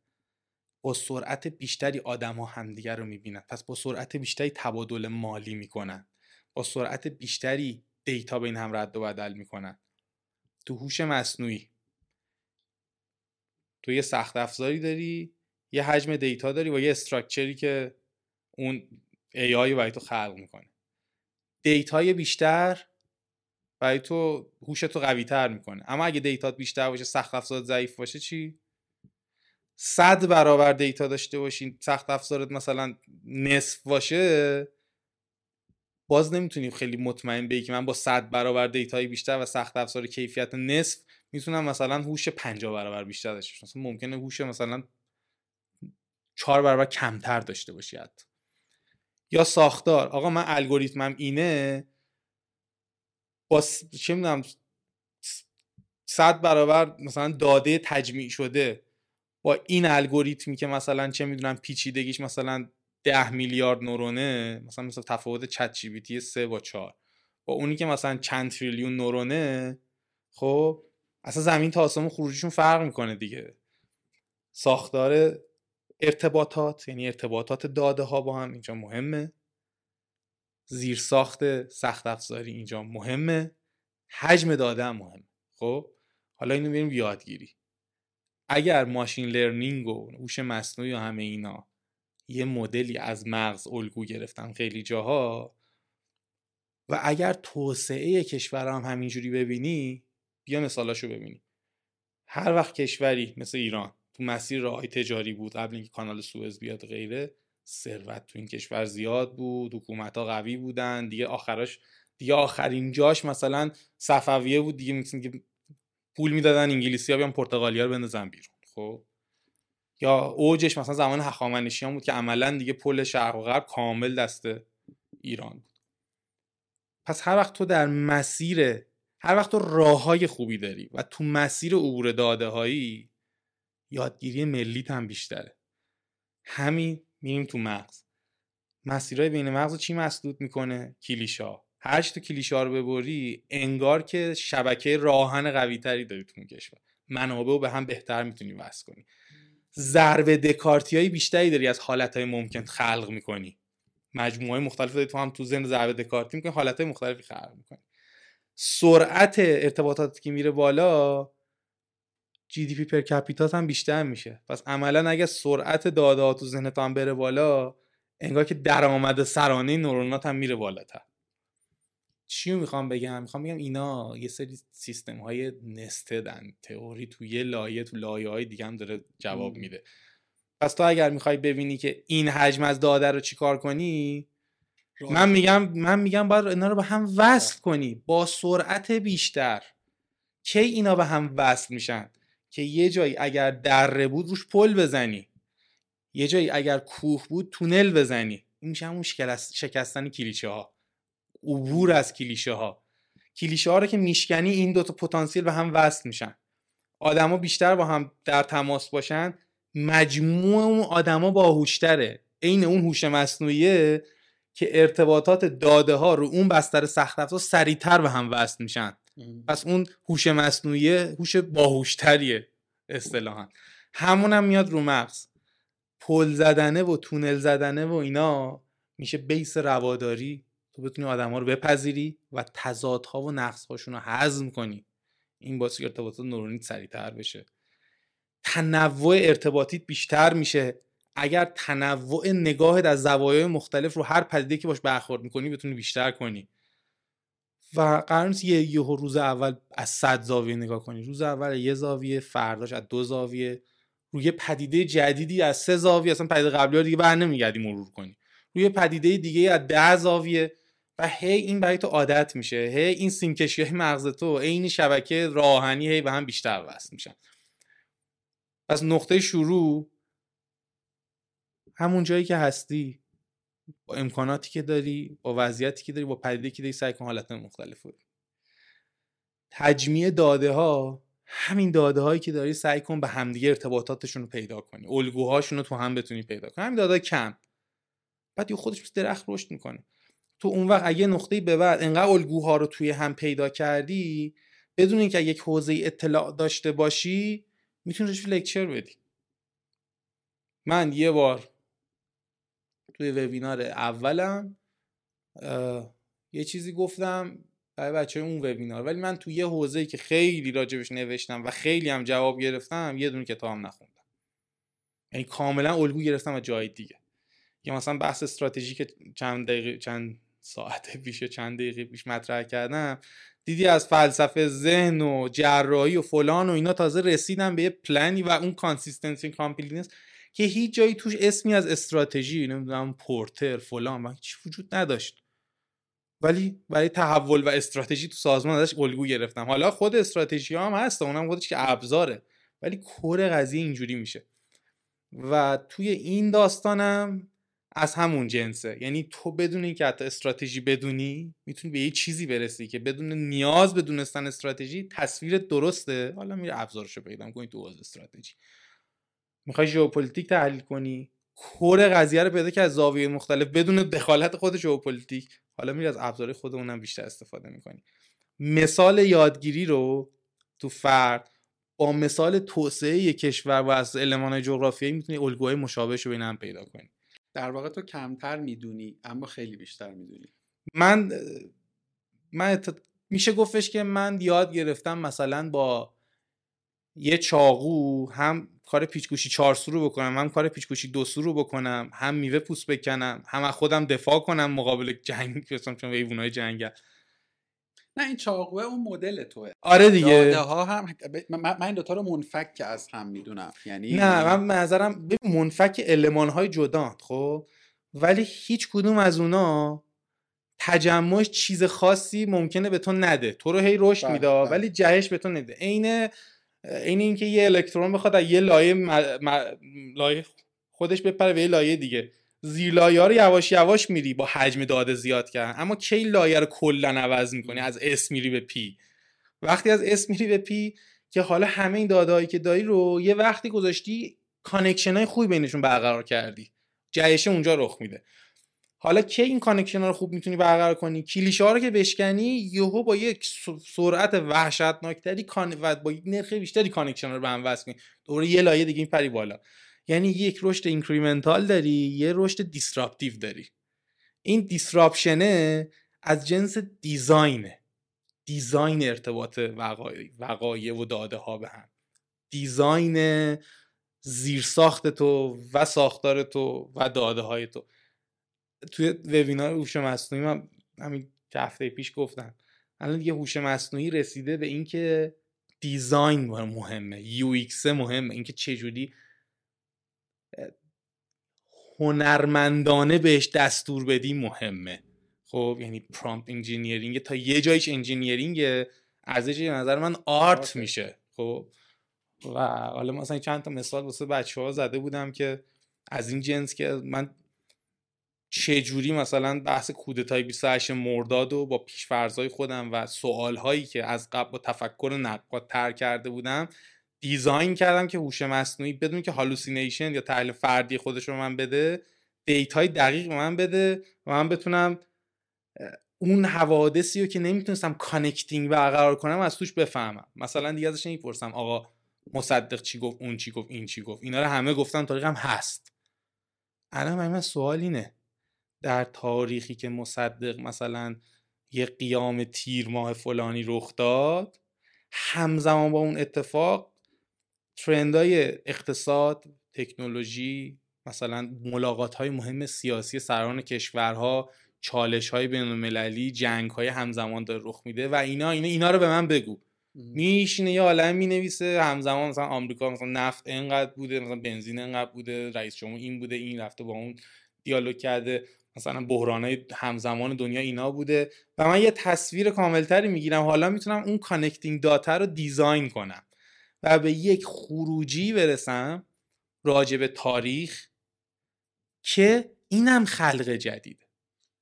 با سرعت بیشتری آدما همدیگر رو می‌بینن. پس با سرعت بیشتری تبادل مالی می‌کنن. با سرعت بیشتری data بین هم رد و بدل می‌کنن. تو هوش مصنوعی. تو یه سخت افزاری داری یه حجم data داری و یه structure ی که اون AI برای تو خلق می‌کنه. data ی بیشتر برای تو هوش تو قوی تر می‌کنه. اما اگه data ت بیشتر باشه سخت افزار ضعیف باشه چی؟ صد برابر data داشته باشین سخت افزارت مثلا نصف باشه باز نمی‌تونیم خیلی مطمئن بگی که من با 100 برابر دیتای بیشتر و سخت افزار کیفیت نصف می‌تونم مثلا هوش 50 برابر بیشتر داشته باشم. مثلا ممکنه هوش مثلا 4 برابر کمتر داشته باشی حتی. یا ساختار. آقا من الگوریتمم اینه با چه می‌دونم 100 برابر مثلا داده تجمیع شده با این الگوریتمی که مثلا چه می‌دونم پیچیدگیش مثلا ده میلیارد نورونه مثلا مثلا تفاوت چت جی بی تی 3 با 4 با اونی که مثلا چند تریلیون نورونه خب اصلا زمین تا آسمون خروجیشون فرق می‌کنه دیگه. ساختار ارتباطات یعنی ارتباطات داده ها با هم اینجا مهمه. زیر ساخت سخت افزاری اینجا مهمه. حجم داده هم مهمه. خب حالا اینو بریم یادگیری. اگر ماشین لرنینگ و هوش مصنوعی و همه اینا یه مدلی از مغز الگو گرفتم خیلی جاها و اگر توسعه کشور هم همینجوری ببینی بیا مثالاشو ببینی. هر وقت کشوری مثل ایران تو مسیر راه تجاری بود قبل اینکه کانال سوئز بیاد غیره ثروت تو این کشور زیاد بود حکومت ها قوی بودن دیگه آخرش دیگه آخرین جاش مثلا صفویه بود دیگه که پول می‌دادن انگلیسی ها بیان پرتغالیا رو بندازن بیرون. خب؟ یا اوجش مثلا زمان هخامنشیان بود که عملا دیگه پل شرق و غرب کامل دست ایران بود. پس هر وقت تو در مسیر هر وقت تو راه های خوبی داری و تو مسیر عبور داده هایی یادگیری ملیت هم بیشتره. همین میریم تو مغز. مسیرهای بین مغز چی مسدود می‌کنه؟ کلیشا. هر تو کلیشا رو ببری انگار که شبکه راهن قوی تری داری تو اون کشور. منابع رو به هم بهتر می‌تونی وصل کنی. ضربه دکارتی های بیشتری داری از حالت های ممکن خلق می‌کنی. مجموعه مختلف داری تو هم تو ذهن ضربه دکارتی می‌کنی حالت های مختلفی خلق می‌کنی. سرعت ارتباطات که میره بالا جی دی پی پر کپیتات هم بیشتر میشه. پس عملا اگه سرعت داده تو ذهنت هم بره بالا انگار که درآمد سرانه نورونات هم میره بالاتر. چی می‌خوام بگم؟ می‌خوام بگم اینا یه سری سیستم های نستدن. تئوری تو یه لایه تو لایه های دیگه هم داره جواب میده. پس تو اگر می‌خوای ببینی که این حجم از داده رو چیکار کنی من میگم من میگم باید اینا رو به هم وصل کنی. با سرعت بیشتر. کی اینا به هم وصل میشن؟ که یه جایی اگر دره بود روش پل بزنی. یه جایی اگر کوه بود تونل بزنی. این میشه همون شکستن کلیشه ها عبور از کلیشه ها کلیشه ها رو که میشکنی این دوتا پتانسیل به هم وصل میشن. آدما بیشتر با هم در تماس باشن مجموع اون آدما باهوشتره. عین اون هوش مصنوعیه که ارتباطات داده ها رو اون بستر سخت افزار سریعتر به هم وصل میشن. پس اون هوش مصنوعی هوش باهوشتریه اصطلاحا. همون هم میاد رو مغز. پل زدنه و تونل زدنه و اینا میشه بیس رواداری. تو بتونی آدم ها رو بپذیری و تضادها و نقصهاشون رو هضم کنی. این باعث ارتباطات نورونیت سریعتر بشه. تنوع ارتباطیت بیشتر میشه. اگر تنوع نگاهت از زوایای مختلف رو هر پدیده که باش برخورد می‌کنی بتونی بیشتر کنی. و قرار نیست یه یه روز اول از صد زاویه نگاه کنی. روز اول یه زاویه فرداش از دو زاویه. روی پدیده جدیدی از سه زاویه اصلا پدیده قبلی ها دیگه بر نمیگردی مرور کنی. روی پدیده دیگه از ده زاویه. و هی این برای تو عادت میشه هی این سیمکشی های مغز تو عین شبکه راهنی هی به هم بیشتر وصل میشن. پس نقطه شروع همون جایی که هستی با امکاناتی که داری با وضعیتی که داری با پدیده که داری سعی کن حالت مختلف بود تجمیع داده ها همین داده هایی که داری سعی کن به همدیگه ارتباطاتشون رو پیدا کنی. الگوهاشون رو تو هم بتونی پیدا کنی. همین داده کم. بعد یه خودش درخت رشد می‌کنه. تو اون وقت اگه نقطه به بعد انقدر الگوها رو توی هم پیدا کردی بدون اینکه یک حوزه اطلاع داشته باشی می‌تونی روش لکچر بدی. من یه بار توی webinar اولم یه چیزی گفتم برای بچه اون webinar ولی من توی یه حوزه‌ای که خیلی راجبش نوشتم و خیلی هم جواب گرفتم یه دونه کتاب نخوندم. یعنی کاملا الگو گرفتم از جای دیگه. یا مثلا بحث استراتژی که چند دقیقه چند ساعت [LAUGHS] پیش چند دقیقه پیش مطرح کردم. دیدی از فلسفه ذهن و جراحی و فلان و اینا تازه رسیدم به یه پلنی و اون consistency completeness که هیچ جایی توش اسمی از استراتژی نمی‌دونم پورتر فلان و چی وجود نداشت. ولی برای تحول و استراتژی تو سازمان ازش الگو گرفتم. حالا خود استراتژی هم هست اونم خودش که ابزاره. ولی کور قضیه اینجوری میشه. و توی این داستانم از همون جنسه. یعنی تو بدون اینکه حتی استراتژی بدونی می‌تونی به یه چیزی برسی که بدون نیاز به دونستن استراتژی تصویر درسته. حالا میره ابزارشو پیدا کنی تو استراتژی. می‌خوای ژئوپلیتیک تحلیل کنی core قضیه رو پیدا که از زاویه مختلف بدون دخالت خود ژئوپلیتیک. حالا میری از ابزار خودمونم بیشتر استفاده می‌کنی. مثال یادگیری رو تو فرد با مثال توسعه کشور و از المان جغرافیایی می‌تونی الگوهای مشابهش رو بین پیدا کنی. در واقع تو کمتر می‌دونی اما خیلی بیشتر می‌دونی. من من میشه گفتش که من یاد گرفتم مثلا با یه چاقو هم کار پیچگوشی چهار سو رو بکنم هم کار پیچگوشی دو سو رو بکنم هم میوه پوست بکنم هم خودم دفاع کنم مقابل جنگ چون حیوانای جنگل نه این چاقوه اون مدل توه. آره دیگه. داده ها هم من, من این دوتا رو منفک از هم می‌دونم. یعنی نه من نظرم منفک علمان های جدا خب؟ ولی هیچ کدوم از اونا تجمعش چیز خاصی ممکنه به تو نده. تو رو هی رشد بله، میده بله. ولی جهش به تو نده. عین عین اینکه یه الکترون بخواد از یه لایه م- م- لایه خودش بپره به یه لایه دیگه. زیر لایه رو یواش یواش میری با حجم داده زیاد کردن. اما کی لایه رو کلا عوض می‌کنی؟ از s میری به p. وقتی از s میری به p که حالا همه این داده هایی که داری رو یه وقتی گذاشتی connection های خوبی بینشون برقرار کردی. جهش اونجا رخ میده. حالا کی این connection رو خوب می‌تونی برقرار کنی؟ کلیشه ها رو که بشکنی یهو با یک سرعت وحشتناکتری و با یک نرخ بیشتری connection رو به هم وصل کنی. دوباره یه لایه دیگه می‌پری بالا. یعنی یک رشد incremental داری یه رشد disruptive داری. این disruption ه از جنس design ه design ارتباط وقایع و داده ها به هم. design زیرساخت تو و ساختار تو و داده های تو. توی webinar هوش مصنوعی من همین هفته پیش گفتم. الان دیگه هوش مصنوعی رسیده به اینکه design مهمه UX مهمه اینکه چجوری اه، هنرمندانه بهش دستور بدی مهمه خب یعنی prompt engineering تا یه جایش engineering ارزش به نظر من art. میشه خب و حالا مثلا چند تا مثال واسه بچه ها زده بودم که از این جنس که من چه جوری مثلا بحث کودتای 28 مرداد و با پیشفرضای خودم و سوالهایی که از قبل با تفکر نقاد تر کرده بودم design کردم که هوش مصنوعی بدون که hallucination یا تحلیل فردی خودش رو من بده data ی دقیق به من بده و من بتونم اون حوادثی رو که نمی‌تونستم connecting برقرار کنم از توش بفهمم. مثلا دیگه ازش نمی‌پرسم آقا مصدق چی گفت اون چی گفت این چی گفت اینا رو همه گفتم طریقم هست. الان من سوال اینه در تاریخی که مصدق مثلا یه قیام تیر ماه فلانی رخ داد همزمان با اون اتفاق ترندهای اقتصاد تکنولوژی مثلا ملاقات های مهم سیاسی سران کشورها چالش های بین المللی جنگ های همزمان داره رخ میده و اینا اینا اینا رو به من بگو. میشینه یه عالم می‌نویسه همزمان مثلا آمریکا مثلا نفت انقدر بوده مثلا بنزین انقدر بوده رئیس جمهور این بوده این رفته با اون دیالوگ کرده مثلا بحرانای همزمان دنیا اینا بوده و من یه تصویر کاملتری می‌گیرم. حالا می‌تونم اون connecting data رو design کنم. و به یک خروجی برسم راجع به تاریخ که اینم خلق جدید.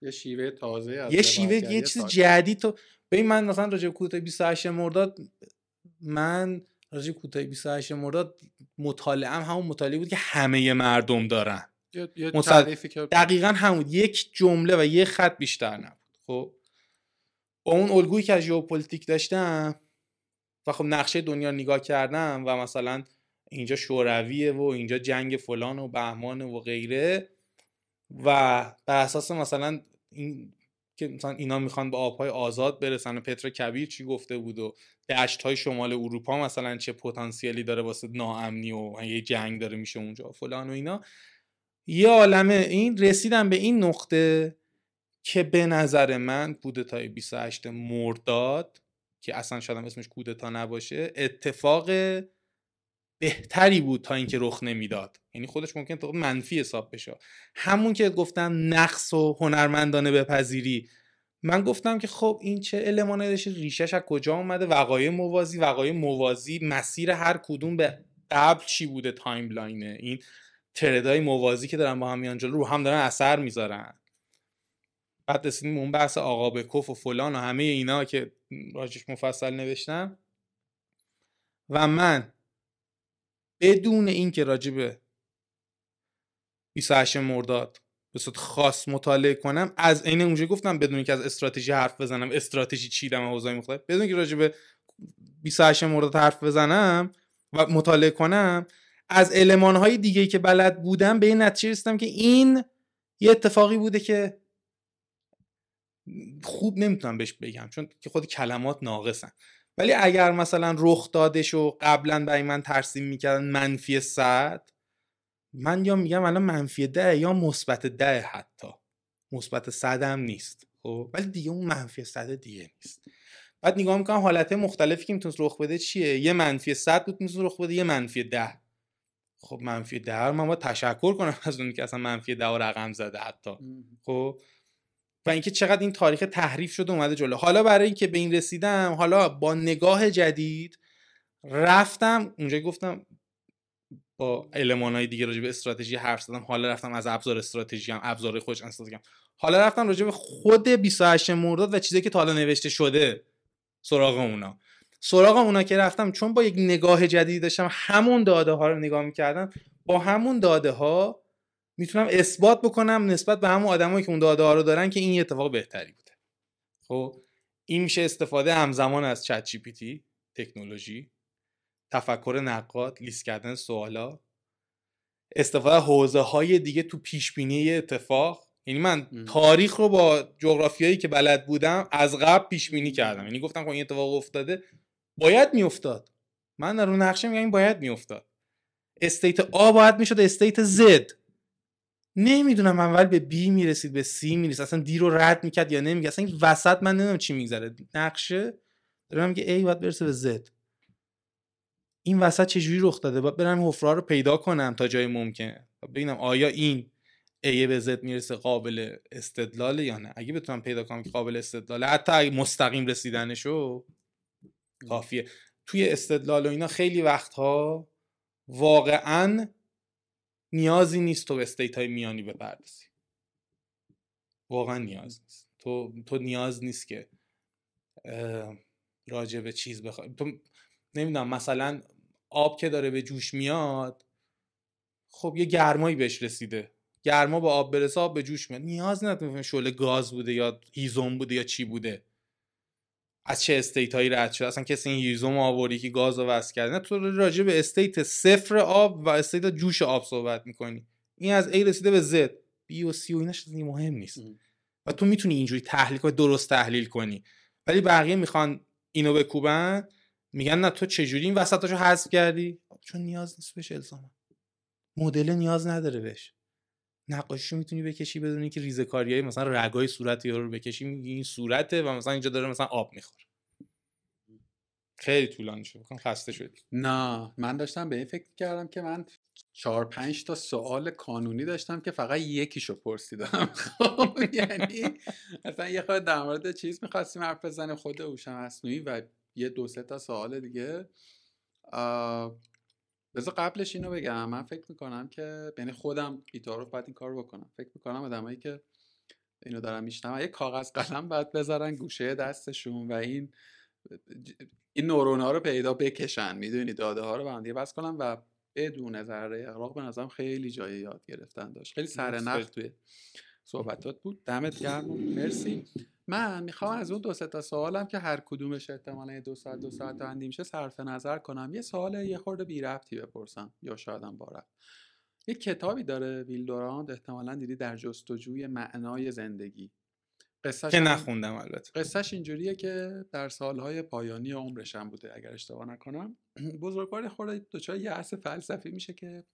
یه شیوه تازه از یه شیوه یه چیز. جدید تو ببین من مثلا راجع به کوتاه 28 مرداد من راجع به کوتاه 28 مرداد مطالعه همون مطالعه بود که همه مردم دارن. یه, یه مصد- دقیقا همون. یک جمله و یک خط بیشتر نبود. خب؟ با اون الگویی که از ژئوپلیتیک داشتم و خب نقشه دنیا نگاه کردم و مثلا اینجا شورویه و اینجا جنگ فلان و بهمان و غیره و بر اساس مثلا این که مثلا اینا می‌خوان به آبهای آزاد برسن و پتر کبیر چی گفته بود و دشت های شمال اروپا مثلا چه پتانسیلی داره واسه ناامنی و یه جنگ داره میشه اونجا فلان و اینا. یه عالمه این رسیدم به این نقطه که به نظر من کودتای 28 مرداد که اصلا شاید هم اسمش کودتا نباشه اتفاق بهتری بود تا اینکه رخ نمی‌داد. یعنی خودش ممکن اتفاق منفی حساب بشه. همون که گفتم نقص و هنرمندانه بپذیری. من گفتم که خب این چه المانی داشته ریشش از کجا اومده؟ وقایع موازی وقایع موازی مسیر هر کدوم به قبل چی بوده؟ تایملاینه. این تردای موازی که دارن با هم میان جلو رو هم دارن اثر می‌ذارن. بعد رسیدیم اون بحث آقا بکف و فلان و همه اینا که راجش مفصل نوشتم. و من بدون اینکه راجع به 28 مرداد به صورت خاص مطالعه کنم از عین اونجا گفتم بدون اینکه از استراتژی حرف بزنم استراتژی چیدم اوضاع مختلف. بدون اینکه راجع به 28 مرداد حرف بزنم و مطالعه کنم از المانهای دیگه که بلد بودم به این نتیجه رسیدم که این یه اتفاقی بوده که خوب نمی‌تونم بهش بگم چون که خود کلمات ناقصن. ولی اگر مثلا رخ دادش و قبلا برای من ترسیم می‌کردن منفی صد من یا میگم الان منفی ده یا مثبت ده حتی. مثبت صد هم نیست خب؟ ولی دیگه اون منفی صد دیگه نیست. بعد نگاه می‌کنم حالت مختلفی که می‌تونست رخ بده چیه؟ یه منفی صد بود می‌تونست رخ بده یه منفی ده. خب منفی ده رو من باید تشکر کنم [LAUGHS] از اون که اصلا منفی ده و رقم زده حتی. خب؟ و اینکه چقدر این تاریخ تحریف شده اومده جلو. حالا برای اینکه به این رسیدم حالا با نگاه جدید رفتم اونجا گفتم با علمان های دیگه راجع به استراتژی حرف زدم. حالا رفتم از ابزار استراتژی هم ابزار خودش استفاده حالا رفتم راجع به خود 28 مرداد و چیزی که تا حالا نوشته شده سراغ اونا. سراغ اونا که رفتم چون با یک نگاه جدید داشتم همون داده ها رو نگاه می‌کردم با همون داده ها می‌تونم اثبات بکنم نسبت به همون آدمایی که اون داده ها رو دارن که این اتفاق بهتری بوده. خب این میشه استفاده همزمان از چت جی پی تی تکنولوژی تفکر نقاد لیست کردن سوالا استفاده حوزه های دیگه تو پیش بینی اتفاق. یعنی من تاریخ رو با جغرافیایی که بلد بودم از قبل پیش بینی کردم. یعنی گفتم که این اتفاق افتاده باید میافتاد. من در رو نقشه میگم این باید میافتاد. state A باید می‌شد state Z نمی‌دونم اول به B می‌رسید به C می‌رسید. اصلا D رو رد می‌کرد یا نمی‌کرد اصلا این وسط من نمی‌دونم چی میگذره. نقشه دارم میگه A باید برسه به Z این وسط چجوری رخ داده؟ باید برم حفره رو پیدا کنم تا جای ممکن ببینم آیا این A به Z می‌رسه قابل استدلال یا نه. اگه بتونم پیدا کنم که قابل استدلاله حتی اگه مستقیم رسیدنشو کافیه. توی استدلال و اینا خیلی وقتها واقعا نیازی نیست تو به استیت های میانی بپردازی واقعا نیاز نیست. تو, تو نیاز نیست که راجع به چیز بخوای. تو نمی‌دونم مثلا آب که داره به جوش میاد خب یه گرمایی بهش رسیده. گرما با آب برسه آب به جوش میاد. نیاز نداره شعله گاز بوده یا هیزم بوده یا چی بوده. از چه state هایی رد شده اصلا کسی این هیزم آوردی که گاز رو وصل کرده. نه تو راجع به state صفر آب و state جوش آب صحبت می‌کنی. این از A رسیده به Z. B و C و ایناش مهم نیست. و تو می‌تونی اینجوری تحلیل کنی درست تحلیل کنی. ولی بقیه می‌خوان اینو بکوبن میگن نه تو چجوری این وسطاشو حذف کردی؟ چون نیاز نیست بهش الزاما. مدل نیاز نداره بهش. نقاشی می‌تونی بکشی بدونی که ریزه های مثلا رگای صورت یا رو بکشی میگی این صورته و مثلا اینجا داره مثلا آب می‌خوره. خیلی طولانی شد. خسته شدی. نه من داشتم به این فکر کردم که من چهار پنج تا سوال کانونی داشتم که فقط یکیشو پرسیدم. [LAUGHS] خب یعنی مثلا یه خود در مورد چیز می‌خواستیم حرف بزنیم خود اوشم مصنوعی و یه دو سه تا سوال دیگه. بذار قبلش اینو بگم. من فکر می‌کنم که یعنی خودم بیتارو باید این کار بکنم. فکر می‌کنم آدمایی که اینو دارم میشنم یه کاغذ قلم باید بذارن گوشه دستشون و این این نورون ها رو پیدا بکشن. می‌دونی؟ داده ها رو به هم بس کنن و بدون ذره اغراق به نظرم خیلی جای یاد گرفتن داشت. خیلی سرنخ توی صحبتات بود. دمت گرم. مرسی. من می‌خوام از اون دو تا سوالم که هر کدومش احتمالا دو ساعت دو ساعت و میشه صرف نظر کنم. یه سوال یه خورده بی ربطی بپرسم یا شایدم با ربط. یه کتابی داره ویل دورانت احتمالا دیدی در جستجوی معنای زندگی. قصهش که نخوندم البته. قصهش اینجوریه که در سالهای پایانی عمرشم بوده اگر اشتباه نکنم. بزرگوار خورده دچار یأس فلسفی میشه که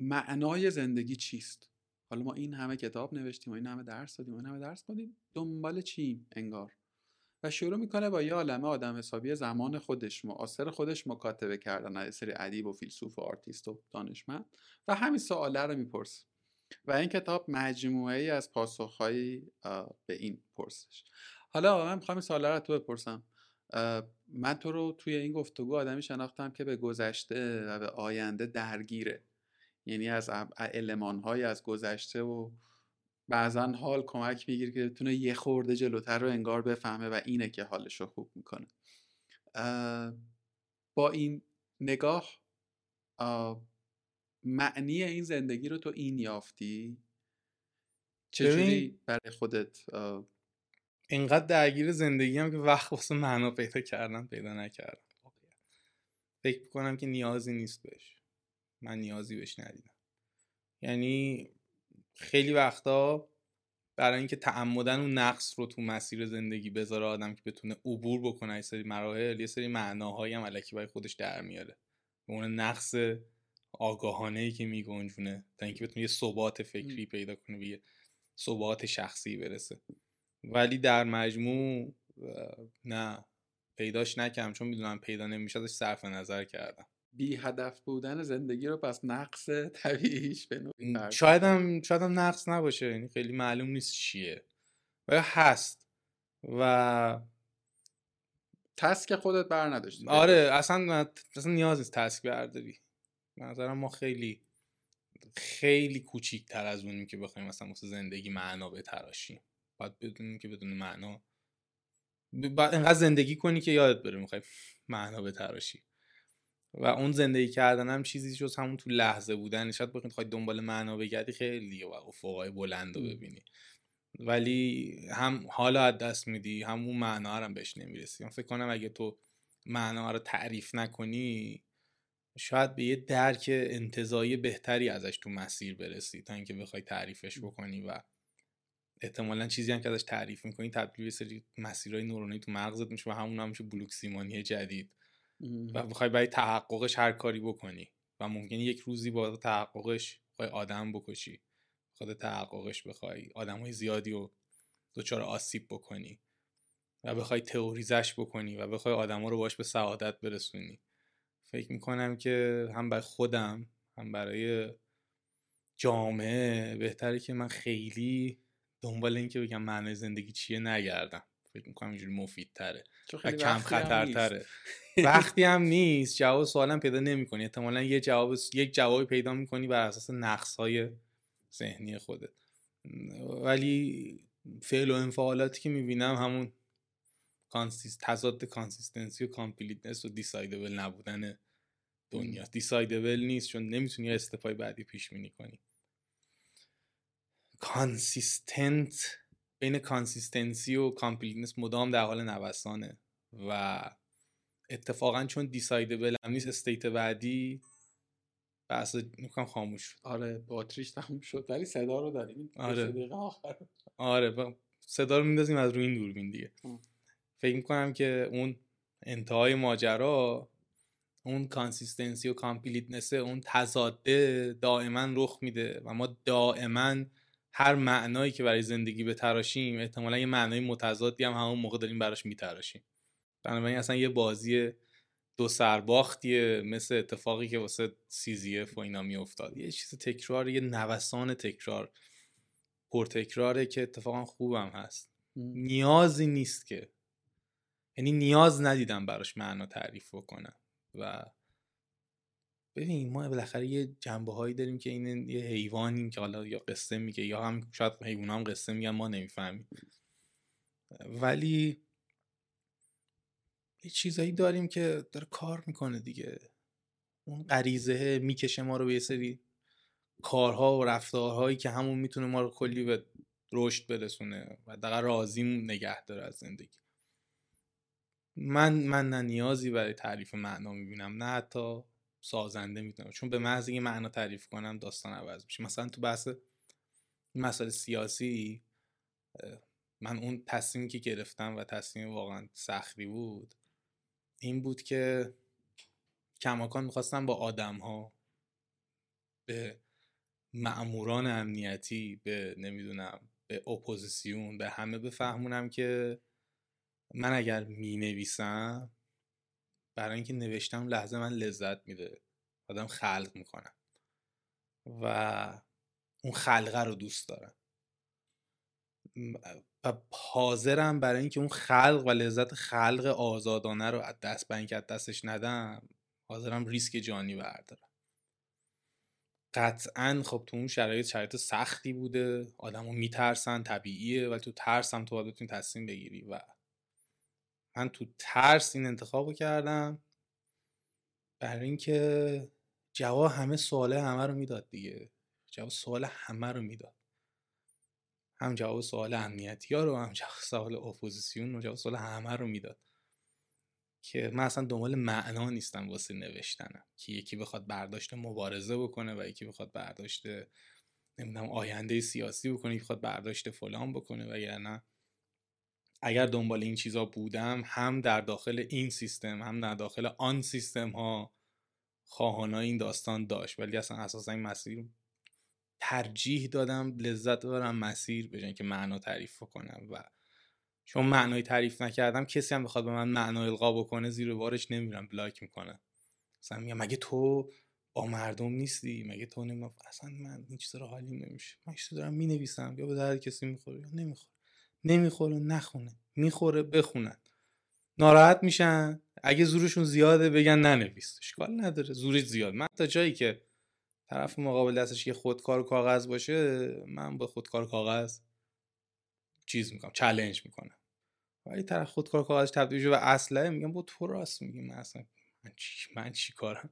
معنای زندگی چیست؟ حالا ما این همه کتاب نوشتیم و این همه درس دادیم و این همه درس دادیم دنبال چیم انگار؟ و شروع می‌کنه با یه عالمه آدم حسابی زمان خودش معاصر خودش مکاتبه کردن از سری ادیب و فیلسوف و آرتیست و دانشمند و همین سواله رو می‌پرسه و این کتاب مجموعه ای از پاسخهایی به این پرسش. حالا من می‌خوام این سواله رو تو بپرسم. من تو رو توی این گفتگو آدمی شناختم که به گذشته و به آینده درگیره. یعنی از های از گذشته و بعضا حال کمک می‌گیره که بتونه یه خورده جلوتر رو انگار بفهمه و اینه که حالش رو خوب می‌کنه. با این نگاه معنی این زندگی رو تو این یافتی؟ چجوری برای خودت اینقدر درگیر زندگی هم که وقت واسه معنا پیدا کردن پیدا نکردم. فکر کنم که نیازی نیست بهش. من نیازی بهش ندیدم. یعنی خیلی وقتا برای اینکه تعمدن اون نقص رو تو مسیر زندگی بذاره آدم که بتونه عبور بکنه یه سری مراحل یه سری معناهایی هم علکی برای خودش در میاره. به اون نقص آگاهانه ای که میگنجونه تا اینکه بتونه یه ثبات فکری پیدا کنه به یه ثبات شخصی برسه. ولی در مجموع نه پیداش نکردم چون می‌دونم پیدا نمیشه ازش صرف نظر کردم. بی هدف بودن زندگی رو پس نقص طبیعیش به شاید هم شاید هم نقص نباشه یعنی خیلی معلوم نیست چیه ولی هست و تسک خودت بر نداشتی آره اصلا اصلا نیاز نیست تسک برداری. نظرم ما خیلی خیلی کوچیکتر از اونیم که بخوایم مثلا واسه زندگی معنا بتراشیم باید بدونیم که بدون معنا باید انقدر زندگی کنی که یادت بره می‌خوای معنا بتراشی و اون زندگی کردن هم چیزی جز همون تو لحظه بودن. شاید بخوای دنبال معنا بگردی خیلی و افقای بلند رو ببینی. ولی هم حالا از دست میدی هم اون معنا هم بهش نمی‌رسی. من فکر کنم اگه تو معنا رو تعریف نکنی شاید به یه درک انتظایی بهتری ازش تو مسیر برسی تا اینکه بخوای تعریفش بکنی و احتمالا چیزی هم که ازش تعریف می‌کنی تبدیل به سری مسیرهای نورونی تو مغزت میشه و همون هم میشه بلوک سیمانی جدید. و بخوای برای تحققش هر کاری بکنی و ممکنه یک روزی با تحققش بخوای آدم بکشی خود تحققش بخوای آدم های زیادی رو دچار آسیب بکنی و بخوای تئوریزش بکنی و بخوای آدما رو باش به سعادت برسونی. فکر می‌کنم که هم برای خودم هم برای جامعه بهتره که من خیلی دنبال این که بگم معنی زندگی چیه نگردم. فکر می‌کنم اینجوری مفیدتره. و کم خطرتره. [LAUGHS] وقتی هم نیست جواب سوالم پیدا نمی‌کنی. احتمالا یه جواب یک جوابی پیدا می‌کنی بر اساس نقص های ذهنی خودت. ولی فعل و انفعالاتی که می‌بینم همون consist تضاد consistency و completeness و decidable نبودن دنیا. decidable نیست چون نمی‌تونی stepهای بعدی پیش بینی کنی. consistent بین consistency و completeness مدام در حال نوسانه و اتفاقا چون decidable هم نیست state بعدی بحث می‌کنم خاموش شد. آره باتریش تموم شد ولی صدا رو داریم. آره. آره صدا رو میندازیم از روی این دوربین دیگه. فکر می‌کنم که اون انتهای ماجرا اون consistency و completeness اون تضاده دائما رخ میده و ما دائما هر معنایی که برای زندگی بتراشیم احتمالا یه معنای متضادی هم همون موقع داریم براش میتراشیم. بنابراین اصلا یه بازی دو سرباختیه مثل اتفاقی که واسه سیزیف و اینا میافتاد. یه چیز تکرار یه نوسان تکرار پرتکراره که اتفاقا خوبم هست. نیازی نیست که یعنی نیاز ندیدم براش معنا تعریف بکنم و ببین ما بالاخره یه جنبه هایی داریم که این یه حیوانیم که حالا یا قصه میگه یا هم شاید حیوان هم قصه میگن ما نمی‌فهمیم. ولی یه چیزایی داریم که داره کار می‌کنه دیگه. اون غریزه می‌کشه ما رو به یه سری کارها و رفتارهایی که همون می‌تونه ما رو کلی به رشد برسونه و دقیقا راضیم نگه داره از زندگی. من من نه نیازی برای تعریف معنا می‌بینم نه حتی سازنده می‌تونم. چون به محض اینکه معنا تعریف کنم داستان عوض میشه. مثلا تو بحث مسائل سیاسی من اون تصمیمی که گرفتم و تصمیم واقعا سختی بود این بود که کماکان می‌خواستم با آدم ها به معموران امنیتی به نمی‌دونم به اپوزیسیون به همه بفهمونم که من اگر می نویسم برای اینکه نوشتم لحظه من لذت میده. آدم خلق می‌کنم و اون خلقه رو دوست دارم. و حاضرم برای اینکه اون خلق و لذت خلق آزادانه رو از دست برای اینکه دستش ندم حاضرم ریسک جانی بردارم. قطعا خب تو اون شرایط شرایط سختی بوده. آدمو میترسن طبیعیه ولی تو ترسم تو باید بتونی تصمیم بگیری و من تو ترس این انتخاب کردم برای اینکه جواب همه سواله همه رو می‌داد دیگه. جواب سوال همه رو می‌داد. هم جواب سوال امنیتی ها رو هم جواب سوال اپوزیسیون و جواب سوال همه رو می‌داد. که من اصلا دنبال معنا نیستم واسه نوشتنم. که یکی بخواد برداشت مبارزه بکنه و یکی بخواد برداشت نمی‌دونم آینده سیاسی بکنه خود برداشت فلان بکنه وگرنه اگر دنبال این چیزا بودم هم در داخل این سیستم هم در داخل آن سیستم ها خواهان این داستان داشت. ولی اصلا اساسا این مسیر ترجیح دادم لذت ببرم مسیر به که معنا تعریف کنم و چون معنای تعریف نکردم کسی هم بخواد به من معنا القا بکنه زیر بارش نمیرم بلاک می‌کنه. مثلا میگم مگه تو با مردم نیستی؟ مگه تو نمی... اصلا من این چیزا رو حالی نمیشه. من چیزا دارم می‌نویسم یا به درد کسی می‌خوره یا نمی‌خوره. نمی‌خوره نخونه. می‌خوره بخونن. ناراحت میشن. اگه زورشون زیاده بگن ننویس اشکال نداره. زورش زیاد. من تا جایی که طرف مقابل دستش یه خودکار کاغذ باشه من با خودکار کاغذ چیز می‌کنم چلنج می‌کنم. ولی طرف خودکار کاغذ تبدیل شده و اسلحه میگم با تو راست میگی. من اصلا من چی من چی کارم؟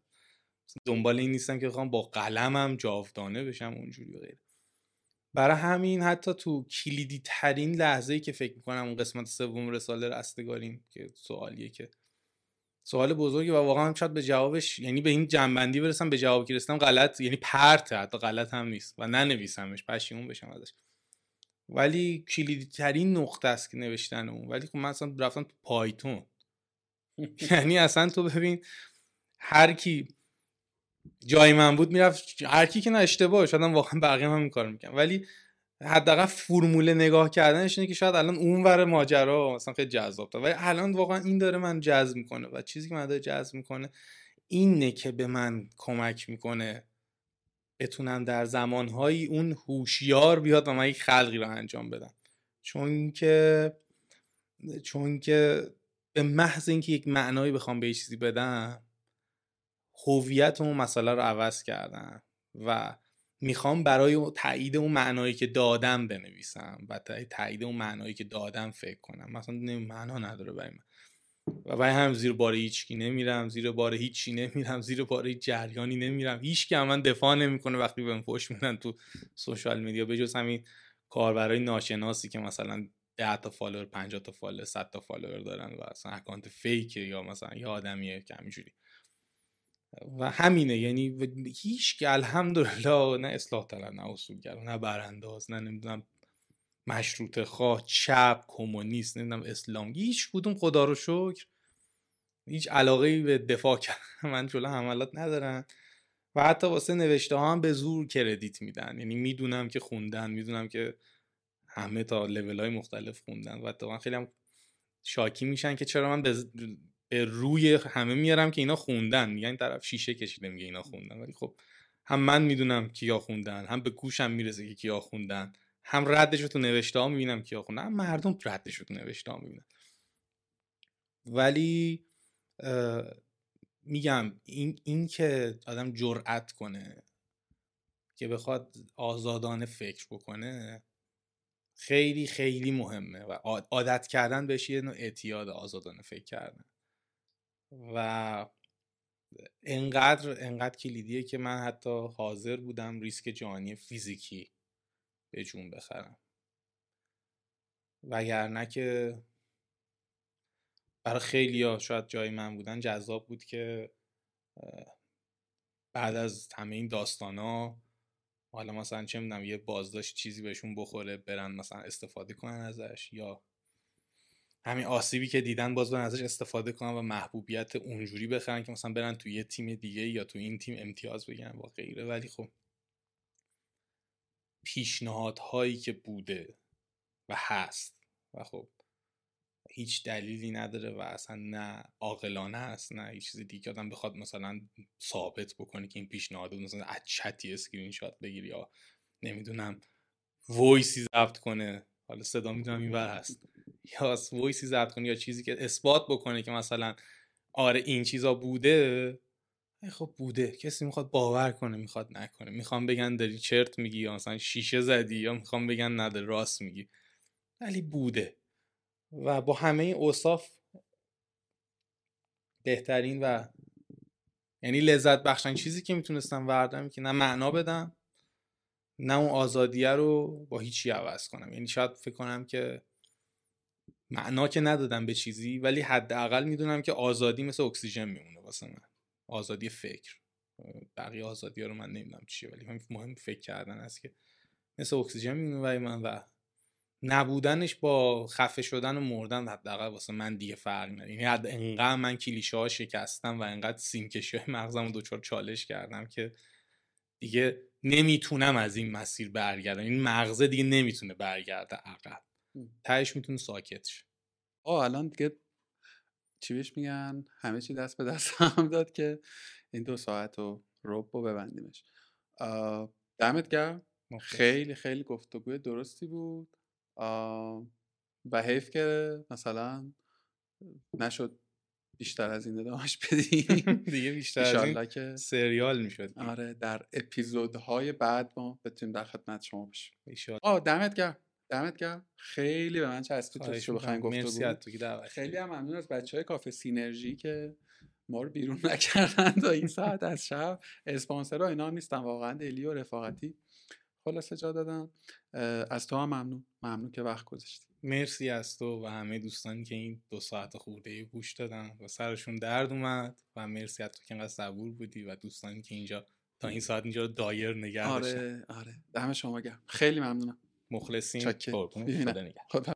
دنبال این نیستم که بخوام با قلمم جاودانه بشم اونجوری و غیره. برای همین حتی تو کلیدی ترین لحظه ای که فکر می‌کنم اون قسمت سوم رساله رستگاریم که سوالیه که سوال بزرگی و واقعا شاید به جوابش یعنی به این جنبندی برسم به جوابی که رسیدم غلط یعنی پرته حتی غلط هم نیست و ننویسمش پشیمون بشم ازش. ولی کلیدی ترین نقطه است که نوشتن اون. ولی خب من اصلا رفتم تو پایتون. [LAUGHS] یعنی اصلا تو ببین هر کی جای من بود می‌رفت هر کی که نه اشتباه شاید واقعا بقیه هم کارو می‌کنم ولی حداقل فرموله نگاه کردنش اینه که شاید الان اون ور ماجرا مثلا خیلی جذاب ولی الان واقعا این داره من جذب می‌کنه و چیزی که من داره جذب می‌کنه اینه که به من کمک می‌کنه بتونم در زمانهایی اون هوشیار بیاد و من یک خلقی رو انجام بدم. چون که چون که به محض اینکه یک معنایی بخوام به چیزی بدم هویت اون مسئله رو عوض کردم و می‌خوام برای تایید اون معنایی که دادم بنویسم و تایید اون معنایی که دادم فکر کنم. مثلا معنا نداره برای من. و برای هم زیر بار هیچکی نمیرم زیر بار هیچی نمیرم زیر بار هیچ جریانی نمیرم. هیچ که من دفاع نمی‌کنه وقتی بهم پشت میدن تو social media. بجز همین کاربرای ناشناسی که مثلا 10 تا follower 50 تا follower 100 تا follower دارن و اصلا account fake ه یا مثلا یه آدمیه که همینجوری. و همینه یعنی هیچ که الحمدلله نه اصلاح طلب نه اصولگرا نه برانداز نه نمی‌دونم مشروط خواه چپ کمونیست نمی‌دونم اسلام هیچ کدوم خدا رو شکر هیچ علاقه به دفاع [LAUGHS] کردن من جلو حملات ندارن و حتی واسه نوشته ها هم به زور کردیت میدن یعنی می‌دونم که خوندن می‌دونم که همه تا لیول های مختلف خوندن و من خیلی هم شاکی میشن که چرا من به روی همه میارم که اینا خوندن. میگن طرف شیشه کشیده میگه اینا خوندن. ولی خب هم من می‌دونم کیا خوندن هم به گوشم می‌رسه که کیا خوندن هم ردش رو تو نوشته ها می‌بینم کیا خوندن هم مردم ردش رو تو نوشته ها می‌بینن. ولی میگم این, این که آدم جرأت کنه که بخواد آزادانه فکر بکنه خیلی خیلی مهمه. و عادت کردن بهش یه نوع اعتیاد آزادانه فکر کردن. و انقدر انقدر کلیدیه که من حتی حاضر بودم ریسک جانی فیزیکی به جون بخرم. وگرنه که برای خیلی ها شاید جای من بودن جذاب بود که بعد از همه این داستان ها حالا مثلا چه می‌دونم یه بازداشت چیزی بهشون بخوره برن مثلا استفاده کنن ازش یا همین آسیبی که دیدن باز برن ازش استفاده کنن و محبوبیت اونجوری بخرن که مثلا برن تو یه تیم دیگه یا تو این تیم امتیاز بگیرن یا غیره. ولی خب پیشنهادهایی که بوده و هست و خب هیچ دلیلی نداره و اصلا نه عاقلانه است نه هیچ چیز دیگه. آدم بخواد مثلا ثابت بکنه که این پیشنهاد مثلا از چتی اسکرین شات بگیری یا نمی‌دونم ویسی ضبط کنه. حالا صدا می‌دونم این هست. یا ویسی ضبط کنه یا چیزی که اثبات بکنه که مثلا آره این چیزا بوده خب بوده. کسی می‌خواد باور کنه می‌خواد نکنه. می‌خوام بگن داری چرت میگی یا مثلا شیشه زدی یا می‌خوام بگن نداری راست میگی. ولی بوده. و با همه این اوصاف بهترین و یعنی لذت بخش‌ترین چیزی که می‌تونستم وردم که نه معنا بدم نه اون آزادیه رو با هیچی عوض کنم. یعنی شاید فکر کنم که معنا که ندادم به چیزی ولی حداقل می‌دونم که آزادی مثل اکسیژن میمونه واسه من. آزادی فکر. بقیه آزادی ها رو من نمی‌دونم چیه ولی مهم فکر کردن است که مثل اکسیژن میمونه برای من و نبودنش با خفه شدن و مردن حداقل واسه من دیگه فرق نداره. یعنی انقدر من کلیشه ها شکستم و انقدر سیمکشی های مغزم رو دچار چالش کردم که دیگه نمی‌تونم از این مسیر برگردم. این مغزه دیگه نمی‌تونه برگرده عقب. تهش می‌تونه ساکت شه آه الان دیگه چی بهش میگن؟ همه چی دست به دست [LAUGHS] هم داد که این دو ساعت رو روب رو ببندیمش. دمت گرم. خیلی خیلی گفتگوی درستی بود. و حیف که مثلا نشد بیشتر از این ادامهش بدیم. [LAUGHS] [LAUGHS] دیگه بیشتر از این که سریال می‌شد آره در اپیزودهای بعد ما بتونیم در خدمت شما باشیم. آه دمت گرم. دمت گرم. خیلی به من چسبید تو شو بخواین گفتگو خیلی هم ممنون از بچه های کافه سینرژی که ما رو بیرون [LAUGHS] نکردن تا این ساعت از شب. اسپانسر اینا هم نیستن. واقعا دلی و رفاقتی. خلاصه جا دادن از تو هم ممنون. ممنون که وقت گذاشتی. مرسی از تو و همه دوستانی که این دو ساعت خورده گوش دادن و سرشون درد اومد و مرسی از تو که انقدر صبور بودی و دوستانی که اینجا تا این ساعت اینجا دایر نگه آره آره. دم شما گرم. خیلی ممنونم. مخلصیم خدا